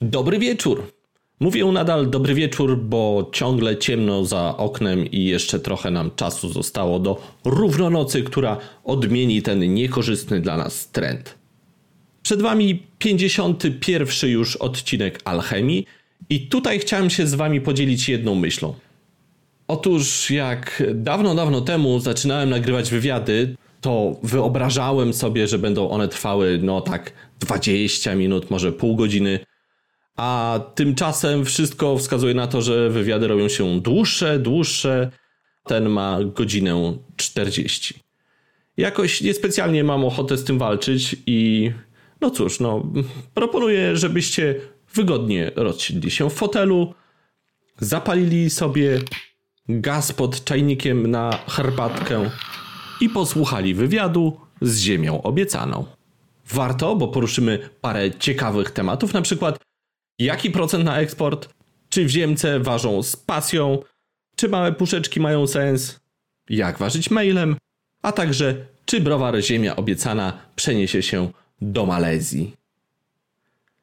Dobry wieczór. Mówię nadal dobry wieczór, bo ciągle ciemno za oknem i jeszcze trochę nam czasu zostało do równonocy, która odmieni ten niekorzystny dla nas trend. Przed Wami 51 już odcinek Alchemii i tutaj chciałem się z Wami podzielić jedną myślą. Otóż jak dawno, dawno temu zaczynałem nagrywać wywiady, to wyobrażałem sobie, że będą one trwały no tak 20 minut, może pół godziny – a tymczasem wszystko wskazuje na to, że wywiady robią się dłuższe, dłuższe. Ten ma godzinę 40. Jakoś niespecjalnie mam ochotę z tym walczyć i no cóż, no proponuję, żebyście wygodnie rozsiedli się w fotelu, zapalili sobie gaz pod czajnikiem na herbatkę i posłuchali wywiadu z ziemią obiecaną. Warto, bo poruszymy parę ciekawych tematów, na przykład Jaki procent na eksport? Czy w ziemce ważą z pasją? Czy małe puszeczki mają sens? Jak ważyć mailem? A także, czy browar Ziemia Obiecana przeniesie się do Malezji?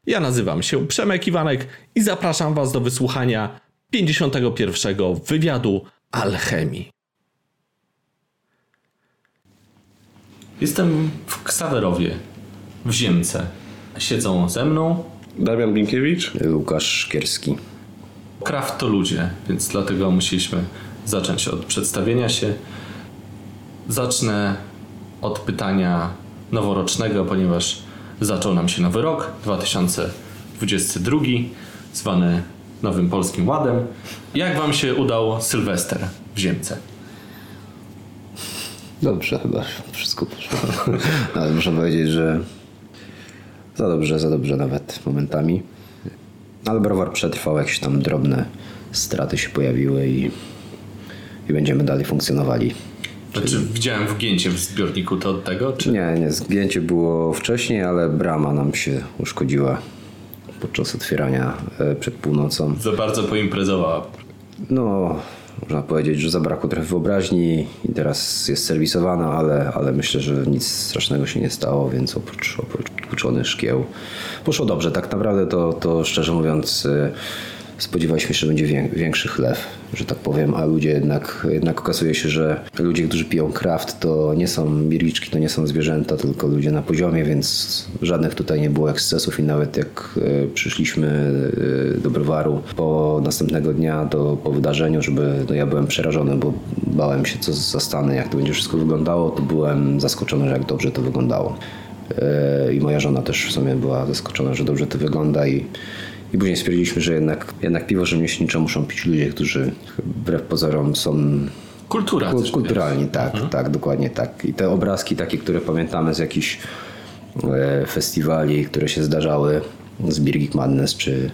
Ja nazywam się Przemek Iwanek i zapraszam Was do wysłuchania 51. wywiadu Alchemii. Jestem w Ksawerowie, w Ziemce. Siedzą ze mną Damian Blinkiewicz. Łukasz Szkierski. Kraft to ludzie, więc dlatego musieliśmy zacząć od przedstawienia się. Zacznę od pytania noworocznego, ponieważ zaczął nam się nowy rok 2022, zwany Nowym Polskim Ładem. Jak Wam się udał Sylwester w Ziemce? Dobrze chyba, wszystko poszło. Ale muszę powiedzieć, że za dobrze, za dobrze nawet momentami. Ale browar przetrwał, jakieś tam drobne straty się pojawiły i, i będziemy dalej funkcjonowali. Znaczy widziałem wgięcie w zbiorniku, to od tego? Czy... Nie, nie, zgięcie było wcześniej, ale brama nam się uszkodziła podczas otwierania e, przed północą. Za bardzo poimprezowała. No, można powiedzieć, że zabrakło trochę wyobraźni i teraz jest serwisowana, ale, ale myślę, że nic strasznego się nie stało, więc oprócz, oprócz szkieł poszło dobrze. Tak naprawdę to, to szczerze mówiąc y, spodziewaliśmy się, że będzie większy chlew, że tak powiem, a ludzie jednak, jednak okazuje się, że ludzie, którzy piją kraft, to nie są miriczki, to nie są zwierzęta, tylko ludzie na poziomie, więc żadnych tutaj nie było ekscesów i nawet jak e, przyszliśmy e, do browaru po następnego dnia, do, po wydarzeniu, żeby, no ja byłem przerażony, bo bałem się, co zastanę, jak to będzie wszystko wyglądało, to byłem zaskoczony, że jak dobrze to wyglądało. E, I moja żona też w sumie była zaskoczona, że dobrze to wygląda i i później stwierdziliśmy, że jednak, jednak piwo rzemieślnicze muszą pić ludzie, którzy wbrew pozorom są Kultura kulturalni, tak, mhm. tak, dokładnie tak. I te obrazki takie, które pamiętamy z jakichś e, festiwali, które się zdarzały z Birgit Madness czy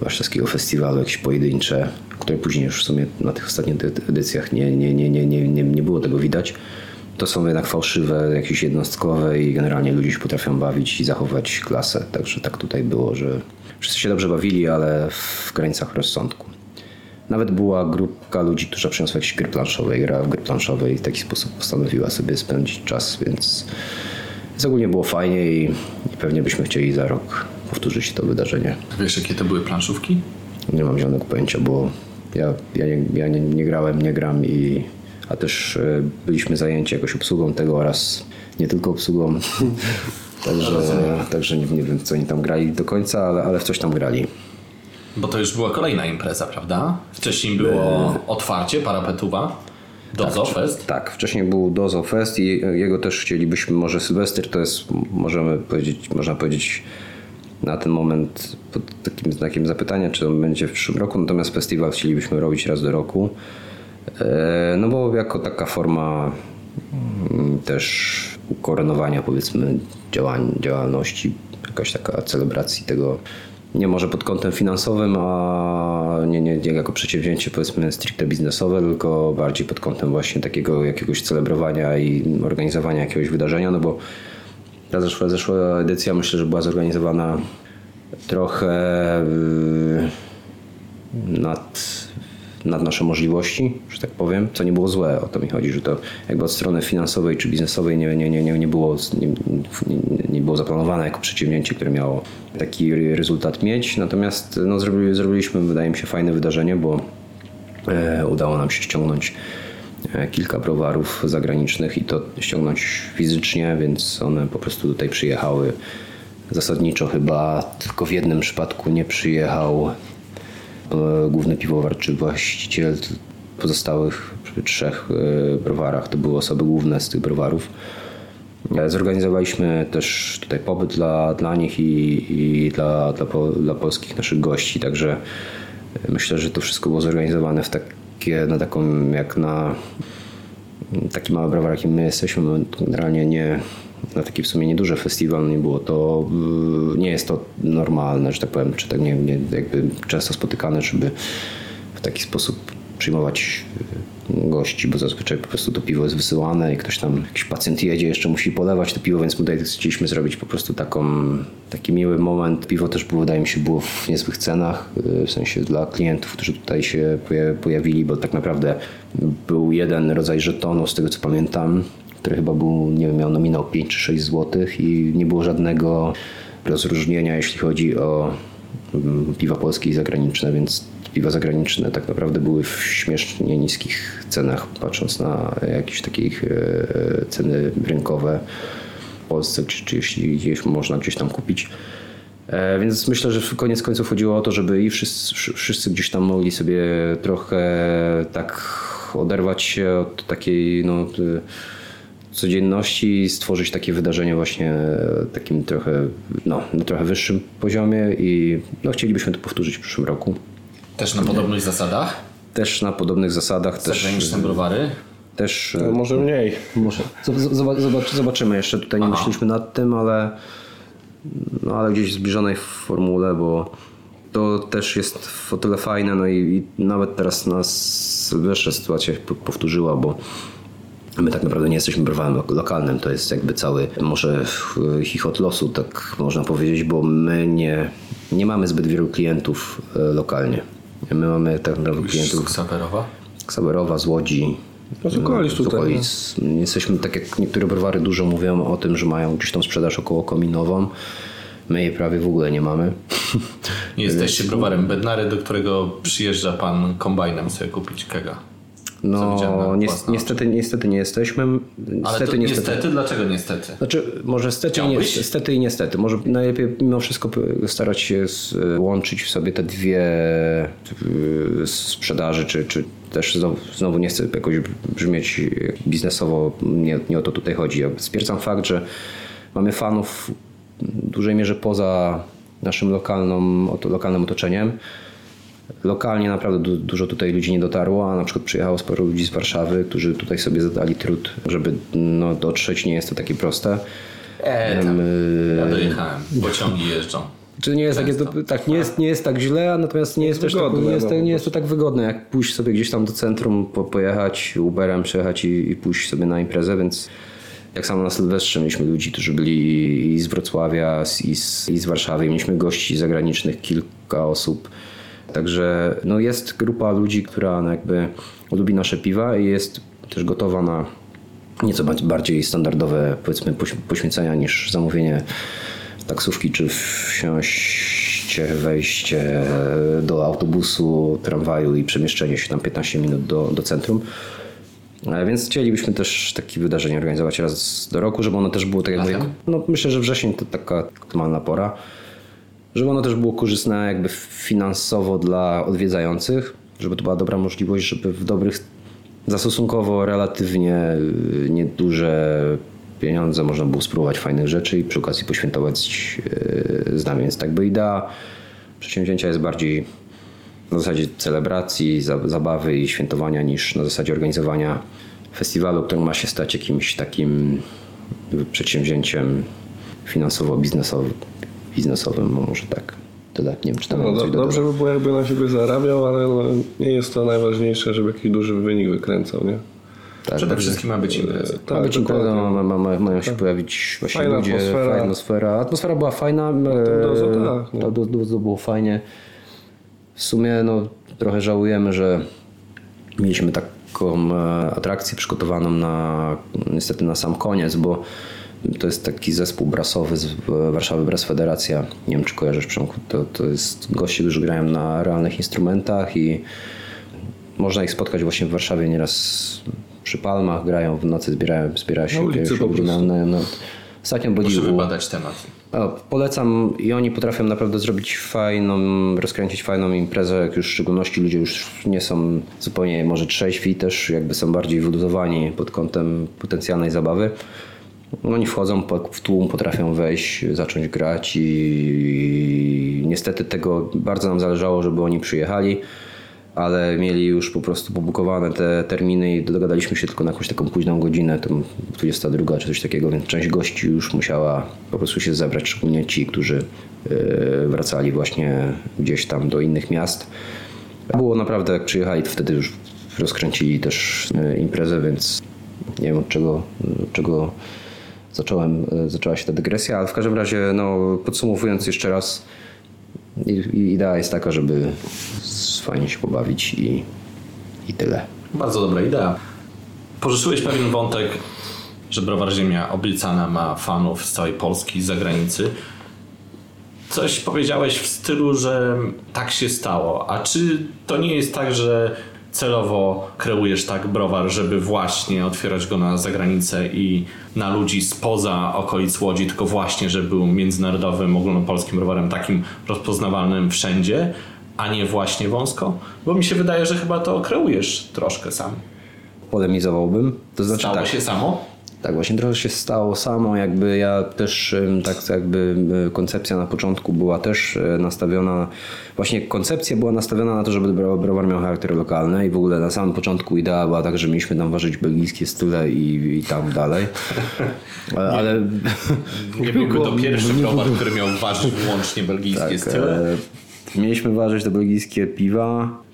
warszawskiego festiwalu, jakieś pojedyncze, które później już w sumie na tych ostatnich edycjach nie, nie, nie, nie, nie, nie było tego widać. To są jednak fałszywe, jakieś jednostkowe i generalnie ludzie się potrafią bawić i zachować klasę. Także tak tutaj było, że Wszyscy się dobrze bawili, ale w granicach rozsądku. Nawet była grupka ludzi, którzy przyniosła jakieś gry planszowe, grała w gry planszowe i w taki sposób postanowiła sobie spędzić czas, więc, więc ogólnie było fajnie i, i pewnie byśmy chcieli za rok powtórzyć to wydarzenie. Wiesz, jakie to były planszówki? Nie mam zielonego pojęcia, bo ja, ja, nie, ja nie, nie grałem, nie gram i a też e, byliśmy zajęci jakoś obsługą tego oraz nie tylko obsługą Także, także nie, nie, wiem, co oni tam grali do końca, ale, ale w coś tam grali. Bo to już była kolejna impreza, prawda? Wcześniej było otwarcie parapetuwa. Dozo tak, Fest? Tak, wcześniej był Dozo Fest i jego też chcielibyśmy, może Sylwester to jest, możemy powiedzieć, można powiedzieć na ten moment pod takim znakiem zapytania, czy on będzie w przyszłym roku, natomiast festiwal chcielibyśmy robić raz do roku. E, no bo jako taka forma mm, też ukoronowania powiedzmy działań, działalności, jakaś taka celebracji tego nie może pod kątem finansowym, a nie, nie, jako przedsięwzięcie powiedzmy stricte biznesowe, tylko bardziej pod kątem właśnie takiego jakiegoś celebrowania i organizowania jakiegoś wydarzenia, no bo ta zeszła, zeszła edycja myślę, że była zorganizowana trochę yy, nad, nad nasze możliwości, że tak powiem, co nie było złe, o to mi chodzi, że to jakby od strony finansowej czy biznesowej nie, nie, nie, nie, było, nie, nie, było zaplanowane jako przedsięwzięcie, które miało taki rezultat mieć, natomiast no, zrobili, zrobiliśmy, wydaje mi się, fajne wydarzenie, bo e, udało nam się ściągnąć e, kilka browarów zagranicznych i to ściągnąć fizycznie, więc one po prostu tutaj przyjechały. Zasadniczo chyba tylko w jednym przypadku nie przyjechał główny piwowar czy właściciel pozostałych trzech e, browarach. To były osoby główne z tych browarów. E, Zorganizowaliśmy też tutaj pobyt dla, dla nich i, i dla, dla, dla polskich naszych gości, także myślę, że to wszystko było zorganizowane w takie, na taką jak na taki mały browar, jakim my jesteśmy, generalnie nie na taki w sumie nieduży festiwal nie było to, y, nie jest to normalne, że tak powiem, czy tak nie, nie jakby często spotykane, żeby w taki sposób przyjmować y, gości, bo zazwyczaj po prostu to piwo jest wysyłane i ktoś tam, jakiś pacjent jedzie, jeszcze musi polewać to piwo, więc tutaj chcieliśmy zrobić po prostu taką, taki miły moment. Piwo też było, wydaje mi się, było w niezłych cenach, y, w sensie dla klientów, którzy tutaj się poja- pojawili, bo tak naprawdę był jeden rodzaj żetonu, z tego co pamiętam, który chyba był, nie wiem, miał nominał 5 czy 6 zł i nie było żadnego rozróżnienia, jeśli chodzi o mm, piwa polskie i zagraniczne, więc piwa zagraniczne tak naprawdę były w śmiesznie niskich cenach, patrząc na jakieś takie e, ceny rynkowe w Polsce, czy, czy jeśli gdzieś można gdzieś tam kupić. E, Więc myślę, że w koniec końców chodziło o to, żeby i wszyscy, wszyscy gdzieś tam mogli sobie trochę tak oderwać się od takiej no, codzienności i stworzyć takie wydarzenie właśnie takim trochę, no, na trochę wyższym poziomie i no, chcielibyśmy to powtórzyć w przyszłym roku. Też na podobnych zasadach? Też na podobnych zasadach, też, Zagraniczne browary? też No, może mniej. może. Zobacz, zobaczymy jeszcze. Tutaj nie Aha. myśleliśmy nad tym, ale, no, ale gdzieś w zbliżonej formule, bo to też jest o tyle fajne. No i, i nawet teraz nas wyższa sytuacja powtórzyła, bo my tak naprawdę nie jesteśmy browarem lo- lokalnym. To jest jakby cały, może e, chichot losu, tak można powiedzieć, bo my nie, nie mamy zbyt wielu klientów e, lokalnie. My mamy tak naprawdę klientów Ksawerowa? Ksawerowa, z Łodzi. No, z okolic z tutaj, okolic. Jesteśmy, tak jak niektóre browary dużo mówią o tym, że mają gdzieś tam sprzedaż około kominową. My jej prawie w ogóle nie mamy. Nie jesteście browarem Bednary, do którego przyjeżdża pan kombajnem sobie kupić kega. No, ni- niestety, niestety nie jesteśmy. Ale Niestety, to niestety. niestety, dlaczego niestety? Znaczy, może stety i, nie, Chciałbyś? stety i niestety. Może najlepiej mimo wszystko starać się z, łączyć w sobie te dwie y, sprzedaży, czy, czy też znowu, znowu nie chcę jakoś brzmieć biznesowo, nie, nie o to tutaj chodzi. Ja stwierdzam fakt, że mamy fanów w dużej mierze poza naszym lokalną, oto, lokalnym otoczeniem. Lokalnie naprawdę du- dużo tutaj ludzi nie dotarło, a na przykład przyjechało sporo ludzi z Warszawy, którzy tutaj sobie zadali trud, żeby no, dotrzeć. Nie jest to takie proste. E, tam. Ja dojechałem. Pociągi jeżdżą. Czy nie jest, takie, Często. tak, nie, jest, nie jest tak źle, a natomiast nie jest, też tak, wygodne, nie, jest, nie jest to tak wygodne, jak pójść sobie gdzieś tam do centrum, po, pojechać Uberem, przejechać i, i pójść sobie na imprezę, więc jak samo na Sylwestrze mieliśmy ludzi, którzy byli i z Wrocławia, z- i z, i z Warszawy, mieliśmy gości zagranicznych, kilka osób. Także no jest grupa ludzi, która no jakby lubi nasze piwa i jest też gotowa na nieco ba- bardziej standardowe powiedzmy poś- poświęcenia niż zamówienie taksówki czy wsiąście, wejście do autobusu, tramwaju i przemieszczenie się tam 15 minut do, do centrum. Więc chcielibyśmy też takie wydarzenie organizować raz do roku, żeby ono też było tak jak mówię, no myślę, że wrzesień to taka optymalna pora żeby ono też było korzystne jakby finansowo dla odwiedzających, żeby to była dobra możliwość, żeby w dobrych, za stosunkowo relatywnie y, nieduże pieniądze można było spróbować fajnych rzeczy i przy okazji poświętować y, z nami. Więc tak by idea przedsięwzięcia jest bardziej na zasadzie celebracji, za- zabawy i świętowania niż na zasadzie organizowania festiwalu, który ma się stać jakimś takim przedsięwzięciem finansowo-biznesowym, biznesowym, no może tak. Tyle, nie wiem, czy tam No, do, dobrze by było, jakby na siebie zarabiał, ale no, nie jest to najważniejsze, żeby jakiś duży wynik wykręcał, nie? Tak, Przede wszystkim ma być impreza. Ma Tak, być impreza, ma, ma, ma, mają się pojawić właśnie Fajna ludzie, atmosfera. fajna atmosfera. Atmosfera była fajna. e, dozo, tak, no. to do- do- to było fajnie. W sumie no, trochę żałujemy, że Mieliśmy taką e, atrakcję przygotowaną na, niestety na sam koniec, bo to jest taki zespół brasowy z Warszawy Brass Federacja. Nie wiem, czy kojarzysz Przemku. To, to jest goście, którzy grają na realnych instrumentach i można ich spotkać właśnie w Warszawie nieraz przy palmach, grają w nocy, zbierają, zbierają się, Na ulicy po ludzie na, na, na, Ostatnio byli Muszę u- wybadać temat. o, polecam i oni potrafią naprawdę zrobić fajną, rozkręcić fajną imprezę, jak już w szczególności ludzie już nie są zupełnie może trzeźwi, też jakby są bardziej wyluzowani pod kątem potencjalnej zabawy. Oni wchodzą w tłum, potrafią wejść, zacząć grać i niestety tego bardzo nam zależało, żeby oni przyjechali, ale mieli już po prostu pobukowane te terminy i dogadaliśmy się tylko na jakąś taką późną godzinę, tam 22 czy coś takiego, więc część gości już musiała po prostu się zebrać, szczególnie ci, którzy e, wracali właśnie gdzieś tam do innych miast. Było naprawdę, jak przyjechali, to wtedy już rozkręcili też e, imprezę, więc nie wiem od czego, od czego zacząłem, e, zaczęła się ta dygresja, ale w każdym razie, no, podsumowując jeszcze raz, idea jest taka, żeby fajnie się pobawić i, i tyle. Bardzo dobra idea. Poruszyłeś pewien wątek, że Browar Ziemia obiecana ma fanów z całej Polski z zagranicy. Coś powiedziałeś w stylu, że tak się stało. A czy to nie jest tak, że celowo kreujesz tak browar, żeby właśnie otwierać go na zagranicę i na ludzi spoza okolic Łodzi, tylko właśnie, żeby był międzynarodowym, ogólnopolskim browarem takim rozpoznawalnym wszędzie, a nie właśnie wąsko? Bo mi się wydaje, że chyba to kreujesz troszkę sam. Polemizowałbym. To znaczy Stało tak, się samo? Tak, właśnie trochę się stało samo, jakby ja też tak jakby koncepcja na początku była też y, nastawiona, właśnie koncepcja była nastawiona na to, żeby bro- browar miał charakter lokalny i w ogóle na samym początku idea była tak, że mieliśmy tam ważyć belgijskie style i, i tam dalej. Ale, ale Nie byłby to pierwszy browar, który miał ważyć wyłącznie belgijskie Tak, style. e, mieliśmy ważyć te belgijskie piwa.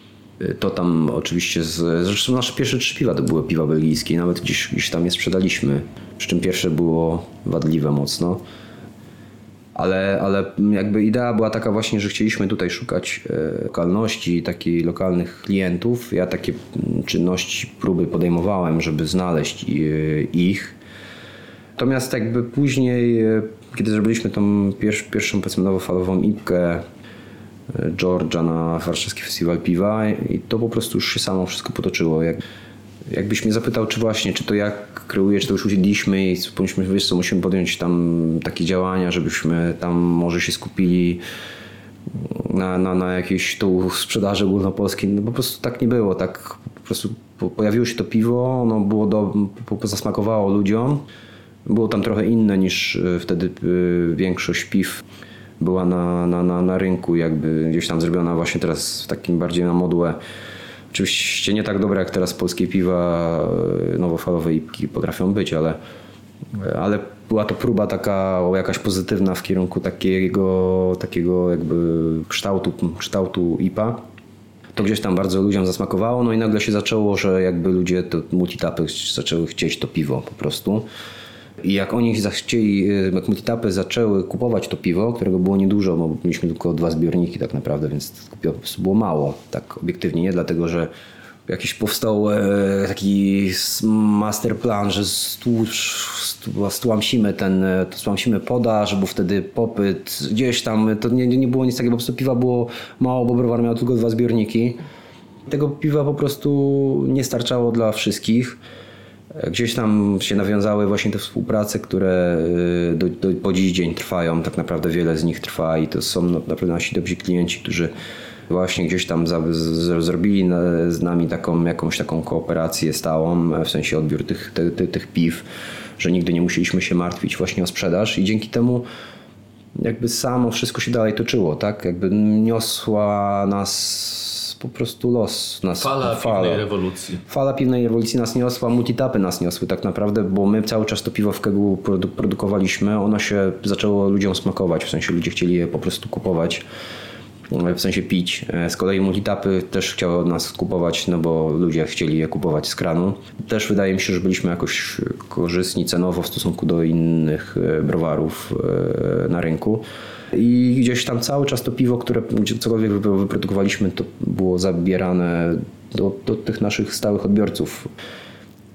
To tam oczywiście, z, zresztą nasze pierwsze trzy piwa to były piwa belgijskie, nawet gdzieś, gdzieś tam je sprzedaliśmy. Przy czym pierwsze było wadliwe mocno. Ale, ale jakby idea była taka właśnie, że chcieliśmy tutaj szukać e, lokalności, takich lokalnych klientów. Ja takie mm, czynności, próby podejmowałem, żeby znaleźć e, ich. Natomiast jakby później, e, kiedy zrobiliśmy tą pierwsz, pierwszą powiedzmy nowofalową ipkę Georgia na warszawski festiwal piwa i to po prostu już się samo wszystko potoczyło. Jak, jakbyś mnie zapytał, czy właśnie, czy to jak kreuję, czy to już usiedliśmy i powinniśmy, wiesz co, musimy podjąć tam takie działania, żebyśmy tam może się skupili na, na, na jakiejś tu sprzedaży ogólnopolskiej. No po prostu tak nie było. Tak po prostu po- pojawiło się to piwo, ono było do, zasmakowało ludziom. Było tam trochę inne niż y, wtedy y, większość piw była na, na, na, na rynku, jakby gdzieś tam zrobiona właśnie teraz w takim bardziej na modłę. Oczywiście nie tak dobre jak teraz polskie piwa y, nowofalowe ipki potrafią być, ale ale była to próba taka jakaś pozytywna w kierunku takiego, takiego jakby kształtu, kształtu IPA. To gdzieś tam bardzo ludziom zasmakowało, no i nagle się zaczęło, że jakby ludzie, to multitapy zaczęły chcieć to piwo po prostu. I jak oni zachcieli, jak multitapy zaczęły kupować to piwo, którego było niedużo, bo mieliśmy tylko dwa zbiorniki tak naprawdę, więc po prostu było mało, tak obiektywnie, nie dlatego, że jakiś powstał e, taki s- master plan, że stłamsimy ten, e, stłamsimy podaż, bo wtedy popyt gdzieś tam, to nie, nie było nic takiego, po prostu piwa było mało, bo browar miał tylko dwa zbiorniki. Tego piwa po prostu nie starczało dla wszystkich. Gdzieś tam się nawiązały właśnie te współprace, które y, do, do, po dziś dzień trwają. Tak naprawdę wiele z nich trwa i to są naprawdę nasi dobrzy klienci, którzy właśnie gdzieś tam za, z, zrobili z nami taką, jakąś taką kooperację stałą, w sensie odbiór tych, te, te, tych piw, że nigdy nie musieliśmy się martwić właśnie o sprzedaż i dzięki temu jakby samo wszystko się dalej toczyło, tak? Jakby niosła nas po prostu los. Nas, Fala piwnej rewolucji. Fala piwnej rewolucji nas niosła, multitapy nas niosły tak naprawdę, bo my cały czas to piwo w kegu produ- produkowaliśmy. Ono się zaczęło ludziom smakować, w sensie ludzie chcieli je po prostu kupować, w sensie pić. Z kolei multitapy też chciały od nas kupować, no bo ludzie chcieli je kupować z kranu. Też wydaje mi się, że byliśmy jakoś korzystni cenowo w stosunku do innych e, browarów e, na rynku. I gdzieś tam cały czas to piwo, które cokolwiek wypro- wyprodukowaliśmy, to było zabierane do, do tych naszych stałych odbiorców.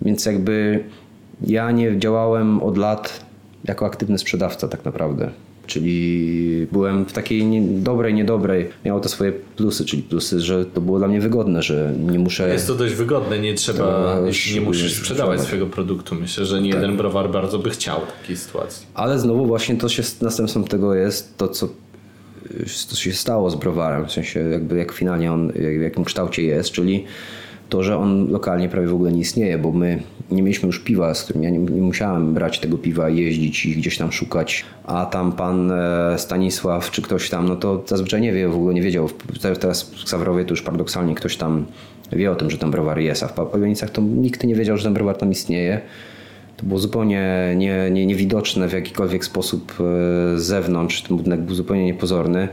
Więc jakby ja nie działałem od lat jako aktywny sprzedawca tak naprawdę. Czyli byłem w takiej nie, dobrej, niedobrej. Miało to swoje plusy, czyli plusy, że to było dla mnie wygodne, że nie muszę. Jest to dość wygodne, nie trzeba, To nie musisz sprzedawać swojego produktu. Myślę, że nie jeden browar bardzo by chciał takiej sytuacji. Ale znowu właśnie to się następstwem tego jest to, co co się stało z browarem, w sensie jakby jak finalnie on, w jakim kształcie jest, czyli to, że on lokalnie prawie w ogóle nie istnieje, bo my nie mieliśmy już piwa, z którym ja nie, nie musiałem brać tego piwa, jeździć i gdzieś tam szukać, a tam pan e, Stanisław czy ktoś tam, no to zazwyczaj nie wie, w ogóle nie wiedział. Teraz w Ksawrowie to już paradoksalnie ktoś tam wie o tym, że tam browar jest, a w Pawienicach to nikt nie wiedział, że ten browar tam istnieje. To było zupełnie nie, nie, niewidoczne w jakikolwiek sposób e, z zewnątrz. Ten budynek był zupełnie niepozorny.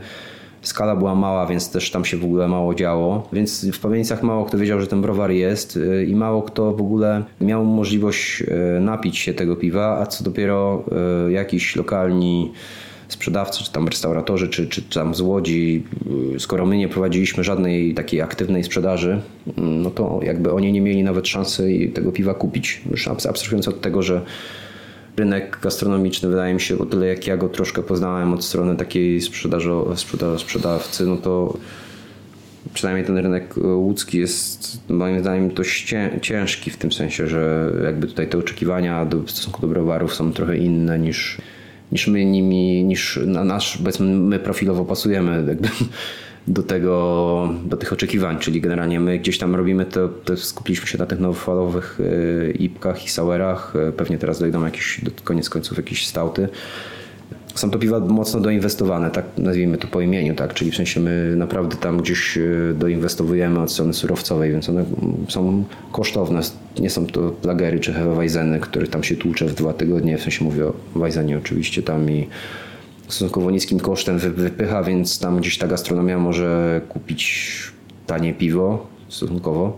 Skala była mała, więc też tam się w ogóle mało działo. Więc w Pawienicach mało kto wiedział, że ten browar jest e, i mało kto w ogóle miał możliwość e, napić się tego piwa, a co dopiero e, jakiś lokalni sprzedawcy, czy tam restauratorzy, czy, czy tam z Łodzi, y, skoro my nie prowadziliśmy żadnej takiej aktywnej sprzedaży, mm, no to jakby oni nie mieli nawet szansy tego piwa kupić. Już abs- abstrahując od tego, że rynek gastronomiczny, wydaje mi się, o tyle jak ja go troszkę poznałem od strony takiej sprzedaży, sprzeda, sprzedawcy, no to przynajmniej ten rynek e, łódzki jest moim zdaniem dość cię- ciężki w tym sensie, że jakby tutaj te oczekiwania do, w stosunku do browarów są trochę inne niż, niż my nimi, niż na nasz, powiedzmy, my profilowo pasujemy jakby do tego, do tych oczekiwań, czyli generalnie my gdzieś tam robimy to, to skupiliśmy się na tych nowofalowych e, ipkach i sourach, e, pewnie teraz dojdą jakieś, do koniec końców jakieś stauty. Są to piwa mocno doinwestowane, tak nazwijmy to po imieniu, tak? Czyli w sensie my naprawdę tam gdzieś e, doinwestowujemy od strony surowcowej, więc one są kosztowne. Nie są to lagery czy Hefeweizeny, które tam się tłucze w dwa tygodnie, w sensie mówię o Weizenie oczywiście tam i stosunkowo niskim kosztem wy- wypycha, więc tam gdzieś ta gastronomia może kupić tanie piwo stosunkowo.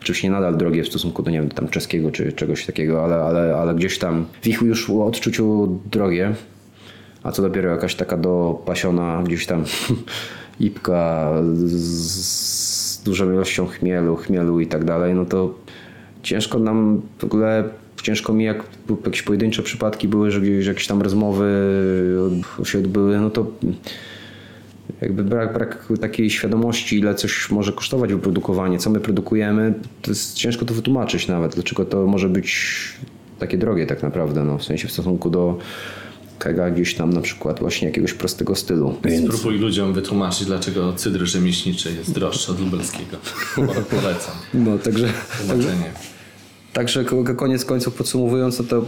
Oczywiście nadal drogie w stosunku do nie wiem, tam czeskiego czy czegoś takiego, ale, ale, ale gdzieś tam w ich już odczuciu drogie. A co dopiero jakaś taka dopasiona gdzieś tam ipka z dużą ilością chmielu, chmielu i tak dalej, no to ciężko nam w ogóle, ciężko mi jak jakieś pojedyncze przypadki były, że gdzieś jakieś tam rozmowy od- się odbyły, no to jakby brak, brak takiej świadomości, ile coś może kosztować wyprodukowanie, co my produkujemy, to jest ciężko to wytłumaczyć nawet, dlaczego to może być takie drogie tak naprawdę, no, w sensie w stosunku do kega gdzieś tam na przykład właśnie jakiegoś prostego stylu. Więc Spróbuj ludziom wytłumaczyć, dlaczego cydr rzemieślniczy jest droższy od lubelskiego. Polecam. no, także, Tłumaczenie. także ko- koniec końców podsumowując, no to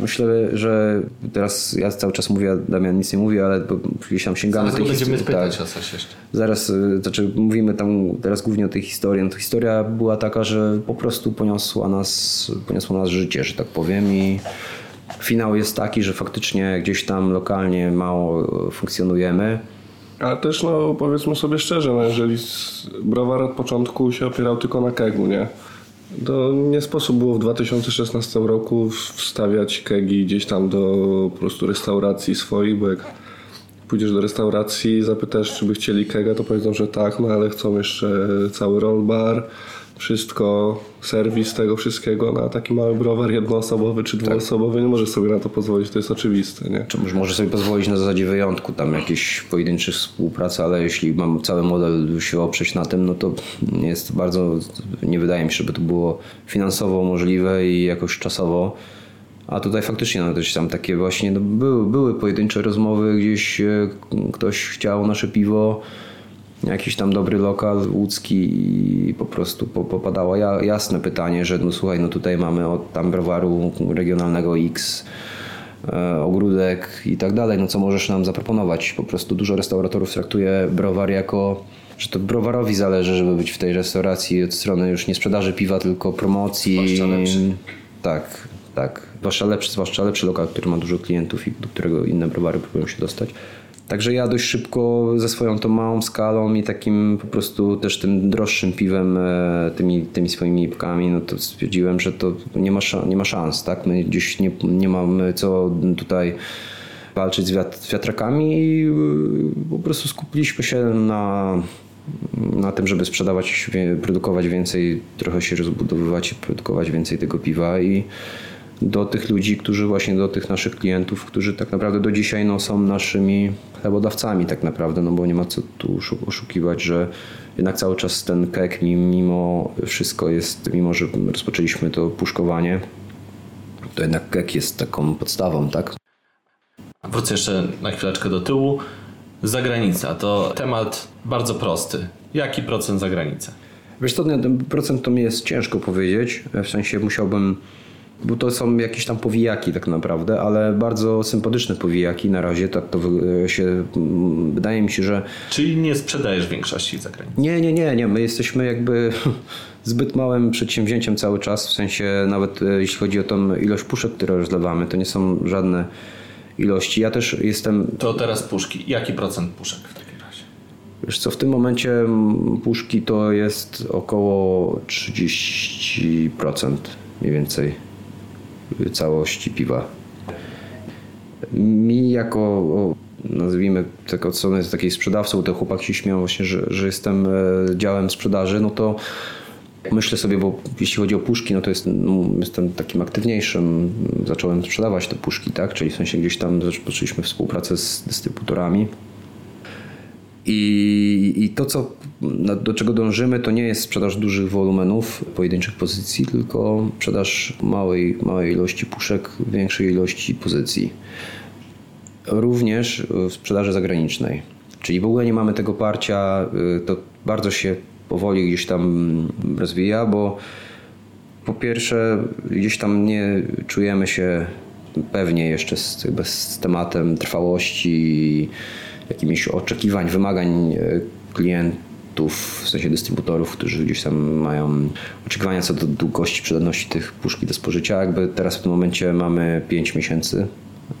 myślę, że teraz ja cały czas mówię, a Damian nic nie mówi, ale gdzieś tam sięgamy Zaraz tej będziemy historii- pytać tak. o coś jeszcze. Zaraz, y, znaczy mówimy tam teraz głównie o tej historii. No to historia była taka, że po prostu poniosła nas, poniosło nas życie, że tak powiem i finał jest taki, że faktycznie gdzieś tam lokalnie mało y, funkcjonujemy. Ale też no powiedzmy sobie szczerze, no, jeżeli browar od początku się opierał tylko na kegu, nie? To nie sposób było w 2016 roku wstawiać kegi gdzieś tam do po prostu restauracji swoich, bo jak pójdziesz do restauracji zapytasz, czy by chcieli kega, to powiedzą, że tak, no ale chcą jeszcze cały roll bar, wszystko, serwis tego wszystkiego, na taki mały browar jednoosobowy czy dwuosobowy nie możesz sobie na to pozwolić, to jest oczywiste, nie? Czy może- może sobie pozwolić na zasadzie wyjątku, tam jakieś pojedyncze współpracy, ale jeśli mam cały model się oprzeć na tym, no to jest bardzo, nie wydaje mi się, żeby to było finansowo możliwe i jakoś czasowo. A tutaj faktycznie no, też tam takie właśnie no, były, były pojedyncze rozmowy, gdzieś e, ktoś chciał nasze piwo, jakiś tam dobry lokal łódzki i po prostu po- popadało ja, jasne pytanie, że no słuchaj, no tutaj mamy od tam browaru regionalnego X, e, ogródek i tak dalej, no co możesz nam zaproponować? Po prostu dużo restauratorów traktuje browar jako, że to browarowi zależy, żeby być w tej restauracji od strony już nie sprzedaży piwa, tylko promocji. Zwłaszcza lepszy. Tak, tak. Zwłaszcza lepszy, zwłaszcza lepszy lokal, który ma dużo klientów i do którego inne browary próbują się dostać. Także ja dość szybko ze swoją tą małą skalą i takim po prostu też tym droższym piwem, e, tymi, tymi swoimi pkami, no to stwierdziłem, że to nie ma, nie ma szans, tak? My gdzieś nie, nie mamy co tutaj walczyć z, wiat, z wiatrakami i y, po prostu skupiliśmy się na na tym, żeby sprzedawać, produkować więcej, trochę się rozbudowywać i produkować więcej tego piwa i do tych ludzi, którzy właśnie do tych naszych klientów, którzy tak naprawdę do dzisiaj no, są naszymi chlebodawcami tak naprawdę, no bo nie ma co tu oszu- oszukiwać, że jednak cały czas ten kek mi- mimo wszystko jest, mimo że rozpoczęliśmy to puszkowanie, to jednak kek jest taką podstawą, tak? Wrócę jeszcze na chwileczkę do tyłu. Zagranica to temat bardzo prosty. Jaki procent zagranicę? Wiesz co, ten procent to mi jest ciężko powiedzieć, w sensie musiałbym, bo to są jakieś tam powijaki tak naprawdę, ale bardzo sympatyczne powijaki na razie, tak to się, mm, wydaje mi się, że Czyli nie sprzedajesz większości za granicę. nie, nie, nie, nie, my jesteśmy jakby zbyt małym przedsięwzięciem cały czas, w sensie nawet e, jeśli chodzi o tą ilość puszek, które rozlewamy, to nie są żadne ilości. Ja też jestem To teraz puszki. Jaki procent puszek w takim razie? Wiesz co, w tym momencie puszki to jest około 30% mniej więcej całości piwa. Mi jako, nazwijmy tak od strony takiej sprzedawcą, te chłopaki się śmieją właśnie, że, że jestem e, działem sprzedaży, no to myślę sobie, bo jeśli chodzi o puszki, no to jest, no, jestem takim aktywniejszym, zacząłem sprzedawać te puszki, tak, czyli w sensie gdzieś tam zaczęliśmy współpracę z dystrybutorami, i, I to, co, do czego dążymy, to nie jest sprzedaż dużych wolumenów, pojedynczych pozycji, tylko sprzedaż małej, małej ilości puszek, większej ilości pozycji. Również w sprzedaży zagranicznej. Czyli w ogóle nie mamy tego parcia, y, to bardzo się powoli gdzieś tam rozwija, bo po pierwsze, gdzieś tam nie czujemy się pewnie jeszcze z, z tematem trwałości, jakimiś oczekiwań, wymagań e, klientów, w sensie dystrybutorów, którzy gdzieś tam mają oczekiwania co do długości przydatności tych puszki do spożycia. Jakby teraz w tym momencie mamy 5 miesięcy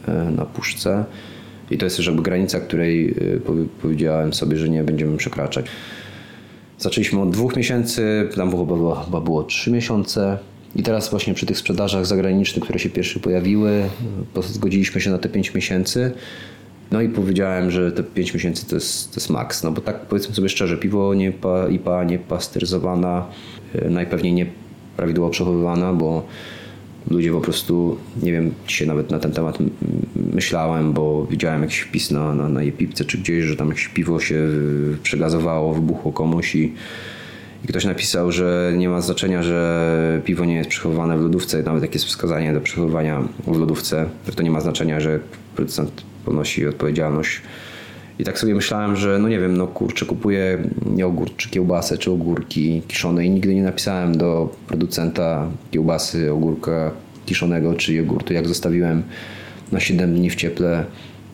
e, na puszce i to jest już jakby granica, której e, powie- powiedziałem sobie, że nie będziemy przekraczać. Zaczęliśmy od dwóch miesięcy, tam było, było, chyba było trzy miesiące. I teraz właśnie przy tych sprzedażach zagranicznych, które się pierwsze pojawiły, po- zgodziliśmy się na te 5 miesięcy. No i powiedziałem, że te 5 miesięcy to jest, to jest maks. No bo tak powiedzmy sobie szczerze, piwo nie pa, IPA niepasteryzowana, e, najpewniej nie prawidłowo przechowywana, bo ludzie po prostu, nie wiem, dzisiaj nawet na ten temat myślałem, bo widziałem jakiś wpis na, na, na Jepipce czy gdzieś, że tam jakieś piwo się y, przegazowało, wybuchło komuś i, i ktoś napisał, że nie ma znaczenia, że piwo nie jest przechowywane w lodówce, nawet jak jest wskazanie do przechowywania w lodówce, że to nie ma znaczenia, że producent ponosi odpowiedzialność. I tak sobie myślałem, że no nie wiem, no kurczę, kupuję jogurt, czy kiełbasę, czy ogórki kiszone i nigdy nie napisałem do producenta kiełbasy, ogórka kiszonego, czy jogurtu, jak zostawiłem na 7 dni w cieple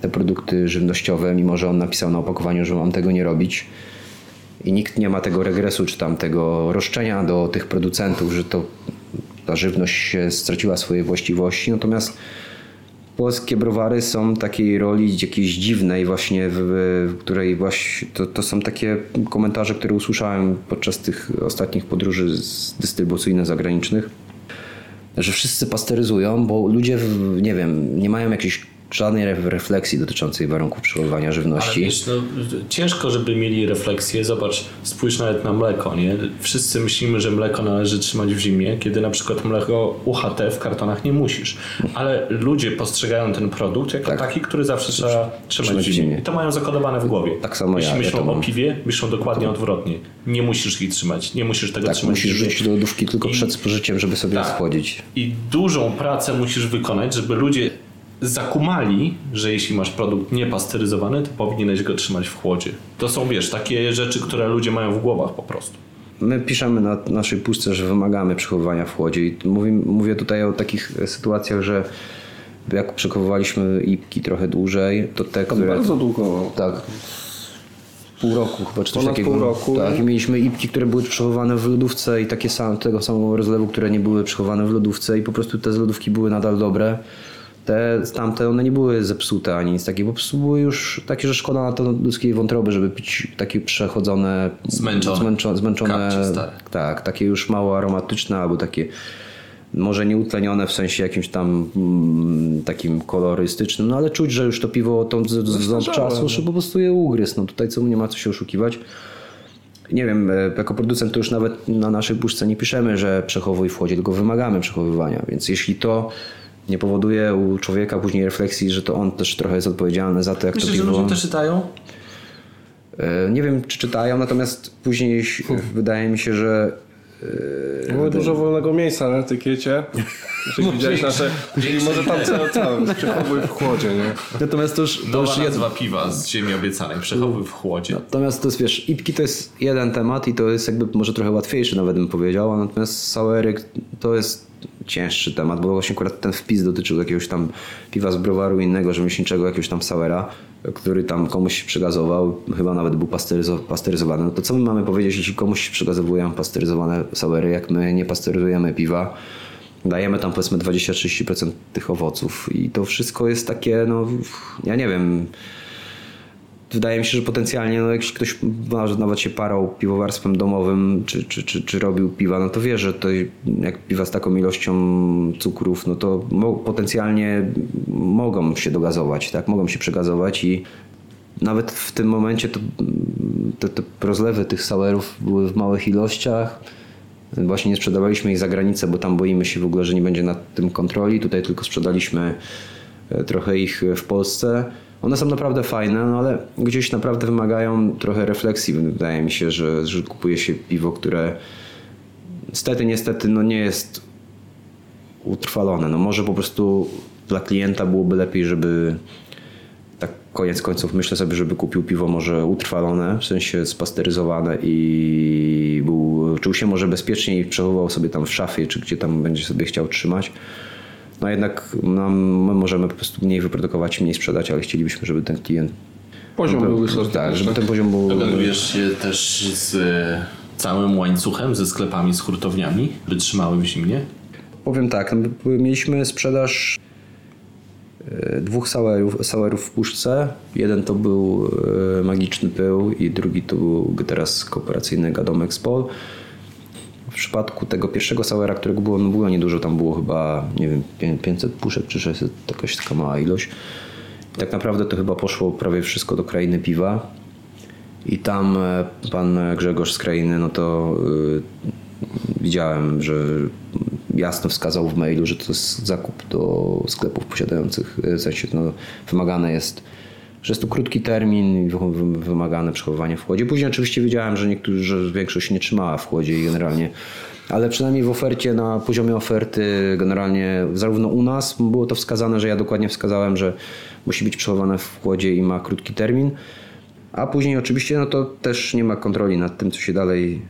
te produkty żywnościowe, mimo że on napisał na opakowaniu, że mam tego nie robić. I nikt nie ma tego regresu, czy tam tego roszczenia do tych producentów, że to ta żywność straciła swoje właściwości. Natomiast polskie browary są takiej roli jakiejś dziwnej właśnie, w, w której właśnie to, to są takie komentarze, które usłyszałem podczas tych ostatnich podróży z- dystrybucyjnych zagranicznych, że wszyscy pasteryzują, bo ludzie, w- nie wiem, nie mają jakiejś żadnej re- refleksji dotyczącej warunków przechowywania Ale żywności. wiesz, no, ciężko, żeby mieli refleksję. Zobacz, spójrz nawet na mleko, nie? Wszyscy myślimy, że mleko należy trzymać w zimie, kiedy na przykład mleko UHT w kartonach nie musisz. Ale ludzie postrzegają ten produkt jako Tak. taki, który zawsze trzeba trzymać trzymać w zimie. I to mają zakodowane w głowie. Tak samo Jeśli ja, ja myślą mam. o piwie, myślą dokładnie odwrotnie. Nie musisz ich trzymać, nie musisz tego Tak, trzymać musisz w zimie. rzucić do lodówki tylko I- przed spożyciem, żeby sobie Tak. schłodzić. I dużą pracę musisz wykonać, żeby ludzie zakumali, że jeśli masz produkt niepasteryzowany, to powinieneś go trzymać w chłodzie. To są, wiesz, takie rzeczy, które ludzie mają w głowach po prostu. My piszemy na naszej pustce, że wymagamy przechowywania w chłodzie i mówię, mówię tutaj o takich sytuacjach, że jak przechowywaliśmy ipki trochę dłużej, to te, które... Bardzo długo. Tak. Pół roku chyba, czy coś Ponad takiego. pół roku, Tak, i mieliśmy ipki, które były przechowywane w lodówce i takie same, tego samego rozlewu, które nie były przechowane w lodówce i po prostu te z lodówki były nadal dobre. Te tamte, one nie były zepsute ani nic takiego, po prostu były już takie, że szkoda na to ludzkiej wątroby, żeby pić takie przechodzone, Zmęczone. zmęczone, zmęczone tak, takie już mało aromatyczne albo takie może nie utlenione w sensie jakimś tam mm, takim kolorystycznym, no ale czuć, że już to piwo tą z, z, z Zestarzałe, czasu, no. że po prostu je ugryzł. No tutaj co nie ma co się oszukiwać. nie wiem, e, jako producent to już nawet na naszej puszce nie piszemy, że przechowuj w chłodzie, tylko wymagamy przechowywania. Więc jeśli to nie powoduje u człowieka później refleksji, że to on też trochę jest odpowiedzialny za to, jak Myślisz, to że piwo... ludzie to czytają? E, Nie wiem, czy czytają, natomiast później wydaje mi się, że Było dużo wolnego miejsca na etykiecie. Jeżeli widziałeś nasze... Czyli może tam cały, cały przechowuj w chłodzie, nie? natomiast to już, to już jed... nazwa piwa z ziemi obiecanej. Przechowuj w chłodzie. Natomiast to jest, wiesz, ipki to jest jeden temat i to jest jakby może trochę łatwiejszy nawet bym powiedział, natomiast sowery to jest cięższy temat, bo właśnie akurat ten wpis dotyczył jakiegoś tam piwa z browaru innego, rzemieślniczego, jakiegoś tam sowera, który tam komuś przygazował, chyba nawet był pasteryzo- pasteryzowany. No to co my mamy powiedzieć, jeśli komuś przygazowują pasteryzowane sowery, jak my nie pasteryzujemy piwa, dajemy tam powiedzmy 20-30% tych owoców i to wszystko jest takie, no ja nie wiem, wydaje mi się, że potencjalnie, no, jak ktoś nawet się parał piwowarstwem domowym, czy, czy, czy, czy robił piwa, no to wie, że to jak piwa z taką ilością cukrów, no to potencjalnie mogą się dogazować, tak? Mogą się przegazować i nawet w tym momencie to, te, rozlewy tych sowerów były w małych ilościach. Właśnie nie sprzedawaliśmy ich za granicę, bo tam boimy się w ogóle, że nie będzie nad tym kontroli. Tutaj tylko sprzedaliśmy e, trochę ich w Polsce. One są naprawdę fajne, no ale gdzieś naprawdę wymagają trochę refleksji. Wydaje mi się, że, że kupuje się piwo, które niestety, niestety no nie jest utrwalone. No może po prostu dla klienta byłoby lepiej, żeby tak koniec końców myślę sobie, żeby kupił piwo może utrwalone, w sensie spasteryzowane i był, czuł się może bezpieczniej i przechowywał sobie tam w szafie, czy gdzie tam będzie sobie chciał trzymać. No jednak nam, my możemy po prostu mniej wyprodukować, mniej sprzedać, ale chcielibyśmy, żeby ten klient... Poziom był wysoki. Tak, żeby ten poziom był... Dogadujesz się też z e, całym łańcuchem, ze sklepami, z hurtowniami, by trzymały w zimnie? Powiem tak, no, mieliśmy sprzedaż e, dwóch sowerów w puszce. Jeden to był e, Magiczny Pył i drugi to był teraz kooperacyjny Gadomek Spol. Przypadku tego pierwszego sowera, którego było, no było niedużo, tam było chyba nie wiem, pię- 500 puszek czy 600, jakaś taka mała ilość. I tak naprawdę to chyba poszło prawie wszystko do krainy piwa. I tam e, pan Grzegorz z krainy, no to y, widziałem, że jasno wskazał w mailu, że to jest zakup do sklepów posiadających, y, w sensie no, wymagane jest, że jest tu krótki termin i wy- wy- wymagane przechowywanie w chłodzie. Później oczywiście wiedziałem, że niektórzy, że większość nie trzymała w chłodzie i generalnie ale przynajmniej w ofercie, na poziomie oferty, generalnie zarówno u nas było to wskazane, że ja dokładnie wskazałem, że musi być przechowane w chłodzie i ma krótki termin. A później oczywiście no to też nie ma kontroli nad tym, co się dalej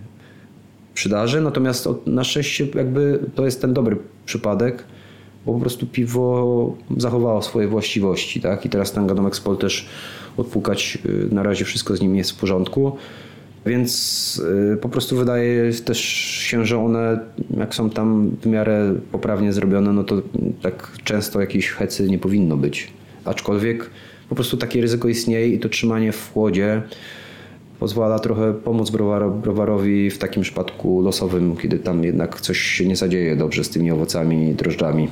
przydarzy. Natomiast na szczęście jakby to jest ten dobry przypadek, bo po prostu piwo zachowało swoje właściwości. Tak? I teraz ten Gadomek Spol też odpukać, y, na razie wszystko z nim jest w porządku. Więc y, po prostu wydaje też się, że one jak są tam w miarę poprawnie zrobione, no to tak często jakiejś hecy nie powinno być. Aczkolwiek po prostu takie ryzyko istnieje i to trzymanie w chłodzie pozwala trochę pomóc browar, browarowi w takim przypadku losowym, kiedy tam jednak coś się nie zadzieje dobrze z tymi owocami i drożdżami.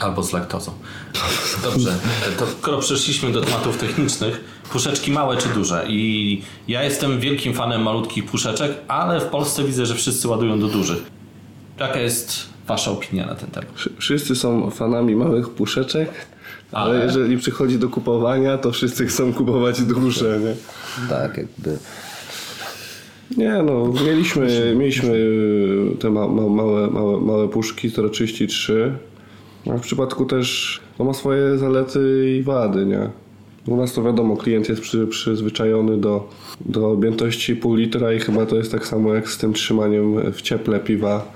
Albo z laktozą. Dobrze, to skoro przeszliśmy do tematów technicznych, puszeczki małe czy duże? I ja jestem wielkim fanem malutkich puszeczek, ale w Polsce widzę, że wszyscy ładują do dużych. Jaka jest Wasza opinia na ten temat? Wszy- Wszyscy są fanami małych puszeczek, ale, Ale- jeżeli przychodzi do kupowania, to wszyscy chcą kupować duże, nie? Tak, jakby. Nie no, mieliśmy, mieliśmy te ma, ma, małe, małe, małe puszki 033, a w przypadku też to ma swoje zalety i wady, nie? U nas to wiadomo, klient jest przy, przyzwyczajony do, do objętości pół litra i chyba to jest tak samo jak z tym trzymaniem w cieple piwa.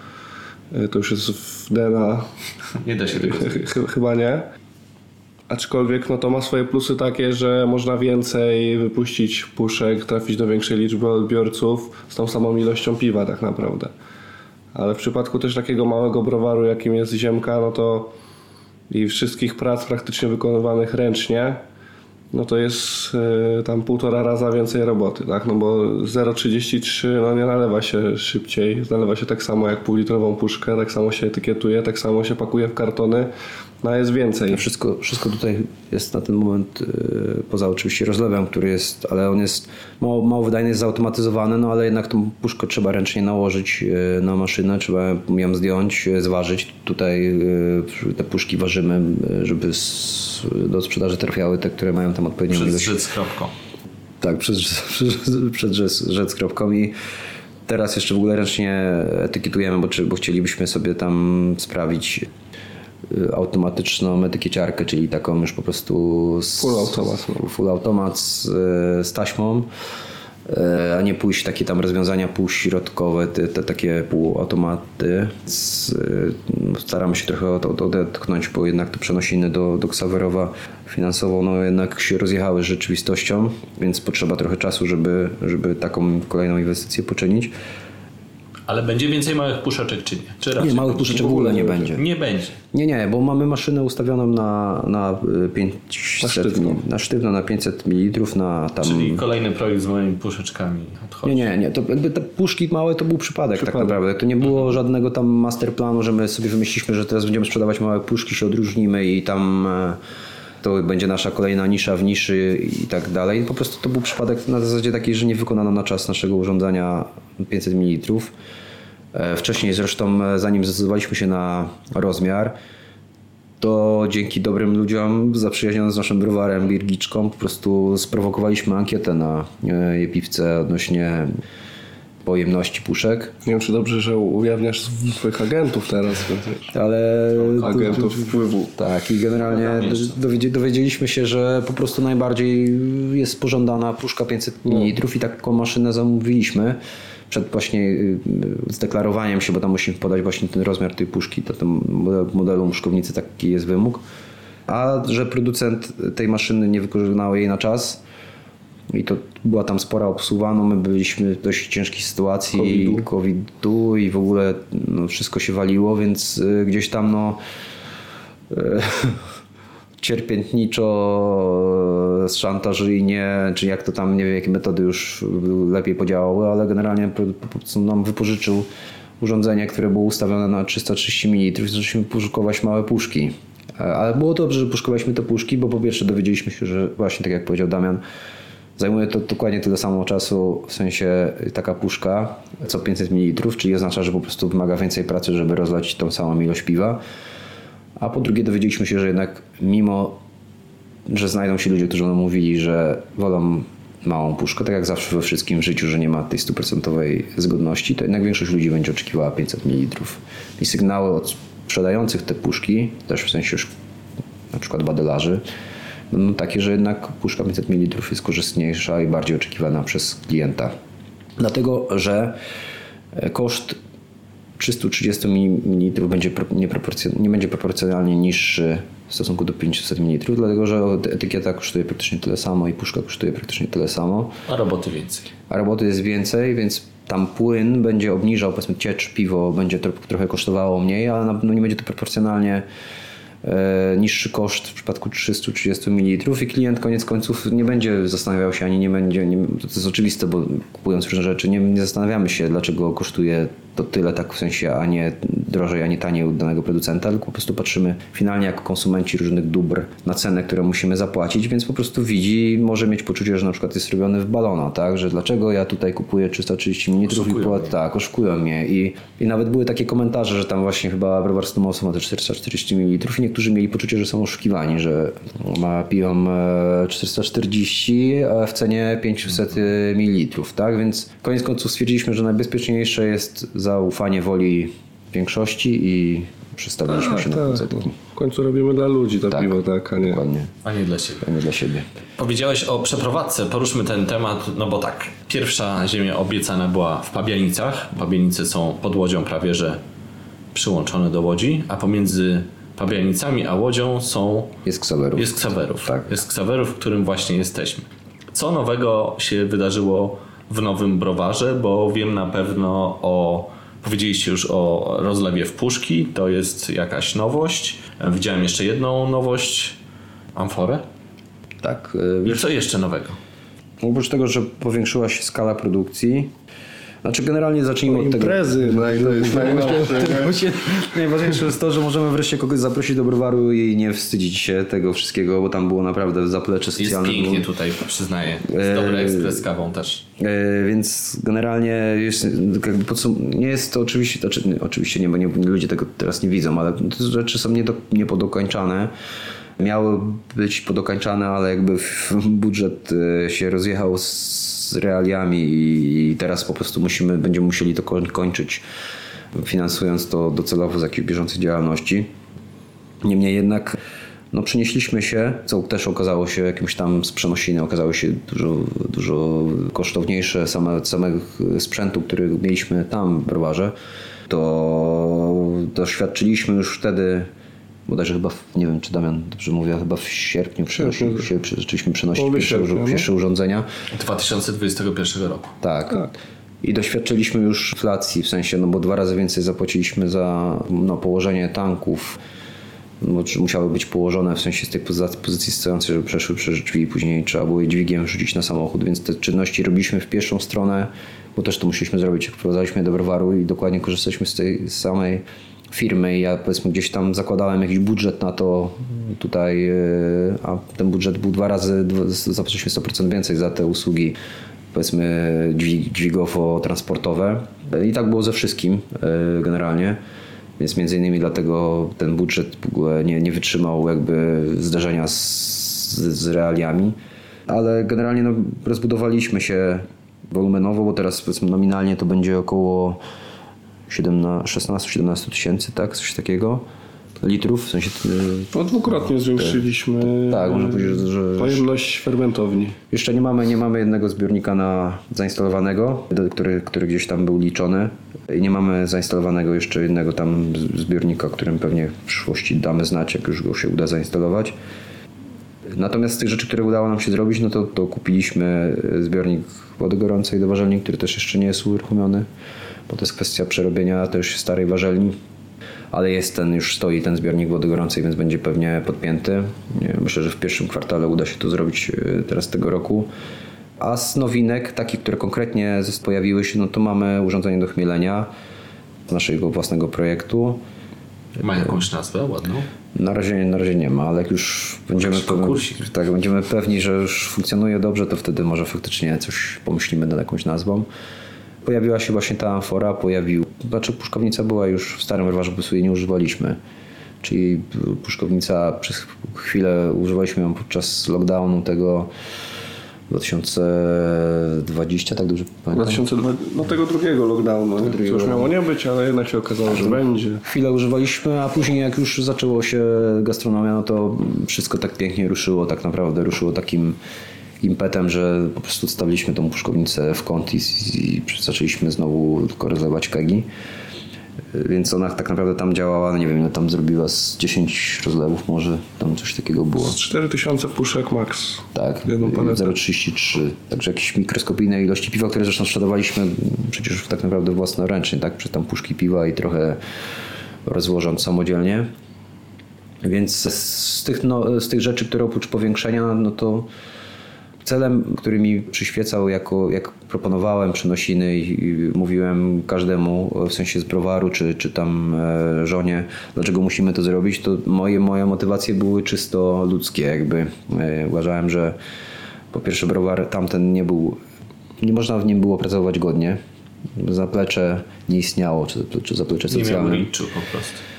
E, To już jest w DNA, Nie da się tego Ch- ch- Chyba nie. Aczkolwiek no to ma swoje plusy takie, że można więcej wypuścić puszek, trafić do większej liczby odbiorców z tą samą ilością piwa tak naprawdę. Ale w przypadku też takiego małego browaru jakim jest Ziemka, no to i wszystkich prac praktycznie wykonywanych ręcznie, no to jest y, tam półtora raza więcej roboty, tak? No bo 0,33 no nie nalewa się szybciej, nalewa się tak samo jak półlitrową puszkę, tak samo się etykietuje, tak samo się pakuje w kartony, No jest więcej. Wszystko, wszystko tutaj jest na ten moment, yy, poza oczywiście rozlewem, który jest, ale on jest mało, mało wydajny, jest zautomatyzowany, no ale jednak tą puszkę trzeba ręcznie nałożyć yy, na maszynę, trzeba ją zdjąć, yy, zważyć. Tutaj yy, te puszki ważymy, yy, żeby z, do sprzedaży trafiały te, które mają tam odpowiednią Przez ilość. rzec. Tak, przed, przed, rzec, rzec kropką i teraz jeszcze w ogóle ręcznie etykietujemy, bo, czy, bo chcielibyśmy sobie tam sprawić y, automatyczną etykieciarkę, czyli taką już po prostu z, Full automat, full automat z, z taśmą, e, a nie pójść takie tam rozwiązania półśrodkowe, te, te takie półautomaty. Y, staramy się trochę od- od- odetchnąć, bo jednak te przenosiny do, do Xaverowa finansowo no jednak się rozjechały z rzeczywistością, więc potrzeba trochę czasu, żeby, żeby taką kolejną inwestycję poczynić. Ale będzie więcej małych puszeczek, czy nie? Czy raczej Nie, małych puszeczek w ogóle nie będzie. Nie będzie. Nie, nie, bo mamy maszynę ustawioną na, na y, 500 sztywno. na sztywno na 500 ml na tam Czyli kolejny projekt z moimi puszeczkami odchodzi. Nie, nie, nie. To jakby te puszki małe to był przypadek, tak Przypadek. naprawdę. To nie było żadnego tam masterplanu, że my sobie wymyśliliśmy, że teraz będziemy sprzedawać małe puszki, się odróżnimy i tam e, to będzie nasza kolejna nisza w niszy i tak dalej. Po prostu to był przypadek na zasadzie takiej, że nie wykonano na czas naszego urządzenia 500 ml. Wcześniej zresztą, e, zanim zdecydowaliśmy się na rozmiar, to dzięki dobrym ludziom zaprzyjaźnionym z naszym browarem Birgiczką po prostu sprowokowaliśmy ankietę na e, Jepiwce odnośnie pojemności puszek, Nie wiem, czy dobrze, że ujawniasz swoich agentów teraz. wiesz. ale Agentów wpływu. tak i generalnie dowiedzi- dowiedzieliśmy się, że po prostu najbardziej jest pożądana puszka 500 ml i taką maszynę zamówiliśmy przed właśnie y, zdeklarowaniem się, bo tam musimy podać właśnie ten rozmiar tej puszki, to model- modelu muszkownicy taki jest wymóg. A że producent tej maszyny nie wykonał jej na czas i to była tam spora obsługa, no my byliśmy w dość ciężkiej sytuacji COVID-u. COVID-u i w ogóle no, wszystko się waliło, więc y, gdzieś tam no e, cierpiętniczo szantażyjnie, czy jak to tam, nie wiem jakie metody już lepiej podziałały, ale generalnie po, po prostu nam wypożyczył urządzenie, które było ustawione na 330 ml zaczęliśmy poszukować małe puszki. E, Ale było dobrze, że poszukowaliśmy te puszki, bo po pierwsze dowiedzieliśmy się, że właśnie tak jak powiedział Damian, Zajmuje to dokładnie tyle samo czasu, w sensie taka puszka, co 500 ml, czyli oznacza, że po prostu wymaga więcej pracy, żeby rozlać tą samą ilość piwa. A po drugie dowiedzieliśmy się, że jednak mimo, że znajdą się ludzie, którzy nam mówili, że wolą małą puszkę, tak jak zawsze we wszystkim życiu, że nie ma tej stuprocentowej zgodności, to jednak większość ludzi będzie oczekiwała 500 ml. I sygnały od sprzedających te puszki, też w sensie już na przykład badelarzy, no takie, że jednak puszka 500 ml jest korzystniejsza i bardziej oczekiwana przez klienta. Dlatego, że e, koszt 330 ml będzie nie będzie proporcjonalnie niższy w stosunku do 500 ml, dlatego że etykieta kosztuje praktycznie tyle samo i puszka kosztuje praktycznie tyle samo, A roboty więcej. a roboty jest więcej, więc tam płyn będzie obniżał, powiedzmy ciecz, piwo będzie tro- trochę kosztowało mniej, ale na pewno nie będzie to proporcjonalnie niższy koszt w przypadku 330 ml i klient koniec końców nie będzie zastanawiał się ani nie będzie, nie, to jest oczywiste, bo kupując różne rzeczy nie, nie zastanawiamy się dlaczego kosztuje to tyle tak w sensie, a nie drożej, a nie taniej u danego producenta, tylko po prostu patrzymy finalnie jako konsumenci różnych dóbr na cenę, które musimy zapłacić, więc po prostu widzi, może mieć poczucie, że na przykład jest robiony w balona, tak, że dlaczego ja tutaj kupuję 330 ml i płat, tak, oszukują mnie. I, i nawet były takie komentarze, że tam właśnie chyba browar Stomosu ma te 440 ml i niektórzy mieli poczucie, że są oszukiwani, że ma, piją e, 440 a w cenie 500 ml, tak, więc koniec końców stwierdziliśmy, że najbezpieczniejsze jest zaufanie woli większości i przestawiliśmy się na tak, odsetki. no. W końcu robimy dla ludzi to Tak. piwo, tak, a nie. Dokładnie, A nie dla siebie. a nie dla siebie. Powiedziałeś o przeprowadzce, poruszmy ten temat, no bo tak, pierwsza ziemia obiecana była w Pabianicach. Pabianice są pod Łodzią prawie, że przyłączone do Łodzi, a pomiędzy Pabianicami a Łodzią są, Jest Ksawerów. jest Ksawerów. Tak. Jest Ksawerów, w którym właśnie jesteśmy. Co nowego się wydarzyło w nowym browarze, bo wiem na pewno o, powiedzieliście już o rozlewie w puszki, to jest jakaś nowość. Widziałem jeszcze jedną nowość, amforę. Tak, I co jeszcze nowego? Oprócz tego, że powiększyła się skala produkcji, Znaczy generalnie zacznijmy od tego. Imprezy, no jest najlepsze. nie? Najważniejsze jest to, że możemy wreszcie kogoś zaprosić do browaru i nie wstydzić się tego wszystkiego, bo tam było naprawdę zaplecze Jest socjalne. pięknie było. tutaj, przyznaję. Jest dobry ekspres z kawą też. E, Więc generalnie jest, jakby podsum- nie jest to oczywiście, znaczy, nie, oczywiście nie, bo nie, ludzie tego teraz nie widzą, ale te rzeczy są niedo, niepodokończane. Miały być podokończane, ale jakby w- budżet e, się rozjechał z realiami i teraz po prostu musimy, będziemy musieli to koń- kończyć, finansując to docelowo z jakiejś bieżącej działalności. Niemniej jednak no, przenieśliśmy się, co też okazało się jakimś tam z przenosiny, okazało się dużo, dużo kosztowniejsze same, samego sprzętu, który mieliśmy tam w browarze. To doświadczyliśmy już wtedy, bodajże chyba, w, nie wiem czy Damian dobrze mówię, chyba w sierpniu się, zaczęliśmy przenosić pierwsze, no. pierwsze urządzenia. 2021 roku. Tak. I doświadczyliśmy już inflacji, w sensie, no bo dwa razy więcej zapłaciliśmy za no, położenie tanków, bo czy musiały być położone w sensie z tej pozycji, pozycji stojącej, żeby przeszły przez drzwi i później trzeba było je dźwigiem wrzucić na samochód, więc te czynności robiliśmy w pierwszą stronę, bo też to musieliśmy zrobić, jak wprowadzaliśmy do browaru i dokładnie korzystaliśmy z tej samej firmy i ja powiedzmy gdzieś tam zakładałem jakiś budżet na to tutaj, yy, a ten budżet był dwa razy, zapłaciliśmy 100% więcej za te usługi powiedzmy dźwig, dźwigowo-transportowe i tak było ze wszystkim yy, generalnie. Więc między innymi dlatego ten budżet nie, nie wytrzymał jakby zderzenia z, z realiami. Ale generalnie no, rozbudowaliśmy się wolumenowo, bo teraz powiedzmy nominalnie to będzie około 16-17 tysięcy, tak? Coś takiego. Litrów, w sensie... yy, No dwukrotnie zwiększyliśmy Tak, można powiedzieć, że- pojemność fermentowni. Jeszcze nie mamy, nie mamy jednego zbiornika na zainstalowanego, który, który gdzieś tam był liczony. I nie mamy zainstalowanego jeszcze jednego tam zbiornika, którym pewnie w przyszłości damy znać, jak już go się uda zainstalować. Natomiast z tych rzeczy, które udało nam się zrobić, no to, to kupiliśmy e, zbiornik wody gorącej do warzelni, który też jeszcze nie jest uruchomiony, bo to jest kwestia przerobienia też starej warzelni. Ale jest ten, już stoi ten zbiornik wody gorącej, więc będzie pewnie podpięty. Myślę, że w pierwszym kwartale uda się to zrobić e, teraz tego roku. A z nowinek, takich, które konkretnie pojawiły się, no to mamy urządzenie do chmielenia z naszego własnego projektu. Ma jakąś nazwę ładną? Na razie, na razie nie ma, ale jak już będziemy, konkursik. tak, będziemy pewni, że już funkcjonuje dobrze, to wtedy może faktycznie coś pomyślimy nad jakąś nazwą. Pojawiła się właśnie ta amfora, pojawił, znaczy puszkownica była już w starym rowerze, po prostu jej nie używaliśmy. Czyli puszkownica przez chwilę używaliśmy ją podczas lockdownu tego 2020, tak dobrze pamiętam? 2002, no tego drugiego lockdownu, nie? drugiego już miało nie być, ale jednak się okazało, że będzie. Chwilę używaliśmy, a później jak już zaczęło się gastronomia, no to wszystko tak pięknie ruszyło, tak naprawdę ruszyło takim impetem, że po prostu stawiliśmy tą puszkownicę w kąt i, i zaczęliśmy znowu tylko rozlewać kegi. Więc ona tak naprawdę tam działała, no nie wiem, ile tam zrobiła z 10 rozlewów może, tam coś takiego było. Z 4000 puszek max. Tak, Jedną paletę. 0,33. Także jakieś mikroskopijne ilości piwa, które zresztą sprzedawaliśmy przecież tak naprawdę własnoręcznie, tak? Przez tam puszki piwa i trochę rozłożąc samodzielnie. Więc z tych, no, z tych rzeczy, które oprócz powiększenia, no to celem, który mi przyświecał, jako, jak proponowałem przenosiny i, mówiłem każdemu, w sensie z browaru, czy, czy tam e, żonie, dlaczego musimy to zrobić, to moje, moje motywacje były czysto ludzkie. Jakby e, uważałem, że po pierwsze browar tamten nie był, nie można w nim było pracować godnie. Zaplecze nie istniało, czy, czy zaplecze Nie miał socjalne. po prostu.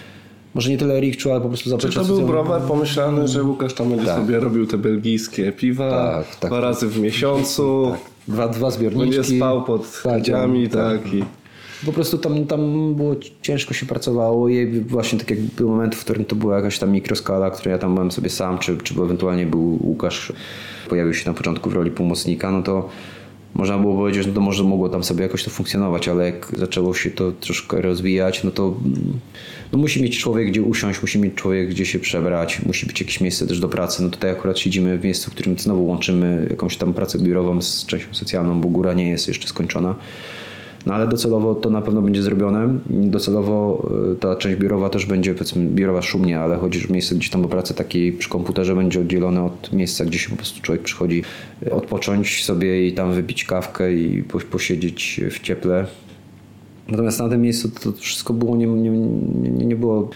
Może nie tyle riczu, ale po prostu Czy zaplecze to był browar pomyślany, że Łukasz tam będzie Tak. sobie robił te belgijskie piwa Tak, tak. dwa razy w miesiącu, Dwa, dwa zbiorniki. będzie spał pod Tak, kadziami, tak. tak. i Po prostu tam, tam było ciężko się pracowało i właśnie tak jak był moment, w którym to była jakaś tam mikroskala, której ja tam byłem sobie sam, czy, czy ewentualnie był Łukasz, pojawił się na początku w roli pomocnika, no to można było powiedzieć, że no to może mogło tam sobie jakoś to funkcjonować, ale jak zaczęło się to troszkę rozwijać, no to no musi mieć człowiek gdzie usiąść, musi mieć człowiek gdzie się przebrać, musi być jakieś miejsce też do pracy. No tutaj akurat siedzimy w miejscu, w którym znowu łączymy jakąś tam pracę biurową z częścią socjalną, bo góra nie jest jeszcze skończona. No ale docelowo to na pewno będzie zrobione. Docelowo y, ta część biurowa też będzie, powiedzmy, biurowa szumnie, ale chodzi, że miejsce gdzieś tam do pracy takiej przy komputerze będzie oddzielone od miejsca, gdzie się po prostu człowiek przychodzi y, odpocząć sobie i tam wypić kawkę i po- posiedzieć w cieple. Natomiast na tym miejscu to wszystko było, nie, nie, nie, nie było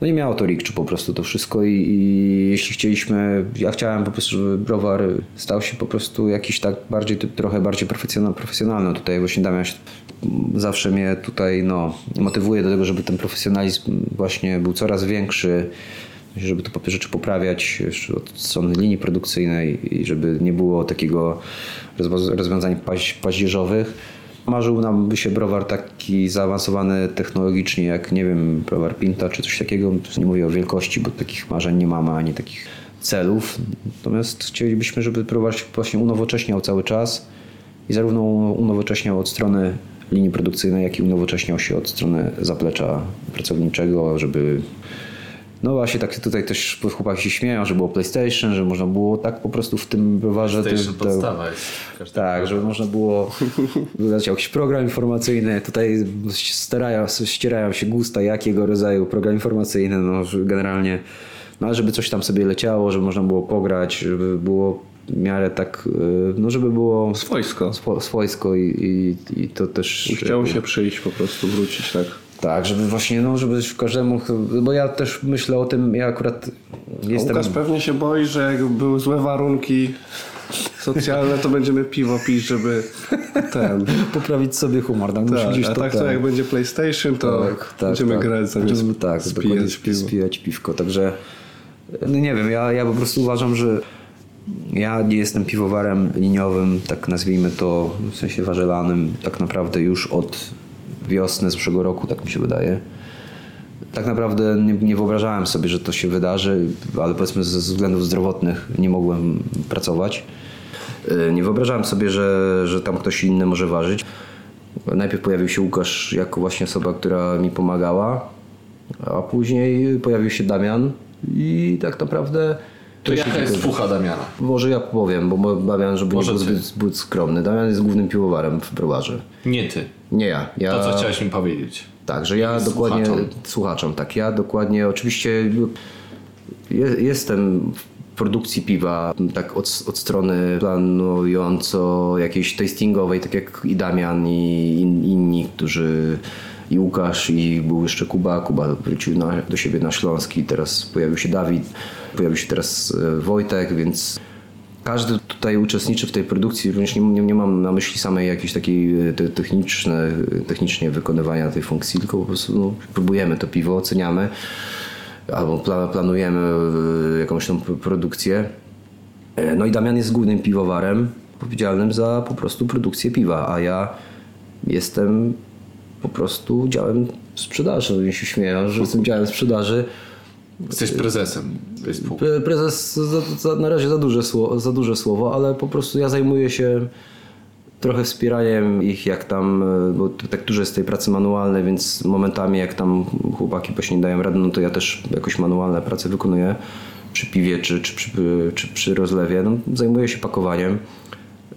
no nie miało to rikczu po prostu to wszystko i, i jeśli chcieliśmy, ja chciałem po prostu, żeby browar stał się po prostu jakiś tak bardziej, trochę bardziej profesjonalny. profesjonalny. Tutaj właśnie Damian się- zawsze mnie tutaj no, motywuje do tego, żeby ten profesjonalizm właśnie był coraz większy, żeby po rzeczy poprawiać od strony linii produkcyjnej i żeby nie było takiego rozwiązań paź, paździerzowych. Marzył nam się browar taki zaawansowany technologicznie, jak nie wiem, browar Pinta czy coś takiego. Nie mówię o wielkości, bo takich marzeń nie mamy, ani takich celów. Natomiast chcielibyśmy, żeby browar się właśnie unowocześniał cały czas i zarówno unowocześniał od strony linii produkcyjnej, jak i unowocześniał się od strony zaplecza pracowniczego, żeby no właśnie tak tutaj też chłopaki się śmieją, że było PlayStation, że można było tak po prostu w tym browarze... PlayStation te- podstawa jest. Tak, żeby można było dodać jakiś program informacyjny. Tutaj starają, ścierają się gusta, jakiego rodzaju program informacyjny, no generalnie, no ale żeby coś tam sobie leciało, żeby można było pograć, żeby było w miarę tak, y, no żeby było Swojsko. swo- swojsko i, i, i to też... Chciało się przyjść po prostu, wrócić, tak. Tak, żeby właśnie, no żeby każdemu, bo ja też myślę o tym, ja akurat jestem... Łukasz pewnie się boi, że jak były złe warunki socjalne, to będziemy piwo pić, żeby ten... poprawić sobie humor. Tak, Tak, a to tak to ten- jak będzie PlayStation, to będziemy grać zamiast Będziemy, tak, spijać spi- piwo. spijać piwko. Także no nie wiem, ja, ja po prostu uważam, że ja nie jestem piwowarem liniowym, tak nazwijmy to, w sensie warzelanym, tak naprawdę już od wiosny zeszłego roku, tak mi się wydaje. Tak naprawdę nie, nie wyobrażałem sobie, że to się wydarzy, ale powiedzmy ze względów zdrowotnych nie mogłem pracować. Yy, Nie wyobrażałem sobie, że, że tam ktoś inny może ważyć. Najpierw pojawił się Łukasz jako właśnie osoba, która mi pomagała, a później pojawił się Damian i tak naprawdę... To jaka jest fucha Damiana? Może ja powiem, bo Damian, żeby Może nie był zbyt, zbyt skromny. Damian jest głównym piwowarem w browarze. Nie ty. Nie ja. ja To, co chciałeś mi powiedzieć. tak, że ja dokładnie Słuchaczom. słuchaczom, tak, ja dokładnie oczywiście je, jestem w produkcji piwa tak od, od strony planująco jakiejś tastingowej, tak jak i Damian i in, inni, którzy i Łukasz i był jeszcze Kuba, Kuba wrócił na, do siebie na Śląski, teraz pojawił się Dawid, pojawił się teraz e, Wojtek, więc każdy tutaj uczestniczy w tej produkcji, również nie, nie, nie mam na myśli samej jakiejś takiej e, te, techniczne, technicznie wykonywania tej funkcji, tylko po prostu no, próbujemy to piwo, oceniamy albo pla, planujemy e, jakąś tą produkcję. E, No i Damian jest głównym piwowarem odpowiedzialnym za po prostu produkcję piwa, a ja jestem po prostu działem sprzedaży. Oni się śmieją, że jestem działem sprzedaży. Jesteś prezesem tej spółki. Pre- Prezes za, za, na razie za duże, słowo, za duże słowo, ale po prostu ja zajmuję się trochę wspieraniem ich, jak tam, e, bo to tak dużo jest tej pracy manualnej, więc momentami jak tam chłopaki właśnie nie dają rady, no to ja też jakoś manualne prace wykonuję przy piwie czy, czy, przy, czy przy rozlewie. No, zajmuję się pakowaniem,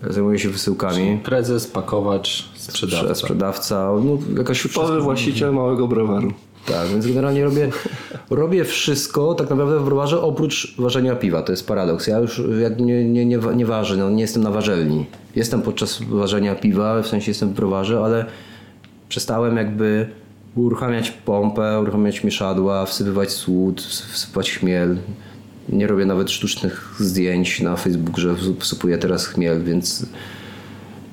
zajmuję się wysyłkami. Prezes, pakowacz, sprzedawca. Sprzedawca, no jakaś Typowy właściciel małego browaru. Tak, więc generalnie robię, robię wszystko tak naprawdę w browarze oprócz ważenia piwa. To jest paradoks. Ja już jak nie, nie, nie, nie ważę, no, nie jestem na warzelni. Jestem podczas ważenia piwa, w sensie jestem w browarze, ale przestałem jakby uruchamiać pompę, uruchamiać mieszadła, wsypywać słód, wsy- wsypać chmiel. Nie robię nawet sztucznych zdjęć na Facebook, że wsypuję teraz chmiel, więc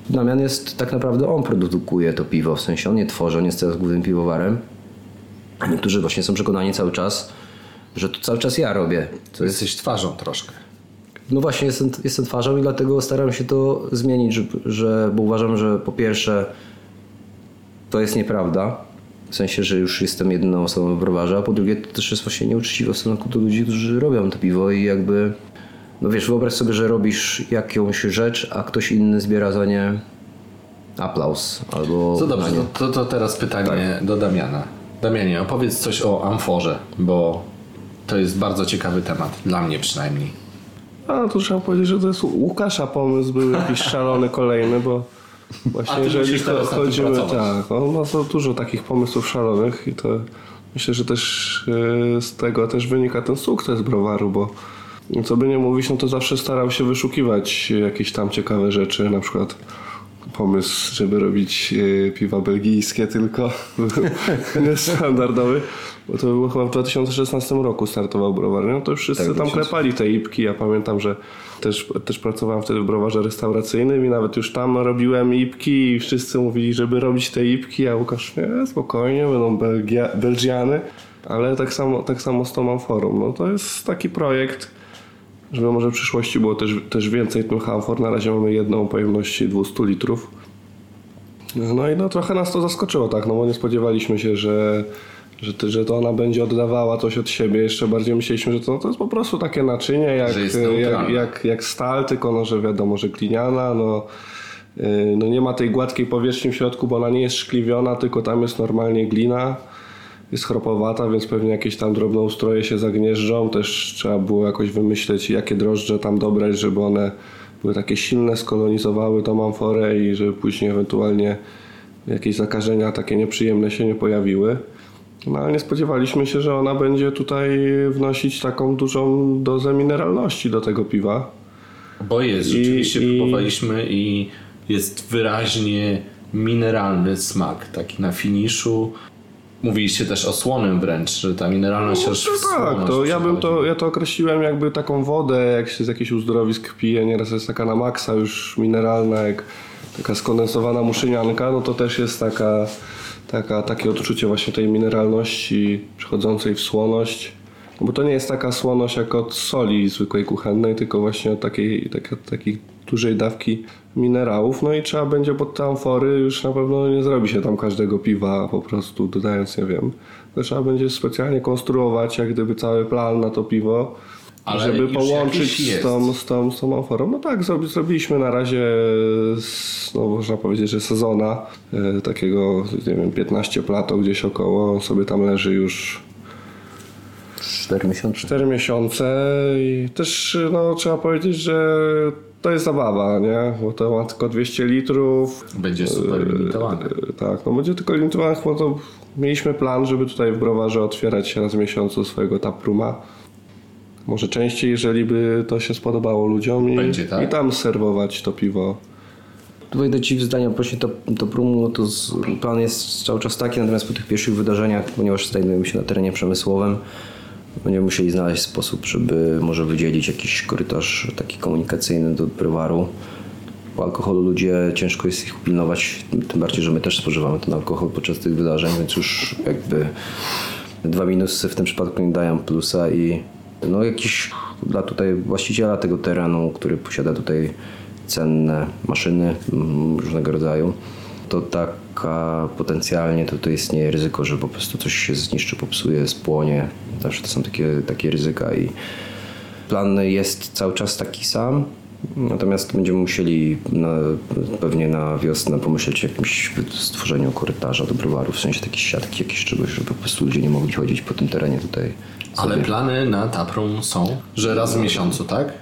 Damian jest tak naprawdę on produkuje to piwo, w sensie on nie tworzy, on jest teraz głównym piwowarem. A niektórzy właśnie są przekonani cały czas, że to cały czas ja robię. To jest, Jesteś twarzą troszkę. no właśnie jestem, jestem twarzą i dlatego staram się to zmienić, że, że, bo uważam, że po pierwsze to jest nieprawda, w sensie, że już jestem jedną osobą w browarze, a po drugie to też jest właśnie nieuczciwe w stosunku do ludzi, którzy robią to piwo i jakby, no wiesz, wyobraź sobie, że robisz jakąś rzecz, a ktoś inny zbiera za nie aplauz albo To dobrze, to, to teraz pytanie do Damiana. Damianie, opowiedz coś o amforze, bo to jest bardzo ciekawy temat, dla mnie przynajmniej. A to trzeba powiedzieć, że to jest Łukasza pomysł był jakiś szalony kolejny, bo Właśnie jeżeli chodzimy, tak, on ma to dużo takich pomysłów szalonych i to myślę, że też e, z tego też wynika ten sukces browaru, bo co by nie mówić, no to zawsze starał się wyszukiwać jakieś tam ciekawe rzeczy, na przykład pomysł, żeby robić e, piwa belgijskie tylko, niestandardowy, bo to było chyba w 2016 roku startował browar, no to już wszyscy Tak, tam 2000. klepali te ipki, ja pamiętam, że też, też pracowałem wtedy w browarze restauracyjnym i nawet już tam robiłem ipki i wszyscy mówili, żeby robić te ipki, a Łukasz, nie, spokojnie, będą Belgia, Belgiany, ale tak samo, tak samo z tą amforą, no to jest taki projekt, żeby może w przyszłości było też, też więcej tych amfor. Na razie mamy jedną o pojemności 200 litrów. No i no trochę nas to zaskoczyło, tak, no bo nie spodziewaliśmy się, że, że, ty, że to ona będzie oddawała coś od siebie. Jeszcze bardziej myśleliśmy, że to, to jest po prostu takie naczynie jak, jak, jak, jak stal, tylko no, że wiadomo, że gliniana, no, yy, no nie ma tej gładkiej powierzchni w środku, bo ona nie jest szkliwiona, tylko tam jest normalnie glina. Jest chropowata, więc pewnie jakieś tam drobnoustroje się zagnieżdżą. Też trzeba było jakoś wymyśleć, jakie drożdże tam dobrać, żeby one były takie silne, skolonizowały tą amforę i żeby później ewentualnie jakieś zakażenia takie nieprzyjemne się nie pojawiły. No ale nie spodziewaliśmy się, że ona będzie tutaj wnosić taką dużą dozę mineralności do tego piwa. Bo jest, rzeczywiście i- próbowaliśmy i jest wyraźnie mineralny smak, taki na finiszu. Mówiliście też o słonym wręcz, że ta mineralność aż w No tak, słoność to ja bym to, ja to określiłem jakby taką wodę, jak się z jakichś uzdrowisk pije, nieraz jest taka na maksa już mineralna, jak taka skondensowana muszynianka, no to też jest taka, taka, takie odczucie właśnie tej mineralności przechodzącej w słoność. No Bo to nie jest taka słoność jak od soli zwykłej kuchennej, tylko właśnie od takiej, takiej, takiej dużej dawki minerałów. No i trzeba będzie pod te amfory, już na pewno nie zrobi się tam każdego piwa po prostu dodając, nie wiem. To trzeba będzie specjalnie konstruować jak gdyby cały plan na to piwo, Ale żeby połączyć z tą, z, tą, z tą amforą. No tak, zrobi, zrobiliśmy na razie, z, no można powiedzieć, że sezona e, takiego, nie wiem, 15 plato gdzieś około, sobie tam leży już 4 miesiące. 4 miesiące i też no, trzeba powiedzieć, że to jest zabawa, nie? Bo to ma tylko 200 litrów. Będzie super limitowany. E, Tak, no będzie tylko limitowane, bo to mieliśmy plan, żeby tutaj w browarze otwierać raz w miesiącu swojego tapruma. Może częściej, jeżeli by to się spodobało ludziom i, Będzie, tak? i tam serwować to piwo. Tu wejdę Ci w zdania właśnie to, to prumu, to z, plan jest cały czas taki, natomiast po tych pierwszych wydarzeniach, ponieważ znajdujemy się na terenie przemysłowym, będziemy musieli znaleźć sposób, żeby może wydzielić jakiś korytarz taki komunikacyjny do browaru. Po alkoholu ludzie ciężko jest ich pilnować, tym bardziej, że my też spożywamy ten alkohol podczas tych wydarzeń, więc już jakby dwa minusy w tym przypadku nie dają plusa i no jakiś dla tutaj właściciela tego terenu, który posiada tutaj cenne maszyny różnego rodzaju, to taka potencjalnie to, to istnieje ryzyko, że po prostu coś się zniszczy, popsuje, spłonie. Zawsze to są takie, takie ryzyka i plan jest cały czas taki sam. Natomiast będziemy musieli na, pewnie na wiosnę pomyśleć o jakimś stworzeniu korytarza do browaru, w sensie takiej siatki jakiejś czegoś, żeby po prostu ludzie nie mogli chodzić po tym terenie tutaj. Ale plany na Taprum są, że raz w miesiącu, tak?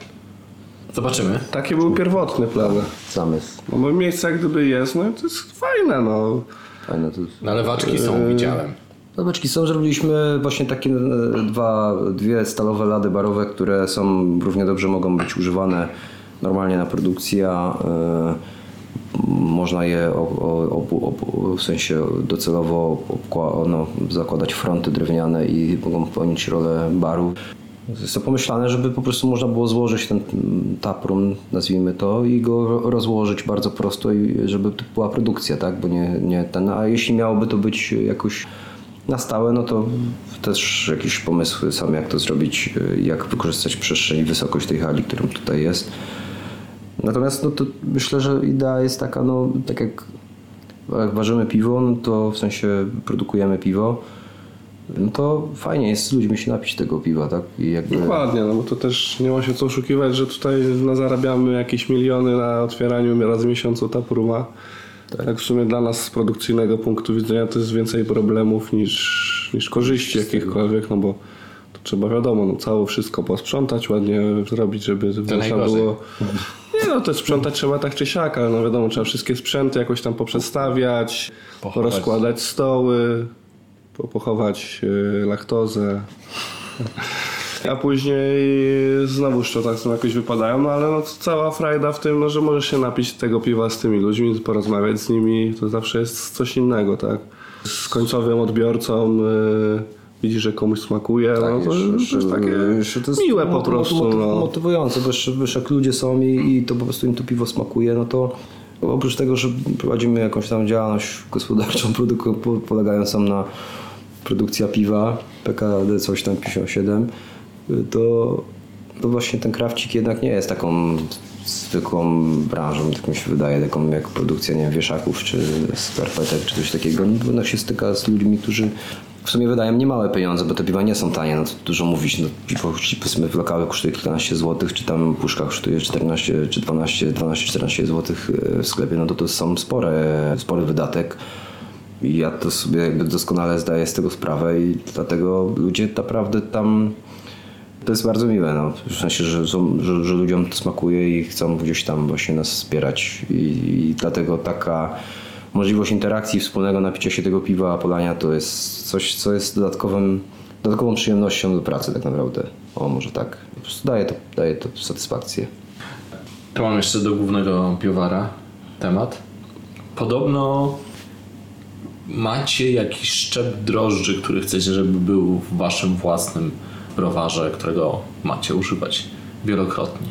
Zobaczymy. Takie były pierwotne plany. Zamysł. No bo miejsce jak gdyby jest, no to jest fajne, no. Fajne to Nalewaczki są, widziałem. Zabeczki są, zrobiliśmy właśnie takie e, dwa, dwie stalowe lady barowe, które są równie dobrze mogą być używane normalnie na produkcji, a e, można je obu- obu- w sensie docelowo obkła- no, zakładać fronty drewniane i mogą pełnić rolę baru. Jest to pomyślane, żeby po prostu można było złożyć ten taproom, nazwijmy to, i go ro- rozłożyć bardzo prosto, żeby to była produkcja, tak? Bo nie, nie ten. A jeśli miałoby to być jakoś na stałe, no to też jakieś pomysły są, jak to zrobić, y, jak wykorzystać przestrzeń i wysokość tej hali, którą tutaj jest. Natomiast no to myślę, że idea jest taka, no tak jak, jak ważymy piwo, no to w sensie produkujemy piwo, no to fajnie jest z ludźmi się napić tego piwa, tak? I jakby... Dokładnie, no bo to też nie ma się co oszukiwać, że tutaj no, zarabiamy jakieś miliony na otwieraniu raz w miesiącu tapruma. Tak. w sumie dla nas z produkcyjnego punktu widzenia to jest więcej problemów niż, niż korzyści jakichkolwiek, no bo to trzeba wiadomo, no cało wszystko posprzątać, ładnie zrobić, żeby najgorzej. było... Nie no to sprzątać trzeba tak czy siak, ale no wiadomo, trzeba wszystkie sprzęty jakoś tam poprzestawiać, Pochować. rozkładać stoły, pochować y, laktozę. A później znowu szczotak jakoś wypadają, no ale no, cała frajda w tym, no, że możesz się napić tego piwa z tymi ludźmi, porozmawiać z nimi, to zawsze jest coś innego, tak? Z końcowym odbiorcą y, widzisz, że komuś smakuje, no to, to jest takie jeszcze to jest miłe po prostu. moty- no. Motywujące, bo wiesz, jak ludzie są i, i to po prostu im to piwo smakuje, no to oprócz tego, że prowadzimy jakąś tam działalność gospodarczą polegającą na produkcja piwa, PKD coś tam 57, to, to właśnie ten krawcik jednak nie jest taką zwykłą branżą, tak mi się wydaje, taką jak produkcja, nie wiem, wieszaków czy skarpetek czy coś takiego. No, Jednak się styka z ludźmi, którzy w sumie wydają niemałe pieniądze, bo te piwa nie są tanie, no to dużo mówić, no piwo powiedzmy w lokalu kosztuje kilkanaście złotych, czy tam puszka kosztuje 14 czy 12, 12-14 złotych w sklepie, no to to są spore, spory wydatek. I ja to sobie jakby doskonale zdaję z tego sprawę i dlatego ludzie naprawdę tam to jest bardzo miłe, no. w sensie, że, są, że, że ludziom to smakuje i chcą gdzieś tam właśnie nas wspierać i, i dlatego taka możliwość interakcji, wspólnego napicia się tego piwa, polania to jest coś, co jest dodatkowym, dodatkową przyjemnością do pracy tak naprawdę. O, może tak. Po prostu daje to, daje to satysfakcję. To mam jeszcze do głównego piowara temat. Podobno macie jakiś szczep drożdży, który chcecie, żeby był w waszym własnym browarze, którego macie używać wielokrotnie.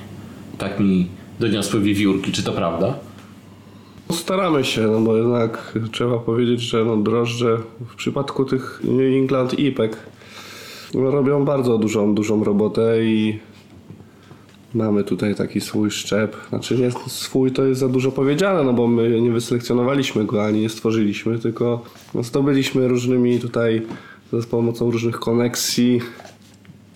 Tak mi doniosły wiewiórki. Czy to prawda? Staramy się, no bo jednak trzeba powiedzieć, że no drożdże w przypadku tych New England IPek no robią bardzo dużą, dużą robotę i mamy tutaj taki swój szczep. Znaczy nie swój to jest za dużo powiedziane, no bo my nie wyselekcjonowaliśmy go ani nie stworzyliśmy, tylko no zdobyliśmy różnymi tutaj za pomocą różnych koneksji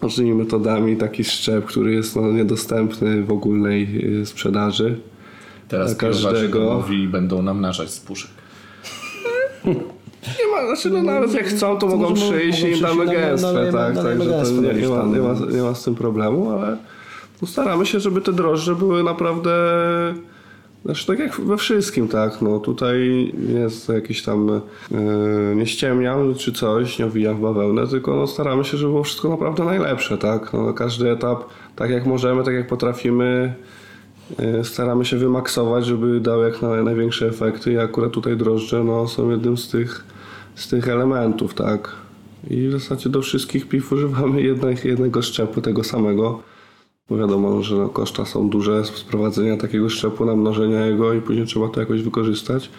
różnymi metodami taki szczep, który jest no, niedostępny w ogólnej y, sprzedaży. Teraz Dla każdego. mówi będą namnażać z puszek. Nie ma, znaczy no nawet jak chcą, to mogą możemy- przyjść i mogą im damy nam- gęstwę, nalejemy- tak, nalejemy także to nie, ma, nie, ma, nie ma z tym problemu, ale no staramy się, żeby te drożdże były naprawdę znaczy tak jak we wszystkim, tak, no tutaj jest jakiś tam yy, nie ściemniam czy coś, nie owijam w bawełnę, tylko no staramy się, żeby było wszystko naprawdę najlepsze, tak, no każdy etap, tak jak możemy, tak jak potrafimy yy, staramy się wymaksować, żeby dały jak na, największe efekty i akurat tutaj drożdże no, są jednym z tych, z tych elementów, tak. I w zasadzie do wszystkich piw używamy jednych, jednego szczepu, tego samego. Bo wiadomo, że no, koszta są duże sprowadzenia takiego szczepu, namnożenia jego i później trzeba to jakoś wykorzystać.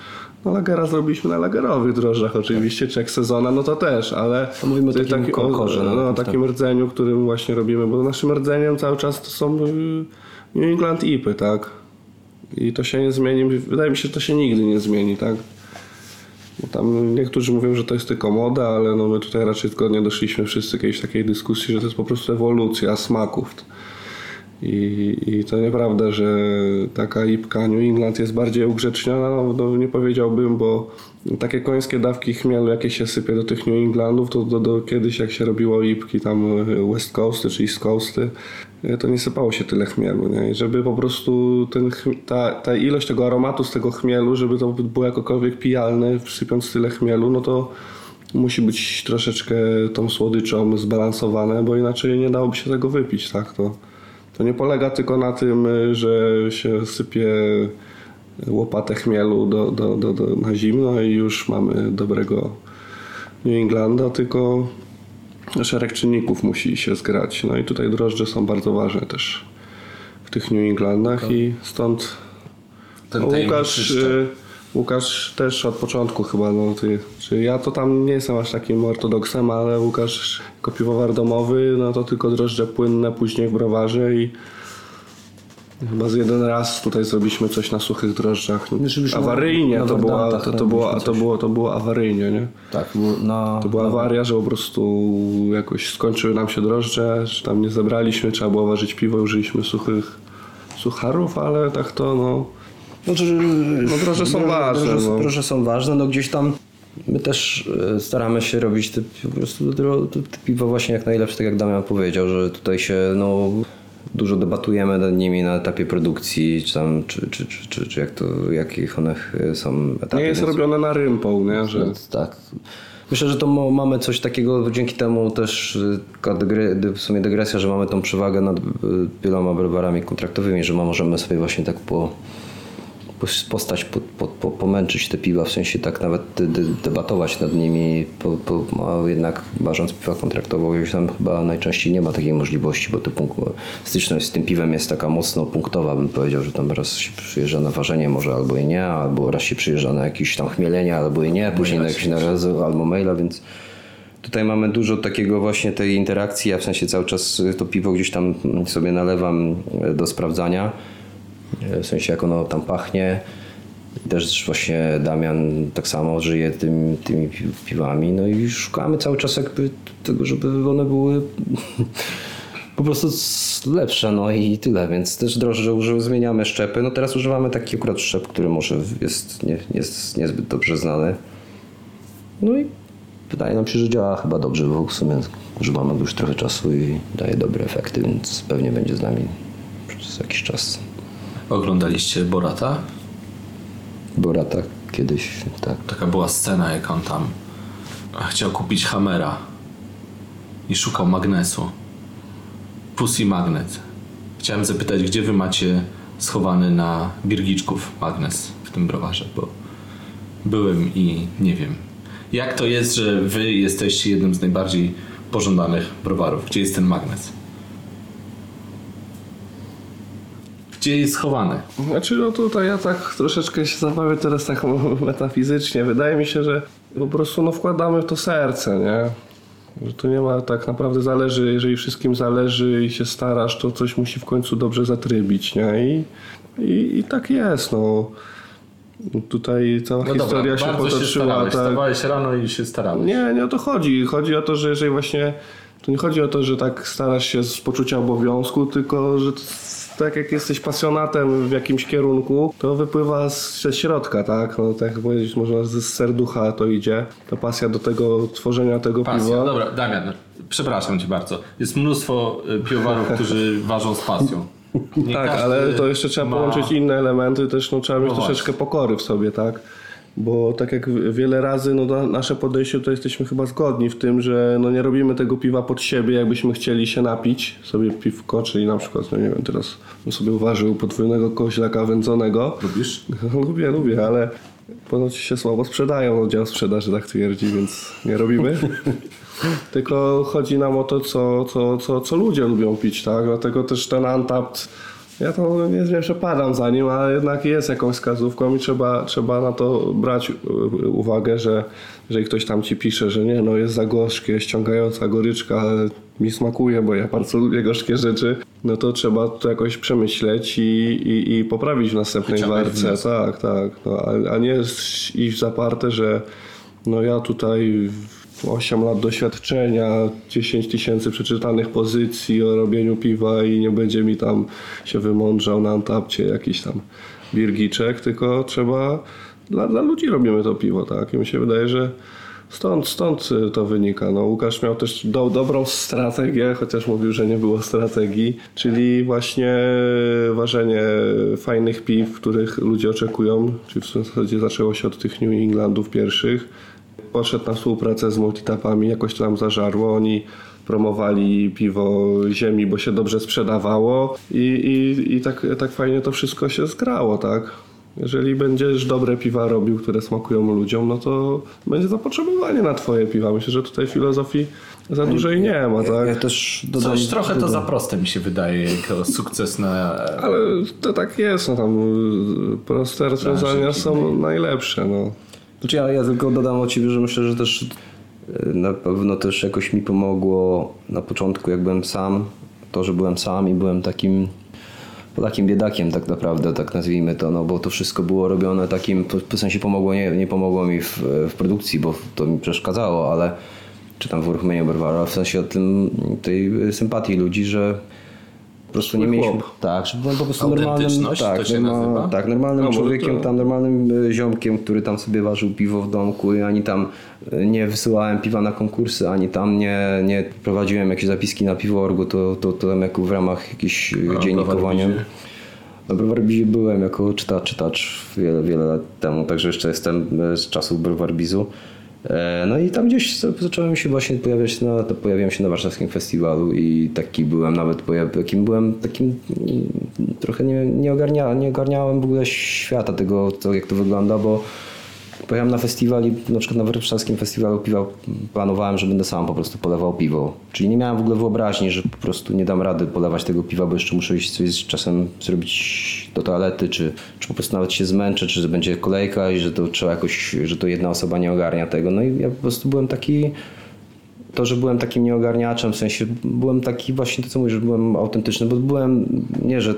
No lagera zrobiliśmy na lagerowych drożdżach oczywiście, czy jak sezona, no to też, ale... To mówimy o takim konkorze, No, no, no, tak. takim rdzeniu, którym właśnie robimy, bo naszym rdzeniem cały czas to są y, New England IPy, tak? I to się nie zmieni, wydaje mi się, że to się nigdy nie zmieni, tak? Bo tam niektórzy mówią, że to jest tylko moda, ale no my tutaj raczej zgodnie doszliśmy wszyscy kiedyś takiej dyskusji, że to jest po prostu ewolucja smaków. I, I to nieprawda, że taka ipka New England jest bardziej ugrzeczniona, no, no nie powiedziałbym, bo takie końskie dawki chmielu, jakie się sypie do tych New Englandów, to do, do kiedyś jak się robiło ipki tam West Coasty czy East Coasty, to nie sypało się tyle chmielu. Nie? I żeby po prostu ten, ta, ta ilość tego aromatu z tego chmielu, żeby to było jakokolwiek pijalne, wsypiąc tyle chmielu, no to musi być troszeczkę tą słodyczą zbalansowane, bo inaczej nie dałoby się tego wypić, tak? To, to nie polega tylko na tym, y, że się sypie łopatę chmielu do, do, do, do, na zimno i już mamy dobrego New Englanda, tylko szereg czynników musi się zgrać. No i tutaj drożdże są bardzo ważne też w tych New Englandach i stąd Ten Łukasz. Łukasz też od początku chyba, no ty, czy ja to tam nie jestem aż takim ortodoksem, ale Łukasz jako piwowar domowy, no to tylko drożdże płynne później w browarze i chyba z jeden raz tutaj zrobiliśmy coś na suchych drożdżach. Zrobiliśmy Awaryjnie na to, była, to, to, było, to, było, to było awaryjnie, nie? Tak, na, To była awaria, że po prostu jakoś skończyły nam się drożdże, że tam nie zebraliśmy, trzeba było ważyć piwo, użyliśmy suchych sucharów, ale tak to no... Znaczy, No drożdże są ważne, Drożdże, no. są ważne, no gdzieś tam my też e, staramy się robić te, po prostu te, te, piwo właśnie jak najlepsze, tak jak Damian powiedział, że tutaj się no dużo debatujemy nad nimi na etapie produkcji, czy tam, czy, czy, czy, czy, czy jak to, jakich one są etapy. Nie jest więc- robione na rympą, nie? Że więc tak. Myślę, że to mamy coś takiego, dzięki temu też dy- w sumie dygresja, że mamy tą przewagę nad y, wieloma browarami kontraktowymi, że możemy sobie właśnie tak po postać, po, po, po, pomęczyć te piwa, w sensie tak nawet debatować nad nimi, po, po, a jednak ważąc piwa kontraktowo, już tam chyba najczęściej nie ma takiej możliwości, bo to styczność z tym piwem jest taka mocno punktowa, bym powiedział, że tam raz się przyjeżdża na ważenie może albo i nie, albo raz się przyjeżdża na jakieś tam chmielenie, albo i nie, później na jakieś na razu albo maila, więc Tutaj mamy dużo takiego właśnie tej interakcji, ja w sensie cały czas to piwo gdzieś tam sobie nalewam e, do sprawdzania, w sensie jak ono tam pachnie. Też właśnie Damian tak samo żyje tym, tymi pi- piwami, no i szukamy cały czas jakby tego, żeby one były po prostu lepsze, no i tyle, więc też drożdże uży- zmieniamy szczepy. No teraz używamy taki akurat szczep, który może jest nie, jest niezbyt dobrze znany. No i wydaje nam się, że działa chyba dobrze, bo w sumie używamy już trochę czasu i daje dobre efekty, więc pewnie będzie z nami przez jakiś czas. Oglądaliście Borata? Borata kiedyś, tak. Taka była scena, jak on tam chciał kupić Hammera i szukał magnesu. Pussy magnet. Chciałem zapytać, gdzie wy macie schowany na birgiczków magnes w tym browarze, bo byłem i nie wiem. Jak to jest, że wy jesteście jednym z najbardziej pożądanych browarów? Gdzie jest ten magnes? Gdzie jest schowany? Znaczy, no tutaj ja tak troszeczkę się zabawię teraz tak metafizycznie. Wydaje mi się, że po prostu no wkładamy w to serce, nie? Że to nie ma tak naprawdę zależy, jeżeli wszystkim zależy i się starasz, to coś musi w końcu dobrze zatrybić, nie? I, i, i tak jest, no. Tutaj cała historia się potoczyła. tak. Wstawałeś rano i się starałeś. Nie, nie o to chodzi. Chodzi o to, że jeżeli właśnie. To nie chodzi o to, że tak starasz się z poczucia obowiązku, tylko że tak jak jesteś pasjonatem w jakimś kierunku, to wypływa z, ze środka, tak? No, tak jak powiedzieć, można z serducha to idzie. Ta pasja do tego tworzenia tego Pasja. piwa. Dobra, Damian, przepraszam cię bardzo. Jest mnóstwo y, piwowarów, którzy ważą z pasją. Nie Tak, ale to jeszcze trzeba ma- połączyć inne elementy, też no, trzeba mieć No troszeczkę pokory w sobie, tak? Bo tak jak wiele razy, no na- nasze podejście to jesteśmy chyba zgodni w tym, że no nie robimy tego piwa pod siebie, jakbyśmy chcieli się napić sobie piwko, czyli na przykład, no nie wiem, teraz bym sobie uważył podwójnego koźlaka wędzonego. Lubisz? lubię, lubię, ale ponoć się słabo sprzedają, oddział sprzedaży tak twierdzi, więc nie robimy. Tylko chodzi nam o to, co, co, co, co ludzie lubią pić, tak? Dlatego też ten Untapped, ja to nie, nie przepadam za nim, ale jednak jest jakąś wskazówką i trzeba, trzeba na to brać y, uwagę, że jeżeli ktoś tam ci pisze, że nie, no jest za gorzkie, ściągająca goryczka, ale mi smakuje, bo ja bardzo lubię gorzkie rzeczy, no to trzeba to jakoś przemyśleć i, i, i poprawić w następnej warce. Tak, tak. No, a, a nie iść zaparte, że no ja tutaj 8 lat doświadczenia, 10 tysięcy przeczytanych pozycji o robieniu piwa i nie będzie mi tam się wymądrzał na antapcie jakiś tam birgiczek, tylko trzeba, dla, dla ludzi robimy to piwo, tak? I mi się wydaje, że stąd, stąd y, to wynika. No, Łukasz miał też do, dobrą strategię, chociaż mówił, że nie było strategii, czyli właśnie ważenie fajnych piw, których ludzie oczekują, czyli w zasadzie zaczęło się od tych New Englandów pierwszych. Poszedł na współpracę z multitapami, jakoś to nam zażarło. Oni promowali piwo ziemi, bo się dobrze sprzedawało i, i, i tak, tak fajnie to wszystko się zgrało, tak? Jeżeli będziesz dobre piwa robił, które smakują ludziom, no to będzie zapotrzebowanie na twoje piwa. Myślę, że tutaj filozofii za dużej nie ma, Ja tak? też dodam, Coś trochę to za proste mi się wydaje, jako sukces na... Ale to tak jest, no tam y, proste rozwiązania są najlepsze, no. Znaczy ja, ja tylko dodam od Ciebie, że myślę, że też e, na pewno też jakoś mi pomogło na początku, jak byłem sam, to, że byłem sam i byłem takim takim biedakiem tak naprawdę, tak nazwijmy to, no bo to wszystko było robione takim, w sensie pomogło, nie, nie pomogło mi w, w produkcji, bo to mi przeszkadzało, ale czy tam w uruchomieniu browara, w sensie o tym, tej sympatii ludzi, że po prostu nie mieliśmy. chłop. Tak, że byłem po prostu normalnym, tak, nazywa? tak, normalnym No, człowiekiem, to- tam normalnym e, ziomkiem, który tam sobie ważył piwo w domku i ani tam e, nie wysyłałem piwa na konkursy, ani tam nie, nie prowadziłem jakieś zapiski na piworgu, to, to, to tam jako w ramach jakichś e, dziennikowania. Browarbizie? Na Browarbizie byłem jako czytacz, czytacz wiele, wiele lat temu, także jeszcze jestem z czasów Browarbizu. E, No i tam gdzieś za- zacząłem się właśnie pojawiać na, to pojawiłem się na warszawskim festiwalu i taki byłem nawet, takim byłem takim mm, trochę nie, nie, ogarnia, nie ogarniałem w ogóle świata tego, to, jak to wygląda, bo Pojechałem na festiwal i na przykład na warszawskim festiwalu piwa planowałem, że będę sam po prostu polewał piwo. Czyli nie miałem w ogóle wyobraźni, że po prostu nie dam rady polewać tego piwa, bo jeszcze muszę iść coś czasem zrobić do toalety, czy, czy po prostu nawet się zmęczę, czy że będzie kolejka i że to trzeba jakoś, że to jedna osoba nie ogarnia tego. No i ja po prostu byłem taki to, że byłem takim nieogarniaczem, w sensie byłem taki właśnie to, co mówisz, że byłem autentyczny, bo byłem, nie, że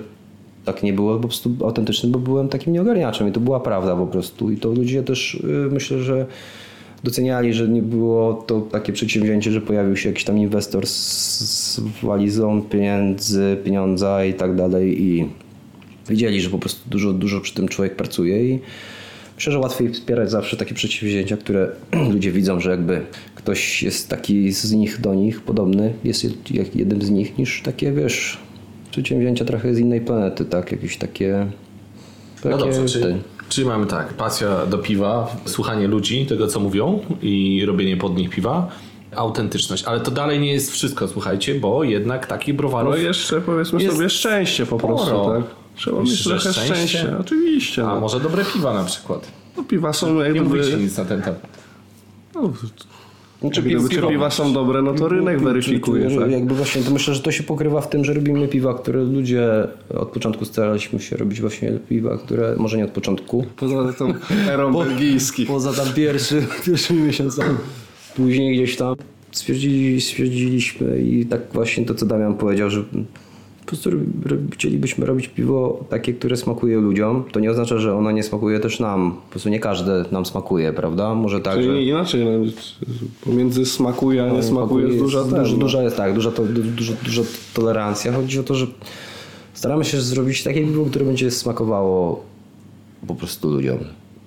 tak nie było, po prostu autentyczny, bo byłem takim nieogarniaczem i to była prawda po prostu. I to ludzie też y, myślę, że doceniali, że nie było to takie przedsięwzięcie, że pojawił się jakiś tam inwestor z, z walizą pieniędzy, pieniądza i tak dalej i wiedzieli, że po prostu dużo, dużo przy tym człowiek pracuje i myślę, że łatwiej wspierać zawsze takie przedsięwzięcia, które ludzie widzą, że jakby ktoś jest taki z nich do nich podobny, jest jednym z nich, niż takie, wiesz, przedsięwzięcia trochę z innej planety, tak? Jakieś takie... No takie dobrze, czyli, czyli mamy tak, pasja do piwa, słuchanie ludzi, tego co mówią i robienie pod nich piwa, autentyczność, ale to dalej nie jest wszystko, słuchajcie, bo jednak takich browarów... No jeszcze powiedzmy Jest sobie szczęście po prostu, sporo. tak? Trzeba mieć Myślisz, trochę szczęście? szczęścia. Oczywiście. A No. może dobre piwa na przykład. No, piwa są jak Nie mówicie nic na ten temat. No, Gdyby czy piwa są dobre, no to rynek weryfikuje, tak? Jakby właśnie to myślę, że to się pokrywa w tym, że robimy piwa, które ludzie od początku staraliśmy się robić właśnie piwa, które może nie od początku. Poza tą erą belgijskich. Poza tam pierwszy, pierwszymi miesiącami. Później gdzieś tam stwierdzili, stwierdziliśmy i tak właśnie to, co Damian powiedział, że po prostu chcielibyśmy robić piwo takie, które smakuje ludziom. To nie oznacza, że ono nie smakuje też nam. Po prostu nie każde nam smakuje, prawda? Może tak, że... Czyli inaczej, no, pomiędzy smakuje a nie smakuje jest duża ten, duża, no. duża jest tak, duża, to, duża, duża tolerancja. Chodzi o to, że staramy się zrobić takie piwo, które będzie smakowało po prostu ludziom.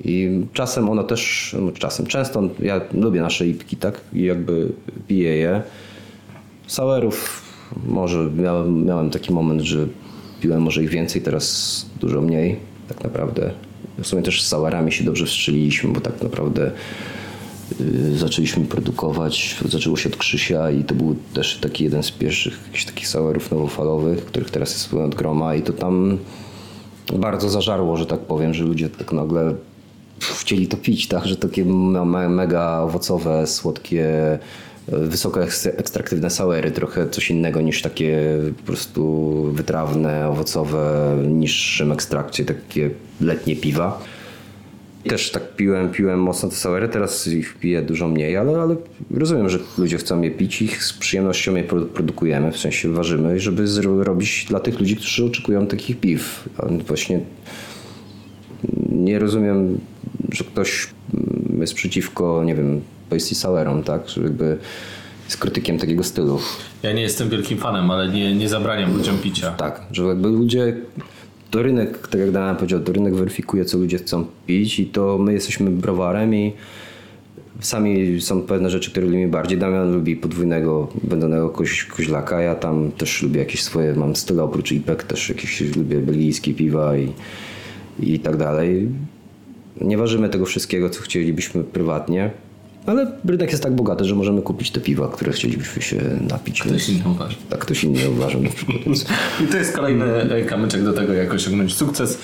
I czasem ono też, no czasem, często ja lubię nasze ipki, tak? I jakby piję je. Sourów może miałem, miałem taki moment, że piłem może ich więcej, teraz dużo mniej tak naprawdę. W sumie też z sourami się dobrze wstrzeliliśmy, bo tak naprawdę y, zaczęliśmy produkować, zaczęło się od Krzysia i to był też taki jeden z pierwszych jakichś takich sourów nowofalowych, których teraz jest od groma i to tam bardzo zażarło, że tak powiem, że ludzie tak nagle chcieli to pić, tak, że takie me- me- mega owocowe, słodkie, wysoko eks- ekstraktywne sauery, trochę coś innego niż takie po prostu wytrawne, owocowe, niższym ekstrakcie, takie letnie piwa. Też tak piłem, piłem mocno te sauery, teraz ich piję dużo mniej, ale, ale rozumiem, że ludzie chcą je pić i z przyjemnością je produ- produkujemy, w sensie ważymy, żeby zro- robić dla tych ludzi, którzy oczekują takich piw. Właśnie nie rozumiem, że ktoś jest przeciwko, nie wiem, pasty sauerom, tak? Że jakby jest krytykiem takiego stylu. Ja nie jestem wielkim fanem, ale nie, nie zabraniam ludziom picia. Tak, że jakby ludzie, to rynek, tak jak Damian powiedział, to rynek weryfikuje, co ludzie chcą pić i to my jesteśmy browarem i sami są pewne rzeczy, które lubimy bardziej. Damian lubi podwójnego, będnego koź, koźlaka, ja tam też lubię jakieś swoje, mam style oprócz IPek, też jakieś lubię belgijskie piwa i, i tak dalej. Nie ważymy tego wszystkiego, co chcielibyśmy prywatnie, ale rynek jest tak bogaty, że możemy kupić te piwa, które chcielibyśmy się napić. Ktoś inny uważa. Tak ktoś inny uważa na przykład. I to jest kolejny e, kamyczek do tego, jak osiągnąć sukces.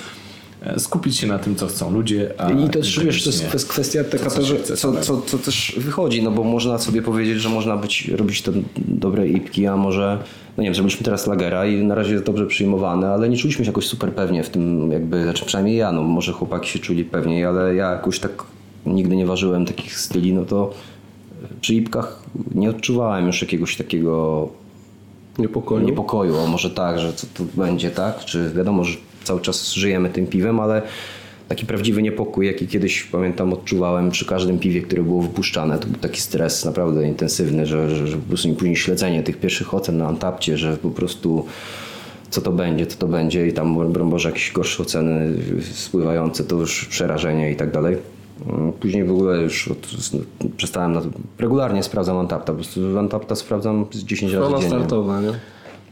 E, Skupić się na tym, co chcą ludzie. I też wiesz, to jest kwestia taka, co że co, co, co też wychodzi, no bo można sobie powiedzieć, że można być, robić te dobre ipki, a może, no nie wiem, zrobiliśmy teraz lagera i na razie jest dobrze przyjmowane, ale nie czuliśmy się jakoś super pewnie w tym jakby, znaczy przynajmniej ja, no może chłopaki się czuli pewniej, ale ja jakoś tak nigdy nie ważyłem takich styli, no to przy ipkach nie odczuwałem już jakiegoś takiego Niepokoju. niepokoju, a może tak, że co tu będzie, tak? Czy wiadomo, że cały czas żyjemy tym piwem, ale taki prawdziwy niepokój, jaki kiedyś pamiętam odczuwałem przy każdym piwie, które było wypuszczane. To był taki stres naprawdę intensywny, że, że, że po prostu później śledzenie tych pierwszych ocen na Antapcie, że po prostu co to będzie, co to będzie i tam Boże jakieś gorsze oceny spływające, to już przerażenie i tak dalej. Mm, Później w ogóle już od, przestałem, na, regularnie sprawdzam Antapta, po prostu Antapta sprawdzam z 10 razy Strona dziennie. startowa, nie?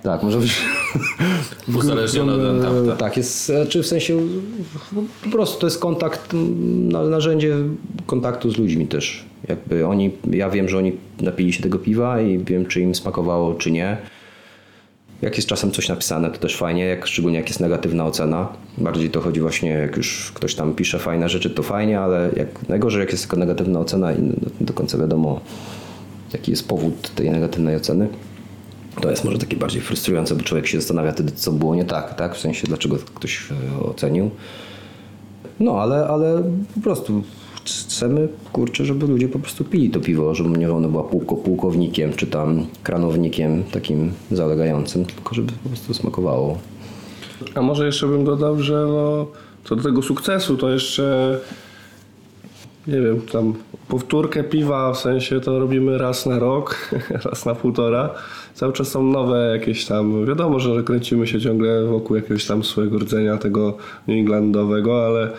Tak, może być... Uzależnione od Antapta. Tak, jest, czy w sensie po prostu to jest kontakt, na- narzędzie kontaktu z ludźmi też. Jakby oni, ja wiem, że oni napili się tego piwa i wiem, czy im smakowało, czy nie. Jak jest czasem coś napisane, to też fajnie, jak, szczególnie jak jest negatywna ocena. Bardziej to chodzi właśnie, jak już ktoś tam pisze fajne rzeczy, to fajnie, ale jak, najgorzej jak jest tylko negatywna ocena i nie do końca wiadomo, jaki jest powód tej negatywnej oceny. To jest może takie bardziej frustrujące, bo człowiek się zastanawia wtedy, co było nie tak, tak? W sensie, dlaczego ktoś e, ocenił. No, ale, ale po prostu chcemy, kurczę, żeby ludzie po prostu pili to piwo, żeby nie ono było pułko, pułkownikiem, czy tam kranownikiem takim zalegającym, tylko żeby po prostu smakowało. A może jeszcze bym dodał, że no, co do tego sukcesu, to jeszcze nie wiem, tam powtórkę piwa, w sensie to robimy raz na rok, raz na półtora. Cały czas są nowe jakieś tam, wiadomo, że kręcimy się ciągle wokół jakiegoś tam swojego rdzenia tego New Englandowego, ale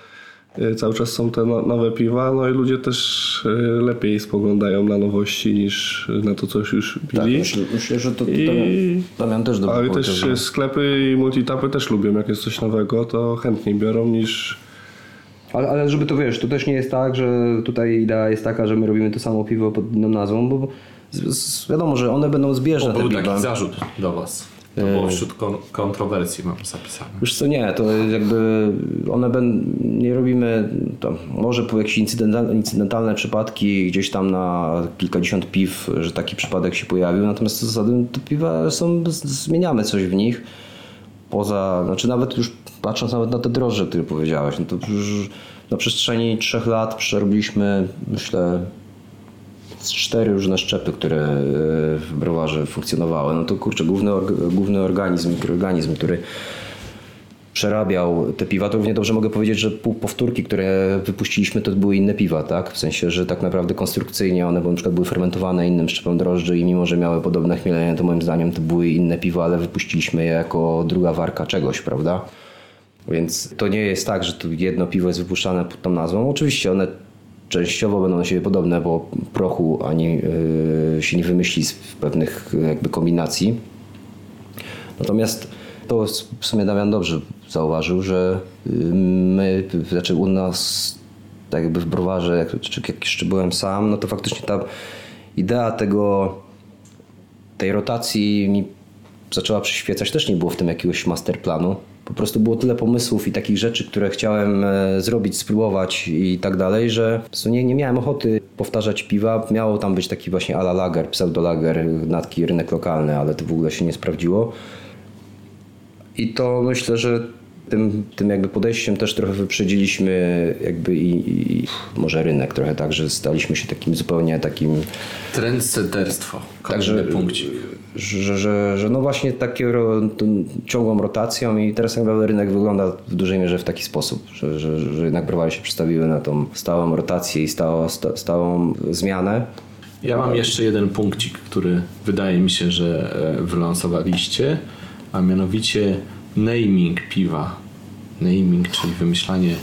cały czas są te no, nowe piwa, no i ludzie też y, lepiej spoglądają na nowości niż na to, co już Tak, pili. myślę, myślę, że to I- Damian, też dobrze Ale też sklepy i multitapy też lubią, jak jest coś nowego, to chętniej biorą niż... Ale, ale żeby to wiesz, to też nie jest tak, że tutaj idea jest taka, że my robimy to samo piwo pod inną nazwą, bo z, z, wiadomo, że one będą zbieżne te Był taki zarzut do was. To było wśród kon- kontrowersji mam zapisane. Wiesz co, nie, to jakby one będą, nie robimy, tam, może po jakieś incydentalne, incydentalne przypadki gdzieś tam na kilkadziesiąt piw, że taki przypadek się pojawił, natomiast co za tym te piwa są, zmieniamy coś w nich, poza, znaczy nawet już patrząc nawet na te drożdże, które powiedziałeś, no to już na przestrzeni trzech lat przerobiliśmy, myślę, cztery różne szczepy, które e, w browarze funkcjonowały. No to kurczę, główny, główny organizm, mikroorganizm, który przerabiał te piwa, to równie dobrze mogę powiedzieć, że powtórki, które wypuściliśmy, to były inne piwa, tak? W sensie, że tak naprawdę konstrukcyjnie one na przykład były fermentowane innym szczepem drożdży i mimo, że miały podobne chmielenie, to moim zdaniem to były inne piwa, ale wypuściliśmy je jako druga warka czegoś, prawda? Więc to nie jest tak, że tu jedno piwo jest wypuszczane pod tą nazwą. Oczywiście one częściowo będą do siebie podobne, bo prochu ani yy, się nie wymyśli z pewnych jakby kombinacji. Natomiast to w sumie Damian dobrze zauważył, że y, my, znaczy u nas tak jakby w browarze, jak, czy jak jeszcze byłem sam, no to faktycznie ta idea tego tej rotacji mi zaczęła przyświecać. Też nie było w tym jakiegoś masterplanu. Po prostu było tyle pomysłów i takich rzeczy, które chciałem e, zrobić, spróbować i tak dalej, że po prostu nie, nie miałem ochoty powtarzać piwa. Miało tam być taki właśnie ala lager, pseudo-lager, natki rynek lokalny, ale to w ogóle się nie sprawdziło. I to myślę, że tym, tym jakby podejściem też trochę wyprzedziliśmy jakby i, i może rynek trochę tak, że staliśmy się takim zupełnie takim Trendsetterstwo. Także punkcik. Że, że, że no właśnie takie ro, ciągłą rotacją i teraz tak naprawdę rynek wygląda w dużej mierze w taki sposób, że, że, że jednak browary się przestawiły na tą stałą rotację i stałą, sta, stałą zmianę. Ja mam jeszcze jeden punkcik, który wydaje mi się, że e, wylansowaliście, a mianowicie naming piwa. Naming, czyli wymyślanie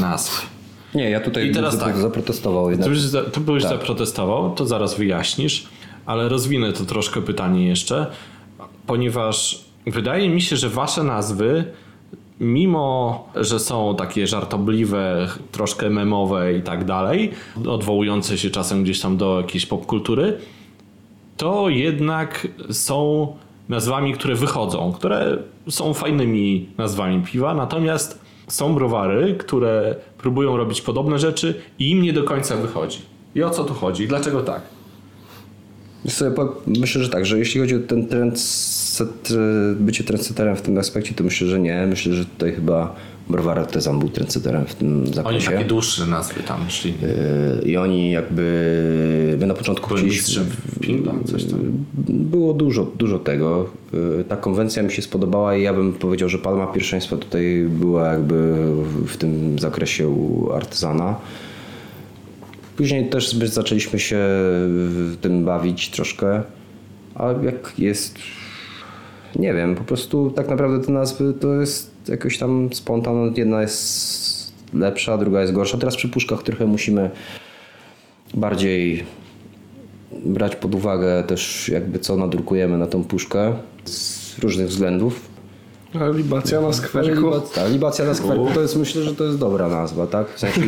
nazw. Nie, ja tutaj I teraz tak. zaprotestował jednak. To byś, to byś Tak. zaprotestował, to zaraz wyjaśnisz, ale rozwinę to troszkę pytanie jeszcze, ponieważ wydaje mi się, że wasze nazwy, mimo że są takie żartobliwe, troszkę memowe i tak dalej, odwołujące się czasem gdzieś tam do jakiejś popkultury, to jednak są nazwami, które wychodzą, które są fajnymi nazwami piwa, natomiast są browary, które próbują robić podobne rzeczy i im nie do końca wychodzi. I o co tu chodzi? Dlaczego tak? Wiesz co, ja po- myślę, że tak, że jeśli chodzi o ten trend, set, bycie trendsetterem w tym aspekcie, to myślę, że nie. Myślę, że tutaj chyba browar artezan był trendsetterem w tym Oni zakresie. takie dłuższe nazwy tam szli. Yy, I oni jakby my na początku coś tam. Było dużo, dużo tego. Yy, Ta konwencja mi się spodobała i ja bym powiedział, że palma pierwszeństwa tutaj była jakby w tym zakresie u artyzana. Później też zaczęliśmy się tym bawić troszkę. A jak jest Nie wiem, po prostu tak naprawdę te nazwy to jest jakoś tam spontan. Jedna jest lepsza, druga jest gorsza. Teraz przy puszkach trochę musimy bardziej brać pod uwagę też jakby co nadrukujemy na tą puszkę z różnych względów. A libacja na skwerku. Tak, libacja na skwerku to jest myślę, że to jest dobra nazwa, tak? W sensie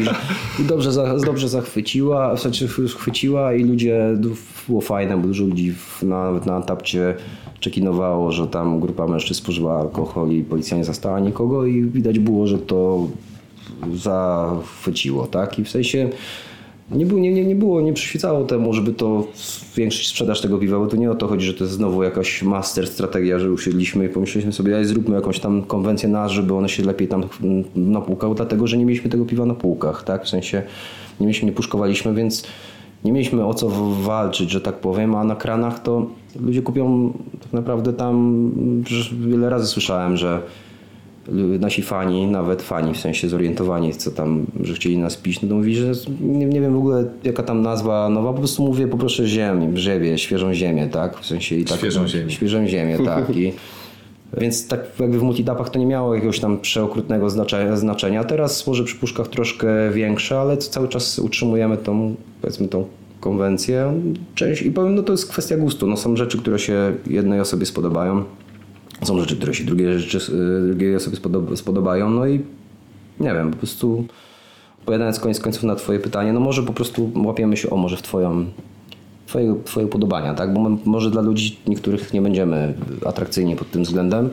i dobrze, za, dobrze zachwyciła, w sensie chwyciła i ludzie, było fajne, bo dużo ludzi w- na, nawet na tapcie czekinowało, że tam grupa mężczyzn spożywa alkohol i policja nie zastała nikogo i widać było, że to zachwyciło, tak? I w sensie nie, było, nie, nie, nie było, nie przyświecało temu, żeby to zwiększyć sprzedaż tego piwa, bo to nie o to chodzi, że to jest znowu jakaś master strategia, że usiedliśmy i pomyśleliśmy sobie, ej, zróbmy jakąś tam konwencję nas, żeby one się lepiej tam napłukały, dlatego, że nie mieliśmy tego piwa na półkach, tak? W sensie nie mieliśmy, nie puszkowaliśmy, więc nie mieliśmy o co walczyć, że tak powiem, a na kranach to ludzie kupią tak naprawdę tam, wiele razy słyszałem, że nasi fani, nawet fani w sensie zorientowani, co tam, że chcieli nas pić, no to mówi, że nie, nie wiem w ogóle jaka tam nazwa nowa, po prostu mówię poproszę ziemię, grzebię, świeżą ziemię, tak? W sensie i tak. Świeżą ziemię. Świeżą ziemię, tak. I, więc tak jakby w multitapach to nie miało jakiegoś tam przeokrutnego znaczenia, znaczenia. Teraz może przy puszkach troszkę większe, ale cały czas utrzymujemy tą, powiedzmy tą konwencję. Część, I powiem, no to jest kwestia gustu. No są rzeczy, które się jednej osobie spodobają, są rzeczy, które się drugiej, rzeczy, drugiej osobie spodob- spodobają, no i nie wiem, po prostu odpowiadając koniec końców na twoje pytanie, no może po prostu łapiemy się, o może w twoją, twoje, twoje upodobania, tak? Bo może dla ludzi niektórych nie będziemy atrakcyjni pod tym względem,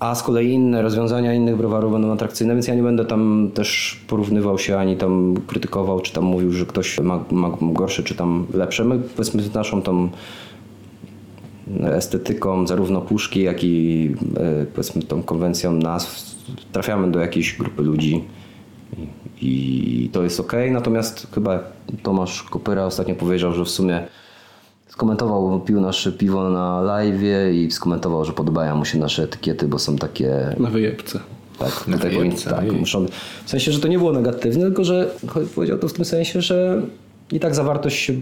a z kolei inne rozwiązania innych browarów będą atrakcyjne, więc ja nie będę tam też porównywał się ani tam krytykował, czy tam mówił, że ktoś ma, ma gorsze, czy tam lepsze. My powiedzmy naszą tą estetyką zarówno puszki, jak i e, powiedzmy tą konwencją nazw trafiamy do jakiejś grupy ludzi i, to jest ok. Natomiast chyba Tomasz Kopyra ostatnio powiedział, że w sumie skomentował, pił nasze piwo na live i skomentował, że podobają mu się nasze etykiety, bo są takie Na wyjebce. tak, tutaj wyjebce, powinien, tak, muszą, w sensie, że to nie było negatywne, tylko że powiedział to w tym sensie, że i tak zawartość się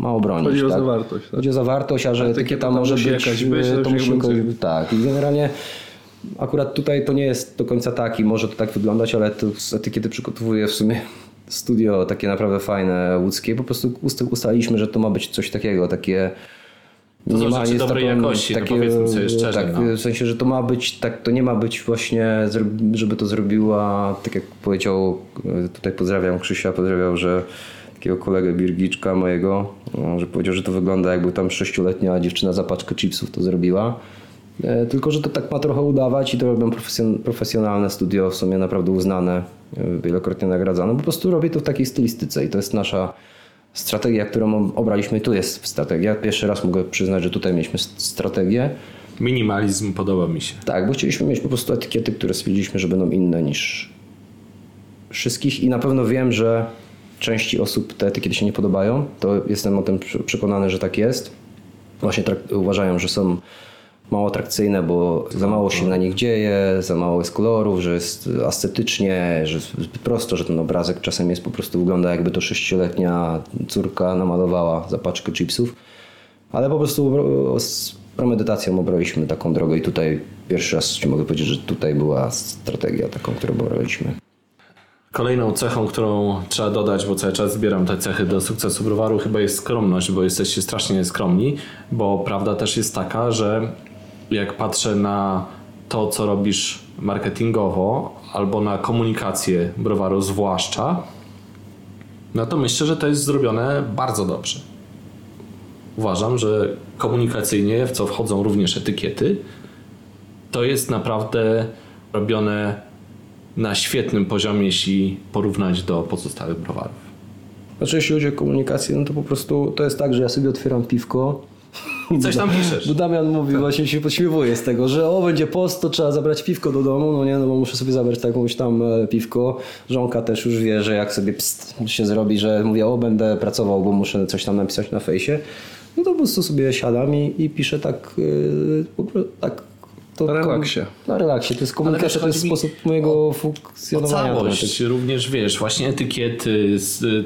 ma obronić. Chodzi o tak? zawartość, tak. Chodzi o zawartość, a że Etykieta może być, jakaś być, to musi jakoś- tak. I generalnie akurat tutaj to nie jest do końca tak i może to tak wyglądać, ale to z etykiety przygotowuje w sumie studio takie naprawdę fajne łódzkie. Po prostu ust- ustaliliśmy, że to ma być coś takiego, takie To są nie ma- jest dobrej taką- jakości, no powiedzmy sobie szczerze, Tak, no. w sensie, że to ma być, tak, to nie ma być właśnie, żeby to zrobiła, tak jak powiedział, e, tutaj pozdrawiam Krzysia, pozdrawiał, że takiego kolegę Birgiczka mojego, no, że powiedział, że to wygląda jakby tam sześcioletnia dziewczyna za paczkę chipsów to zrobiła. E, Tylko, że to tak ma trochę udawać i to robią profesjon- profesjonalne studio, w sumie naprawdę uznane, e, wielokrotnie nagradzane. Po prostu robię to w takiej stylistyce i to jest nasza strategia, którą obraliśmy. Tu jest strategia. Pierwszy raz mogę przyznać, że tutaj mieliśmy strategię. Minimalizm podoba mi się. Tak, bo chcieliśmy mieć po prostu etykiety, które stwierdziliśmy, że będą inne niż wszystkich i na pewno wiem, że części osób te etykiety się nie podobają. To jestem o tym prze- przekonany, że tak jest. Właśnie uważają, że są mało atrakcyjne, bo za mało się na nich dzieje, za mało jest kolorów, że jest ascetycznie, że jest zbyt prosto, że ten obrazek czasem jest po prostu wygląda jakby to sześcioletnia córka namalowała za paczkę chipsów. Ale po prostu z premedytacją obraliśmy taką drogę i tutaj pierwszy raz mogę powiedzieć, że tutaj była strategia taką, którą obraliśmy. Kolejną cechą, którą trzeba dodać, bo cały czas zbieram te cechy do sukcesu browaru, chyba jest skromność, bo jesteście strasznie skromni, bo prawda też jest taka, że jak patrzę na to, co robisz marketingowo, albo na komunikację browaru zwłaszcza, no to myślę, że to jest zrobione bardzo dobrze. Uważam, że komunikacyjnie, w co wchodzą również etykiety, to jest naprawdę robione na świetnym poziomie, jeśli porównać do pozostałych browarów. Znaczy jeśli chodzi o komunikację, no to po prostu to jest tak, że ja sobie otwieram piwko. I coś tam piszesz. Bo Damian mówi, właśnie się podśmiewuje z tego, że o, będzie post, to trzeba zabrać piwko do domu, no nie, no bo muszę sobie zabrać jakąś tam e, piwko. Żonka też już wie, że jak sobie pst się zrobi, że mówię, o, będę pracował, bo muszę coś tam napisać na fejsie, no to po prostu sobie siadam i, i piszę tak, yy, tak. To, relaksie. Na relaksie, to jest komunikacja, to jest sposób mojego O funkcjonowania. całość, również wiesz, właśnie etykiety,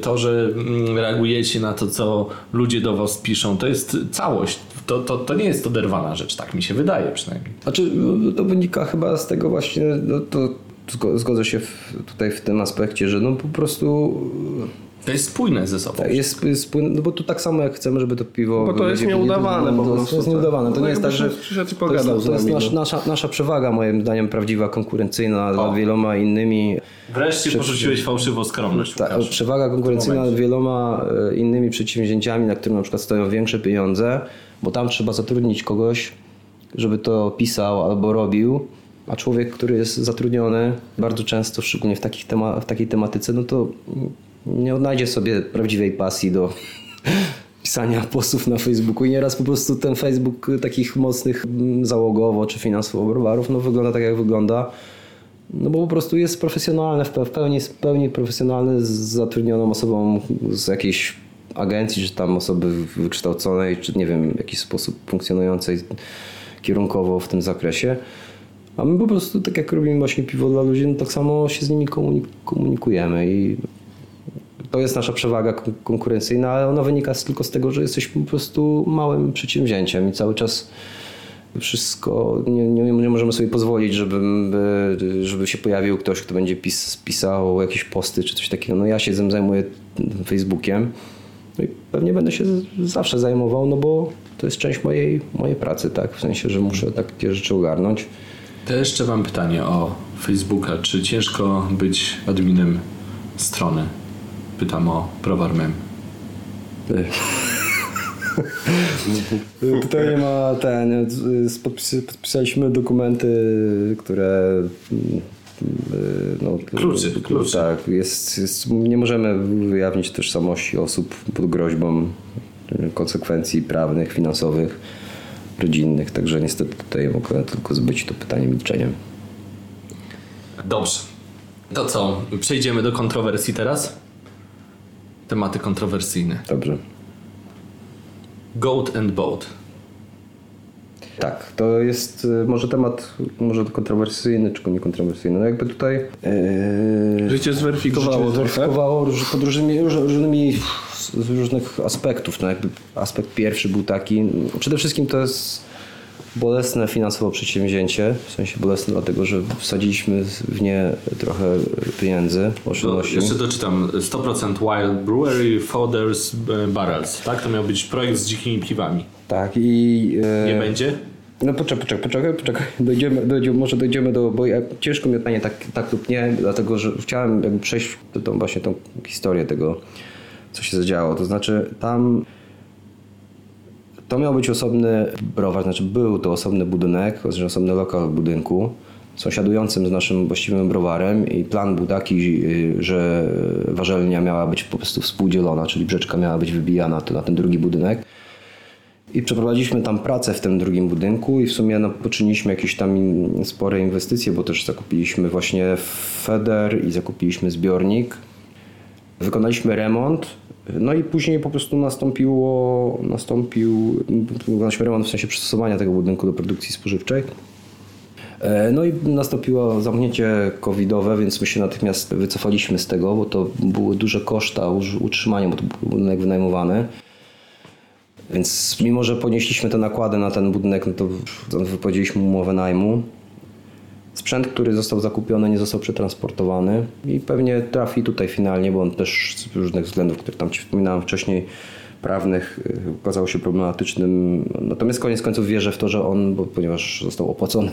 to, że mm, reagujecie na to, co ludzie do was piszą, to jest całość. to, to, to nie jest oderwana rzecz, tak mi się wydaje przynajmniej. Znaczy, no, to wynika chyba z tego właśnie, no to zgo- zgodzę się w, tutaj w tym aspekcie, że no po prostu To jest spójne ze sobą. tak, jest, spójne, no bo to tak samo jak chcemy, żeby to piwo... Bo to jest nieudawane po to, prostu, To jest tak. nieudawane, to No nie jest tak, że... się przyszedł i To jest, to jest no. nasza, nasza przewaga, moim zdaniem prawdziwa, konkurencyjna nad wieloma innymi Wreszcie porzuciłeś fałszywą skromność. Ta, przewaga konkurencyjna nad wieloma e, innymi przedsięwzięciami, na których na przykład stoją większe pieniądze, bo tam trzeba zatrudnić kogoś, żeby to pisał albo robił, a człowiek, który jest zatrudniony bardzo często, szczególnie w, takich tema, w takiej tematyce, no to nie odnajdzie sobie prawdziwej pasji do pisania postów na Facebooku i nieraz po prostu ten Facebook takich mocnych mm, załogowo czy finansowo browarów no wygląda tak jak wygląda. No bo po prostu jest profesjonalny, w pe- w pełni, w pełni profesjonalny z zatrudnioną osobą z jakiejś agencji, czy tam osoby wykształconej, czy nie wiem, w jakiś sposób funkcjonującej kierunkowo w tym zakresie. A my po prostu, tak jak robimy właśnie piwo dla ludzi, no tak samo się z nimi komunik- komunikujemy i to jest nasza przewaga kon- konkurencyjna, ale ona wynika tylko z tego, że jesteśmy po prostu małym przedsięwzięciem i cały czas wszystko, nie, nie, nie możemy sobie pozwolić, żeby, żeby się pojawił ktoś, kto będzie pis, pisał jakieś posty czy coś takiego. No ja się tym zajmuję Facebookiem no i pewnie będę się zawsze zajmował, no bo to jest część mojej, mojej pracy, tak? W sensie, że muszę takie rzeczy ogarnąć. To jeszcze mam pytanie o Facebooka. Czy ciężko być adminem strony? Pytam o Browar Mem. Tutaj nie ma ten. Podpis, podpisaliśmy dokumenty, które. mm, No, Kluczy, kluczy. Tak, jest, jest, nie możemy ujawnić tożsamości osób pod groźbą konsekwencji prawnych, finansowych, rodzinnych, także niestety tutaj mogę tylko zbyć to pytanie milczeniem. Dobrze. To co? Przejdziemy do kontrowersji teraz? Tematy kontrowersyjne. Dobrze. Goat and Boat. Tak, to jest y, może temat może kontrowersyjny, czy niekontrowersyjny. No jakby tutaj yy, Życie zweryfikowało róż, pod różnymi, róż, różnymi z różnych aspektów. No jakby aspekt pierwszy był taki, przede wszystkim to jest bolesne finansowo przedsięwzięcie, w sensie bolesne dlatego, że wsadziliśmy w nie trochę pieniędzy, oszczędności. jeszcze doczytam. 100% Wild Brewery Fodders e, Barrels. Tak? To miał być projekt z dzikimi piwami. Tak i... e, Nie będzie? No poczekaj, poczekaj, poczekaj, poczekaj. Dojdziemy, dojdziemy, może dojdziemy do, bo ja, ciężko mi pytanie tak, tak lub nie, dlatego że chciałem jakby przejść do tą, właśnie tą historię tego, co się zadziało. To znaczy tam to miał być osobny browar, znaczy był to osobny budynek, znaczy osobny lokal w budynku, sąsiadującym z naszym właściwym browarem i plan był taki, y, że warzelnia miała być po prostu współdzielona, czyli brzeczka miała być wybijana na ten drugi budynek. I przeprowadziliśmy tam pracę w tym drugim budynku i w sumie no, poczyniliśmy jakieś tam spore inwestycje, bo też zakupiliśmy właśnie feder i zakupiliśmy zbiornik. Wykonaliśmy remont, no i później po prostu nastąpiło, nastąpił, wykonaliśmy remont w sensie przystosowania tego budynku do produkcji spożywczej. E, No i nastąpiło zamknięcie covidowe, więc my się natychmiast wycofaliśmy z tego, bo to były duże koszta utrzymania, bo to był budynek wynajmowany. Więc mimo, że ponieśliśmy te nakłady na ten budynek, no to wypowiedzieliśmy umowę najmu. Sprzęt, który został zakupiony, nie został przetransportowany i pewnie trafi tutaj finalnie, bo on też z różnych względów, które tam Ci wspominałem wcześniej, prawnych, y, okazało się problematycznym. Natomiast koniec końców wierzę w to, że on, bo, ponieważ został opłacony,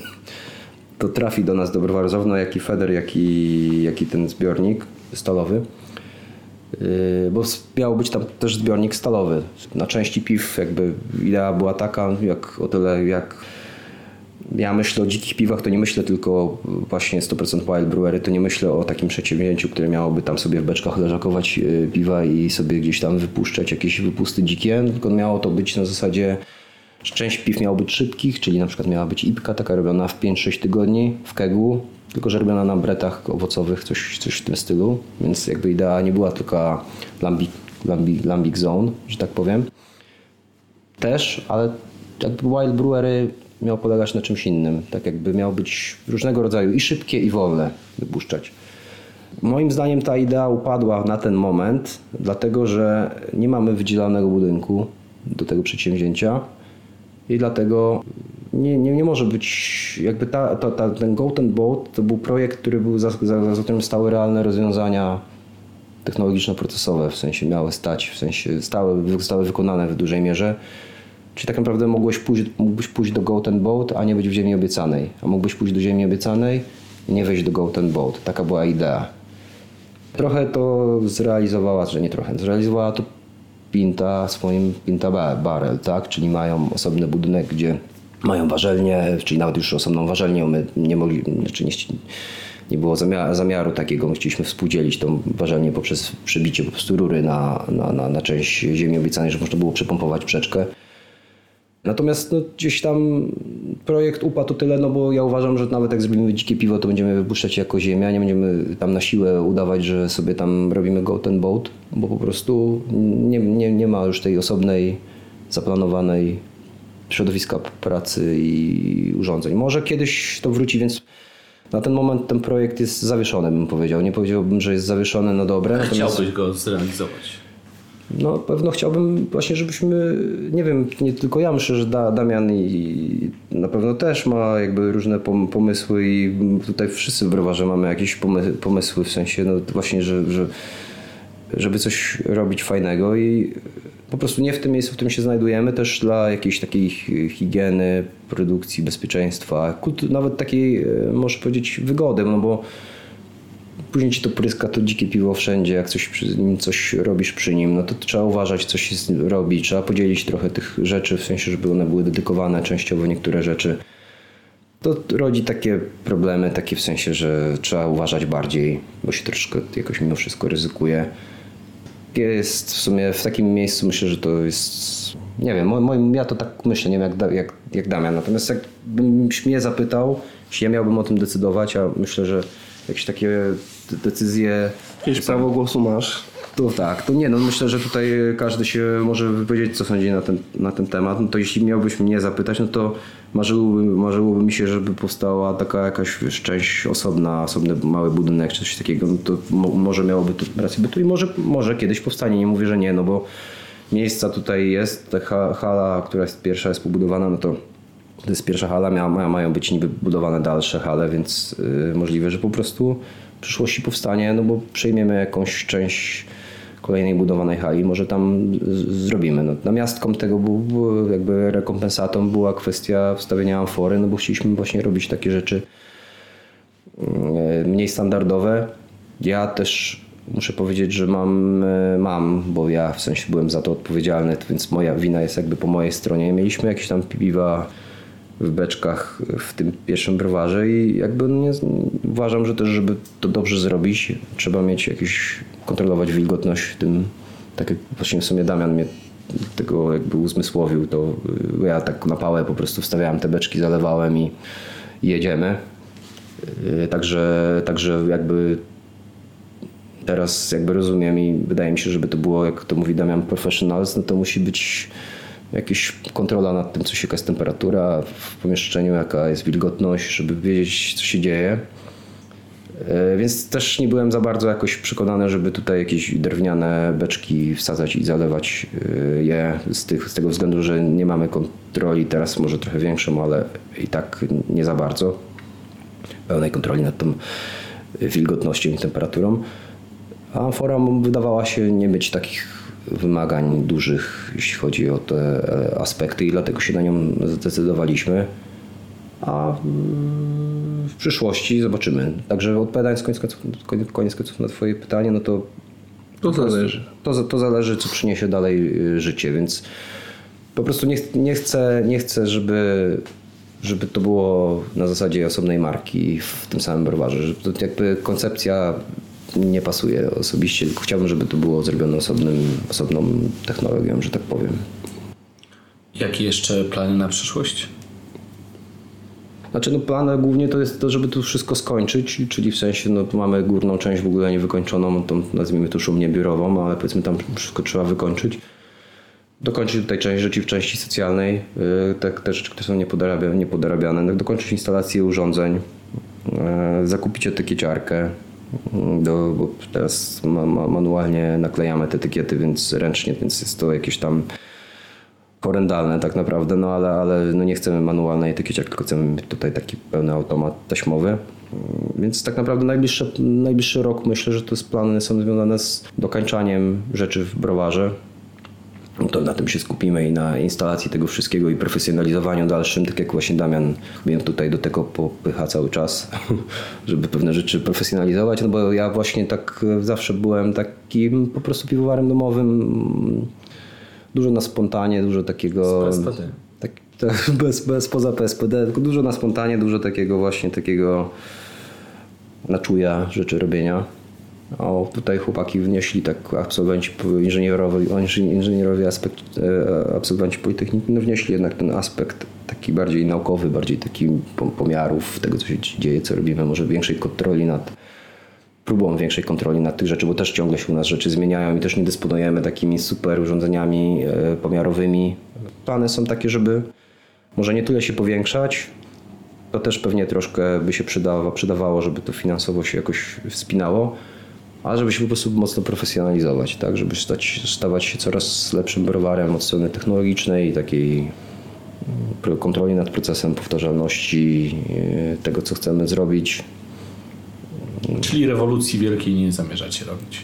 to trafi do nas do browaru, zarówno jak i feder, jak i, jak i ten zbiornik stalowy. Yy, bo miał być tam też zbiornik stalowy. Na części piw jakby idea była taka, jak o tyle jak ja myślę o dzikich piwach, to nie myślę tylko właśnie 100% Wild Brewery, to nie myślę o takim przedsięwzięciu, które miałoby tam sobie w beczkach leżakować yy, piwa i sobie gdzieś tam wypuszczać jakieś wypusty dzikie, tylko miało to być na zasadzie Część piw miało być szybkich, czyli na przykład miała być ipka taka robiona w 5-6 tygodni w kegu, tylko że robiona na bretach owocowych, coś, coś w tym stylu, więc jakby idea nie była tylko lambic, lambic, lambic zone, że tak powiem. Też, ale jakby Wild Brewery miał polegać na czymś innym, tak jakby miał być różnego rodzaju i szybkie i wolne wypuszczać. Moim zdaniem ta idea upadła na ten moment, dlatego że nie mamy wydzielonego budynku do tego przedsięwzięcia. i dlatego nie, nie, nie może być, jakby ta, ta, ta, ten Golden Boat to był projekt, który był za, za, za tym stały realne rozwiązania technologiczno-procesowe, w sensie miały stać, w sensie stały, zostały wykonane w dużej mierze. Czyli tak naprawdę mogłeś pójść, mógłbyś pójść do Golden Boat, a nie być w Ziemi Obiecanej. A mógłbyś pójść do Ziemi Obiecanej i nie wejść do Golden Boat. Taka była idea. Trochę to zrealizowała, że nie trochę, zrealizowała to Pinta swoim Pinta Barrel, tak? Czyli mają osobny budynek, gdzie mają warzelnię, czyli nawet już osobną warzelnię. My nie mogli, znaczy nie, nie było zamiaru, zamiaru takiego. My chcieliśmy współdzielić tą warzelnię poprzez przebicie po prostu rury na, na, na, na część ziemi obiecanej, żeby można było przepompować przeczkę. Natomiast no, gdzieś tam projekt upadł tyle, no bo ja uważam, że nawet jak zrobimy dzikie piwo, to będziemy wypuszczać jako ziemia, nie będziemy tam na siłę udawać, że sobie tam robimy goat and boat, bo po prostu nie, nie, nie ma już tej osobnej, zaplanowanej środowiska pracy i urządzeń. Może kiedyś to wróci, więc na ten moment ten projekt jest zawieszony, bym powiedział. Nie powiedziałbym, że jest zawieszony na dobre. Natomiast... Chciałbyś go zrealizować. No pewno chciałbym właśnie, żebyśmy, nie wiem, nie tylko ja myślę, że da, Damian i na pewno też ma jakby różne pomysły i tutaj wszyscy w browarze mamy jakieś pomysły w sensie no właśnie, że, że żeby coś robić fajnego i po prostu nie w tym miejscu, w którym się znajdujemy, też dla jakiejś takiej higieny, produkcji, bezpieczeństwa, nawet takiej, e, można powiedzieć, wygody, no bo później ci to pryska to dzikie piwo wszędzie, jak coś, coś robisz przy nim, no to trzeba uważać, co się robi, trzeba podzielić trochę tych rzeczy, w sensie, żeby one były dedykowane częściowo niektóre rzeczy. To rodzi takie problemy, takie w sensie, że trzeba uważać bardziej, bo się troszkę jakoś mimo wszystko ryzykuje. Jest w sumie w takim miejscu, myślę, że to jest, nie wiem, moim, ja to tak myślę, nie wiem jak, jak, jak Damian, natomiast jakbym mnie zapytał, jeśli ja miałbym o tym decydować, a myślę, że jakieś takie decyzje. Jakieś prawo głosu masz. To tak, to nie, no myślę, że tutaj każdy się może wypowiedzieć, co sądzi na ten, na ten temat. No to jeśli miałbyś mnie zapytać, no to marzyłoby, marzyłoby mi się, żeby powstała taka jakaś wiesz, część osobna, osobny mały budynek czy coś takiego. No to mo, może miałoby to rację bytu i może, może kiedyś powstanie. Nie mówię, że nie, no bo miejsca tutaj jest, ta hala, która jest pierwsza jest pobudowana, no to to jest pierwsza hala, mia, mają być niby budowane dalsze hale, więc yy, możliwe, że po prostu przyszłości powstanie, no bo przejmiemy jakąś część kolejnej budowanej hali, może tam zrobimy. No, namiastką tego był, był, jakby rekompensatą była kwestia wstawienia amfory, no bo chcieliśmy właśnie robić takie rzeczy yy, mniej standardowe. Ja też muszę powiedzieć, że mam, yy, mam, bo ja w sensie byłem za to odpowiedzialny, więc moja wina jest jakby po mojej stronie. Mieliśmy jakieś tam piwa w beczkach w tym pierwszym browarze i jakby nie, uważam, że też, żeby to dobrze zrobić, trzeba mieć jakieś, kontrolować wilgotność w tym, tak jak właśnie w sumie Damian mnie tego jakby uzmysłowił, to ja tak na pałę po prostu wstawiałem te beczki, zalewałem i, jedziemy. Yy, także, także jakby teraz jakby rozumiem i wydaje mi się, żeby to było, jak to mówi Damian, professionals, no to musi być jakaś kontrola nad tym, co się, jaka jest temperatura w pomieszczeniu, jaka jest wilgotność, żeby wiedzieć, co się dzieje. E, więc też nie byłem za bardzo jakoś przekonany, żeby tutaj jakieś drewniane beczki wsadzać i zalewać e, je z, tych, z tego względu, że nie mamy kontroli teraz, może trochę większą, ale i tak nie za bardzo pełnej kontroli nad tą wilgotnością i temperaturą. A amfora wydawała się nie być takich wymagań dużych, jeśli chodzi o te e, aspekty i dlatego się na nią zdecydowaliśmy. A w przyszłości zobaczymy. Także odpowiadając koniec końców, koniec końców na Twoje pytanie, no to to zależy. To, to zależy, co przyniesie dalej y, życie, więc po prostu nie, nie, chcę, nie chcę żeby, żeby to było na zasadzie osobnej marki w tym samym browarze. Że to jakby koncepcja nie pasuje osobiście, tylko chciałbym, żeby to było zrobione osobnym, osobną technologią, że tak powiem. Jakie jeszcze plany na przyszłość? Znaczy, no plan głównie to jest to, żeby to wszystko skończyć, czyli w sensie, no mamy górną część w ogóle niewykończoną, tą nazwijmy to szumnie biurową, ale powiedzmy tam wszystko trzeba wykończyć. Dokończyć tutaj część rzeczy w części socjalnej, y, te, te rzeczy, które są niepodorabiane, niepodorabiane. dokończyć instalację urządzeń, y, zakupić etykieciarkę, do, bo teraz ma, ma, manualnie naklejamy te etykiety, więc ręcznie, więc jest to jakieś tam horrendalne tak naprawdę, no ale, ale no nie chcemy manualnej etykiecie, tylko chcemy tutaj taki pełny automat taśmowy. Mm, Więc tak naprawdę najbliższy, najbliższy rok myślę, że to jest plany są związane z dokańczaniem rzeczy w browarze. To na tym się skupimy i na instalacji tego wszystkiego i profesjonalizowaniu dalszym, tak jak właśnie Damian mnie tutaj do tego popycha cały czas, żeby pewne rzeczy profesjonalizować, no bo ja właśnie tak zawsze byłem takim po prostu piwowarem domowym, dużo na spontanie, dużo takiego... Z PSPD. Tak, tak, bez, bez poza PSPD, tylko dużo na spontanie, dużo takiego właśnie takiego na czuja rzeczy robienia. O, tutaj chłopaki wnieśli tak absolwenci inżynierowi, inżynierowie aspekt, e, absolwenci Politechniki, no wnieśli jednak ten aspekt taki bardziej naukowy, bardziej taki pom- pomiarów tego, co się dzieje, co robimy, może większej kontroli nad próbą większej kontroli nad tych rzeczy, bo też ciągle się u nas rzeczy zmieniają i też nie dysponujemy takimi super urządzeniami e, pomiarowymi. Plany są takie, żeby może nie tyle się powiększać, to też pewnie troszkę by się przydało, przydawało, żeby to finansowo się jakoś wspinało, ale żeby się po prostu mocno profesjonalizować, tak, żeby stać, stawać się coraz lepszym browarem od strony technologicznej i takiej kontroli nad procesem powtarzalności e, tego, co chcemy zrobić. Czyli rewolucji wielkiej nie zamierzacie robić.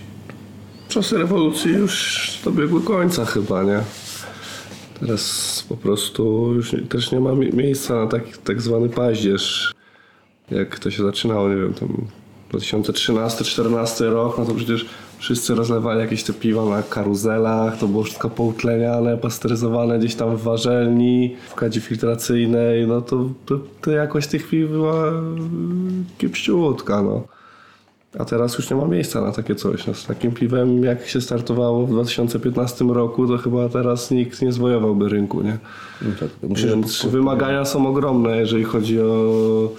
Czasy rewolucji już dobiegły końca chyba, nie? Teraz po prostu już nie, też nie ma mi- miejsca na taki tak zwany paździerz. Jak to się zaczynało, nie wiem, tam 2013-2014 rok, no to przecież wszyscy rozlewali jakieś te piwa na karuzelach, to było wszystko poutleniane, pasteryzowane gdzieś tam w warzelni, w kadzie filtracyjnej, no to, to, to jakość tych piw była kiepściutka, no. A teraz już nie ma miejsca na takie coś. No, z takim piwem, jak się startowało w 2015 roku, to chyba teraz nikt nie zwojowałby rynku, nie? Myślę, że Więc wymagania są ogromne, jeżeli chodzi o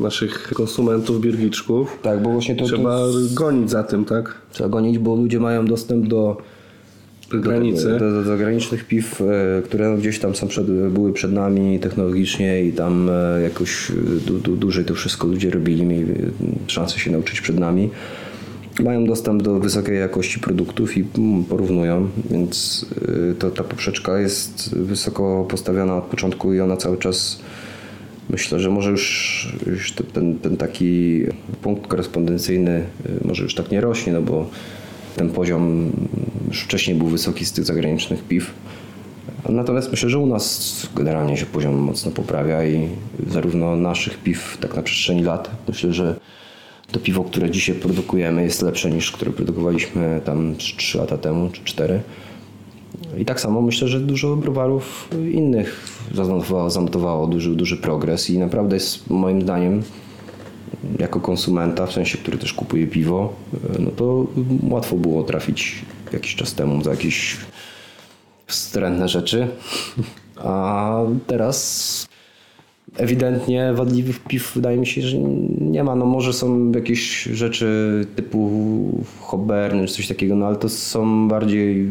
naszych konsumentów birgiczków. tak, bo właśnie to, Trzeba to gonić za tym, tak? trzeba gonić, bo ludzie mają dostęp do Granicy. Do, do, do zagranicznych piw, e, które gdzieś tam są przed, były przed nami technologicznie i tam e, jakoś e, du, du, dłużej to wszystko ludzie robili, mieli szansę się nauczyć przed nami. Mają dostęp do wysokiej jakości produktów i mm, porównują, więc to, ta poprzeczka jest wysoko postawiona od początku i ona cały czas myślę, że może już, już te- ten, ten taki punkt korespondencyjny może już tak nie rośnie, no bo ten poziom już wcześniej był wysoki z tych zagranicznych piw. Natomiast myślę, że u nas generalnie się poziom mocno poprawia i zarówno naszych piw tak na przestrzeni lat, myślę, że to piwo, które dzisiaj produkujemy jest lepsze niż które produkowaliśmy tam 3 lata temu czy 4. I tak samo myślę, że dużo browarów innych zanotowało, zanotowało duży, duży progres i naprawdę jest moim zdaniem jako konsumenta, w sensie, który też kupuje piwo, no to łatwo było trafić jakiś czas temu za jakieś wstrętne rzeczy. A teraz ewidentnie wadliwych piw wydaje mi się, że nie ma. No może są jakieś rzeczy typu hoberny czy coś takiego, no ale to są bardziej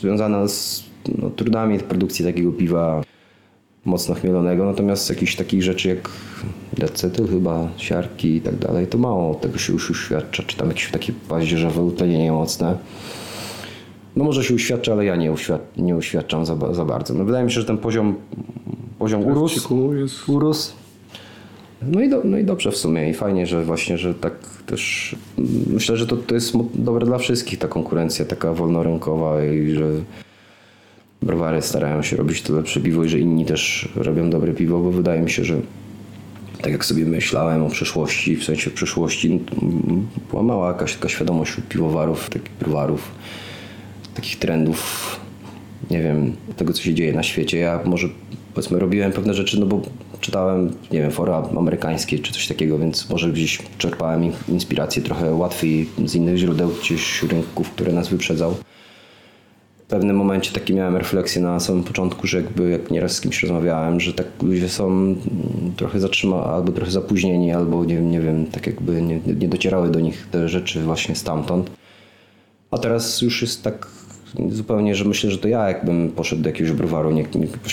związane z no, trudami produkcji takiego piwa mocno chmielonego, natomiast jakichś takich rzeczy jak decetyl chyba, siarki i tak dalej, to mało tego się już uświadcza, czy tam jakieś takie paździerzowe utlenienie mocne. No może się uświadcza, ale ja nie, uświad- nie uświadczam za, za bardzo. No wydaje mi się, że ten poziom, poziom urósł, Ciku jest urósł. No i, do, no i dobrze w sumie i fajnie, że właśnie, że tak też myślę, że to, to jest dobre dla wszystkich ta konkurencja taka wolnorynkowa i że browary starają się robić to lepsze piwo i że inni też robią dobre piwo, bo wydaje mi się, że tak jak sobie myślałem o przyszłości, w sensie przyszłości, mm, była mała jakaś taka świadomość wśród piwowarów, takich browarów, takich trendów, nie wiem, tego co się dzieje na świecie. Ja może powiedzmy robiłem pewne rzeczy, no bo czytałem, nie wiem, fora amerykańskie czy coś takiego, więc może gdzieś czerpałem in- inspirację trochę łatwiej z innych źródeł, gdzieś rynków, które nas wyprzedzał. W pewnym momencie taki miałem refleksję na samym początku, że jakby jak nieraz z kimś rozmawiałem, że tak ludzie są trochę zatrzymani, albo trochę zapóźnieni, albo nie, nie wiem, tak jakby nie, nie docierały do nich te rzeczy właśnie stamtąd. A teraz już jest tak zupełnie, że myślę, że to ja jakbym poszedł do jakiegoś browaru, nie,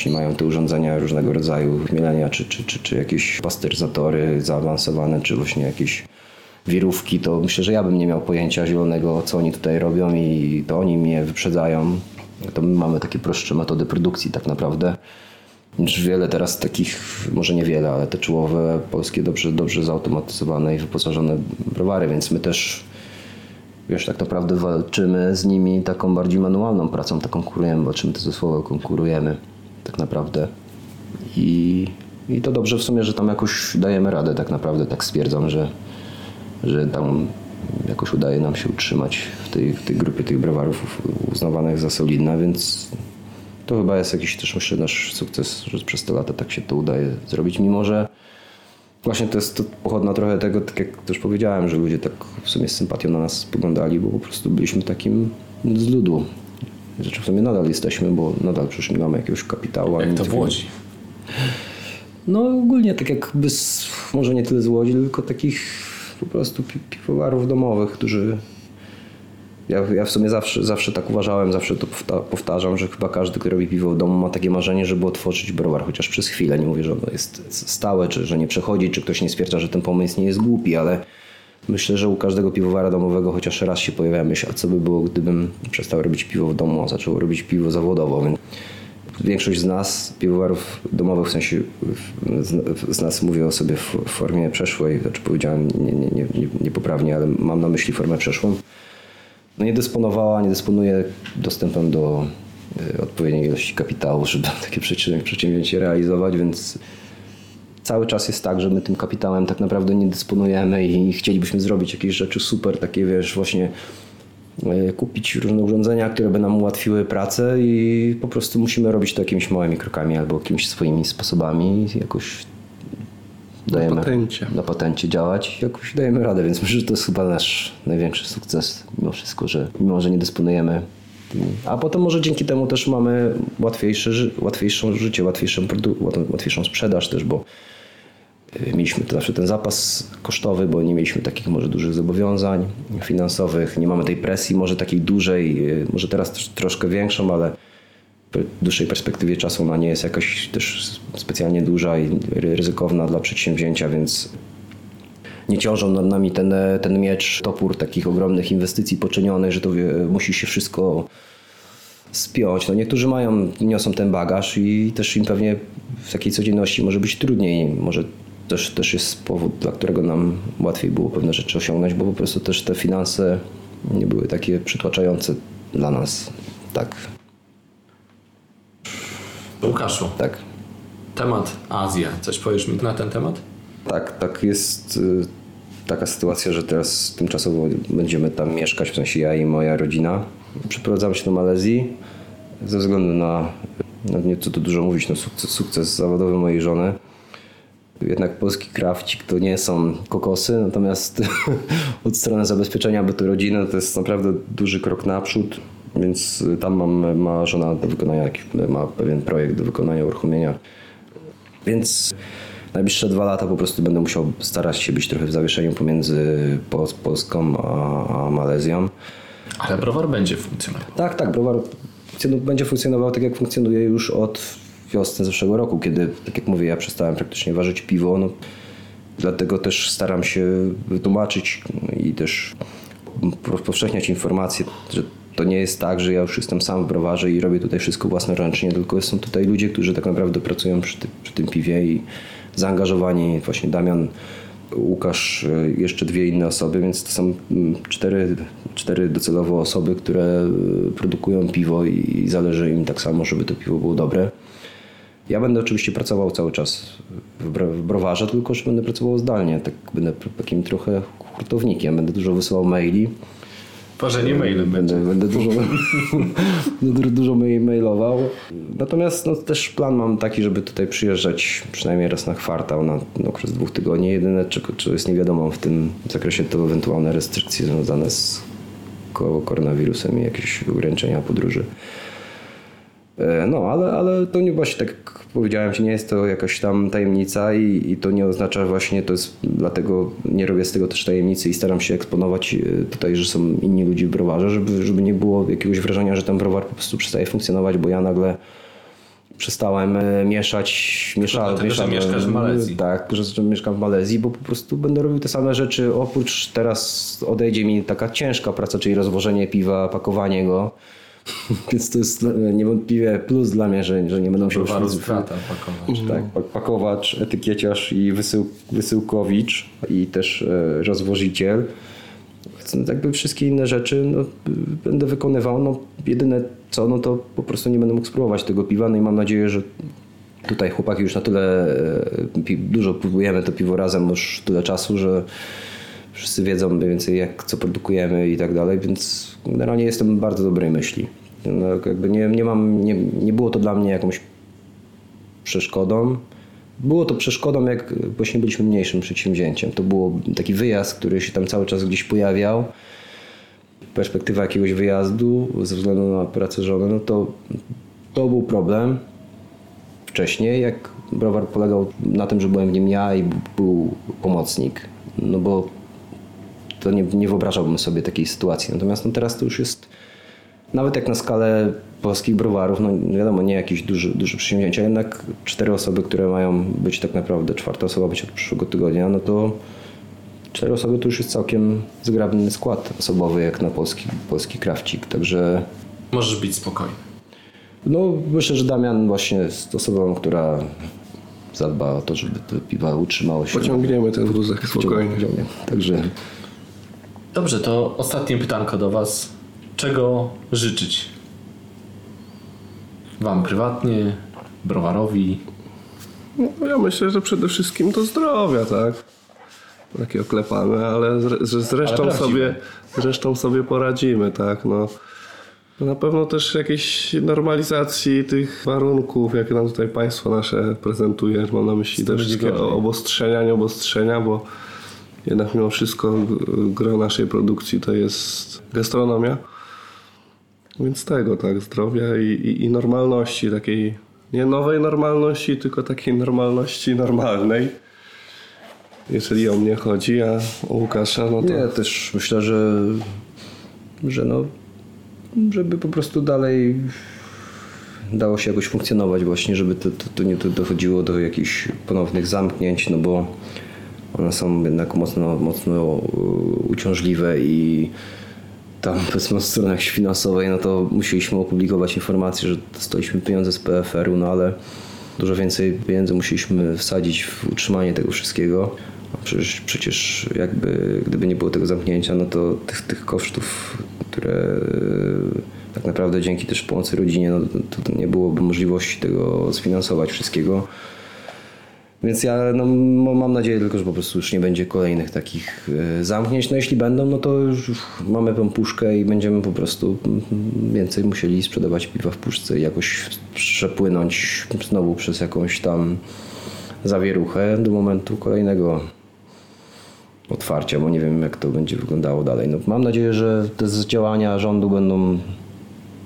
nie mają te urządzenia różnego rodzaju chmielenia, czy, czy, czy, czy jakieś pasteryzatory zaawansowane, czy właśnie jakieś wirówki, to myślę, że ja bym nie miał pojęcia zielonego, co oni tutaj robią i to oni mnie wyprzedzają. To my mamy takie prostsze metody produkcji tak naprawdę. Już wiele teraz takich, może niewiele, ale te czołowe polskie dobrze, dobrze zautomatyzowane i wyposażone browary, więc my też wiesz, tak naprawdę walczymy z nimi taką bardziej manualną pracą, tak konkurujemy, walczymy te zespoły, konkurujemy tak naprawdę. I, I to dobrze w sumie, że tam jakoś dajemy radę tak naprawdę, tak stwierdzam, że, że tam jakoś udaje nam się utrzymać w tej, w tej grupie tych browarów uznawanych za solidne, więc to chyba jest jakiś też myślę nasz sukces, że przez te lata tak się to udaje zrobić, mimo że właśnie to jest to pochodna trochę tego, tak jak też powiedziałem, że ludzie tak w sumie z sympatią na nas spoglądali, bo po prostu byliśmy takim z ludu. Rzeczy w sumie nadal jesteśmy, bo nadal przecież nie mamy jakiegoś kapitału. Jak to w Łodzi. no ogólnie tak jakby z, może nie tyle z Łodzi, tylko takich po prostu pi- piwowarów domowych, którzy ja, ja w sumie zawsze, zawsze tak uważałem, zawsze to powta- powtarzam, że chyba każdy, kto robi piwo w domu ma takie marzenie, żeby otworzyć browar chociaż przez chwilę. Nie mówię, że ono jest stałe, czy że nie przechodzi, czy ktoś nie stwierdza, że ten pomysł nie jest głupi, ale myślę, że u każdego piwowara domowego chociaż raz się pojawia myśl, a co by było, gdybym przestał robić piwo w domu, a zaczął robić piwo zawodowo. Więc większość z nas, piwowarów domowych, w sensie z, z nas mówię o sobie w formie przeszłej, znaczy powiedziałem nie, nie, nie, ale mam na myśli formę przeszłą, no nie dysponowała, nie dysponuje dostępem do y, odpowiedniej ilości kapitału, żeby takie przedsięw- przedsięwzięcie realizować, więc cały czas jest tak, że my tym kapitałem tak naprawdę nie dysponujemy i chcielibyśmy zrobić jakieś rzeczy super, takie wiesz, właśnie kupić różne urządzenia, które by nam ułatwiły pracę i po prostu musimy robić to jakimiś małymi krokami albo jakimiś swoimi sposobami. Jakoś dajemy patencie. na patencie działać. I jakoś dajemy radę, więc myślę, że to jest chyba nasz największy sukces mimo wszystko, że mimo, że nie dysponujemy a potem może dzięki temu też mamy łatwiejsze, łatwiejszą życie, łatwiejszą, łatwiejszą sprzedaż też, bo mieliśmy zawsze ten zapas kosztowy, bo nie mieliśmy takich może dużych zobowiązań finansowych, nie mamy tej presji może takiej dużej, y, może teraz troszkę większą, ale w dłuższej perspektywie czasu ona nie jest jakaś też specjalnie duża i ry- ryzykowna dla przedsięwzięcia, więc nie ciążą nad nami ten, ten miecz, topór takich ogromnych inwestycji poczynionych, że to wie, musi się wszystko spiąć. No niektórzy mają, niosą ten bagaż i też im pewnie w takiej codzienności może być trudniej. Może też, też jest powód, dla którego nam łatwiej było pewne rzeczy osiągnąć, bo po prostu też te finanse nie były takie przytłaczające dla nas. Tak, Łukaszu, tak. temat Azja. Coś powiesz mi na ten temat? Tak, tak jest y, taka sytuacja, że teraz tymczasowo będziemy tam mieszkać, w sensie ja i moja rodzina. Przeprowadzamy się do Malezji ze względu na, no nie co tu dużo mówić, no sukces, sukces zawodowy mojej żony. Jednak polski krawcik to nie są kokosy, natomiast od strony zabezpieczenia bytu rodziny to jest naprawdę duży krok naprzód, więc tam mam, ma żona do wykonania, ma pewien projekt do wykonania, uruchomienia więc najbliższe dwa lata po prostu będę musiał starać się być trochę w zawieszeniu pomiędzy Pol- Polską a, a Malezją. Ale browar będzie funkcjonował. Tak, tak, browar będzie funkcjonował tak, jak funkcjonuje już od wiosny zeszłego roku, kiedy, tak jak mówię, ja przestałem praktycznie ważyć piwo. No, dlatego też staram się wytłumaczyć i też rozpowszechniać informacje, że to nie jest tak, że ja już jestem sam w browarze i robię tutaj wszystko własnoręcznie, tylko są tutaj ludzie, którzy tak naprawdę pracują przy, ty, przy tym piwie i zaangażowani, właśnie Damian, Łukasz, y, jeszcze dwie inne osoby, więc to są cztery, cztery docelowo osoby, które y, produkują piwo i zależy im tak samo, żeby to piwo było dobre. Ja będę oczywiście pracował cały czas w, bro, w browarze, tylko że będę pracował zdalnie. Tak będę takim trochę hurtownikiem. Będę dużo wysyłał maili. Parzenie mailem. Będę, będę dużo, dużo mail- mailował. Natomiast no, też plan mam taki, żeby tutaj przyjeżdżać przynajmniej raz na kwartał, na, na okres dwóch tygodni. Jedyne, czego, czego jest niewiadomą w tym zakresie, to ewentualne restrykcje związane z ko- koronawirusem i jakieś ograniczenia podróży. E, No, ale, ale to nie właśnie tak jak powiedziałem nie jest to jakaś tam tajemnica i, i to nie oznacza właśnie, to jest dlatego nie robię z tego też tajemnicy i staram się eksponować e, tutaj, że są inni ludzie w browarze, żeby, żeby nie było jakiegoś wrażenia, że ten browar po prostu przestaje funkcjonować, bo ja nagle przestałem e, mieszać, mieszałem, dlatego, że mieszałem, mieszkasz w Malezji. Tak, że, że mieszkam w Malezji, bo po prostu będę robił te same rzeczy, oprócz teraz odejdzie mi taka ciężka praca, czyli rozwożenie piwa, pakowanie go, Więc to jest niewątpliwie plus dla mnie, że, że nie będą się już pakować. tak, pak- pakowacz, etykieciarz i wysył, wysyłkowicz i też e, rozwożyciel. Więc no, jakby wszystkie inne rzeczy no, będę wykonywał. No, jedyne co, no to po prostu nie będę mógł spróbować tego piwa. No i mam nadzieję, że tutaj chłopaki już na tyle e, dużo próbujemy to piwo razem już tyle czasu, że wszyscy wiedzą mniej więcej jak, co produkujemy i tak dalej, więc generalnie jestem bardzo dobrej myśli. No, jakby nie, nie mam, nie, nie było to dla mnie jakąś przeszkodą. Było to przeszkodą, jak właśnie byliśmy mniejszym przedsięwzięciem. To był taki wyjazd, który się tam cały czas gdzieś pojawiał. Perspektywa jakiegoś wyjazdu ze względu na pracę żony, no to, to był problem. Wcześniej, jak browar polegał na tym, że byłem w nim ja i był pomocnik. No bo to nie, nie wyobrażałbym sobie takiej sytuacji. Natomiast no teraz to już jest nawet jak na skalę polskich browarów, no wiadomo, nie jakieś duże, duże przedsięwzięcia, jednak cztery osoby, które mają być tak naprawdę, czwarta osoba być od przyszłego tygodnia, no to cztery osoby to już jest całkiem zgrabny skład osobowy jak na polski, polski krawcik, także Możesz być spokojny. no myślę, że Damian właśnie jest osobą, która zadba o to, żeby to piwa utrzymało się. Pociągniemy ten wózek spokojnie. Także Dobrze, to ostatnie pytanko do Was. Czego życzyć? Wam prywatnie, browarowi. No, ja myślę, że przede wszystkim to zdrowia, tak? Takie oklepane, ale z, że z resztą Ale sobie, z resztą sobie poradzimy, tak? No. Na pewno też jakiejś normalizacji tych warunków, jakie nam tutaj państwo nasze prezentuje. Mam na myśli te będzie wszystkie gorzej. obostrzenia, nie obostrzenia, bo jednak mimo wszystko gro naszej produkcji to jest gastronomia. Więc tego, tak, zdrowia i, i, i normalności, takiej nie nowej normalności, tylko takiej normalności normalnej. Jeżeli o mnie chodzi, a o Łukasza, no to Nie, też myślę, że, że no, żeby po prostu dalej dało się jakoś funkcjonować właśnie, żeby to, to, to nie dochodziło do jakichś ponownych zamknięć, no bo one są jednak mocno, mocno y, uciążliwe i tam powiedzmy od strony finansowej, no to musieliśmy opublikować informację, że dostaliśmy pieniądze z PFR-u, no ale dużo więcej pieniędzy musieliśmy wsadzić w utrzymanie tego wszystkiego. A przecież, przecież jakby gdyby nie było tego zamknięcia, no to tych, tych kosztów, które e, tak naprawdę dzięki też pomocy rodzinie, no to, to nie byłoby możliwości tego sfinansować wszystkiego. Więc ja no, mam nadzieję tylko, że po prostu już nie będzie kolejnych takich e, zamknięć. No jeśli będą, no to już mamy tą puszkę i będziemy po prostu mm, więcej musieli sprzedawać piwa w puszce i jakoś przepłynąć znowu przez jakąś tam zawieruchę do momentu kolejnego otwarcia, bo nie wiem jak to będzie wyglądało dalej. No, mam nadzieję, że te działania rządu będą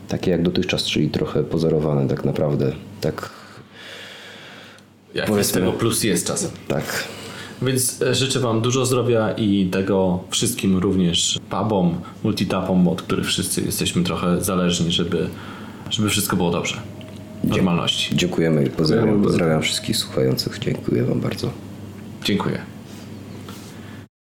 takie jak dotychczas, czyli trochę pozorowane tak naprawdę. Tak, Jak Powiedzmy. tego plus jest czasem. tak. Więc e, życzę Wam dużo zdrowia i tego wszystkim również pubom, multitapom, od których wszyscy jesteśmy trochę zależni, żeby, żeby wszystko było dobrze. Normalności. Dziękujemy i pozdrawiam, pozdrawiam wszystkich słuchających. Dziękuję Wam bardzo. Dziękuję.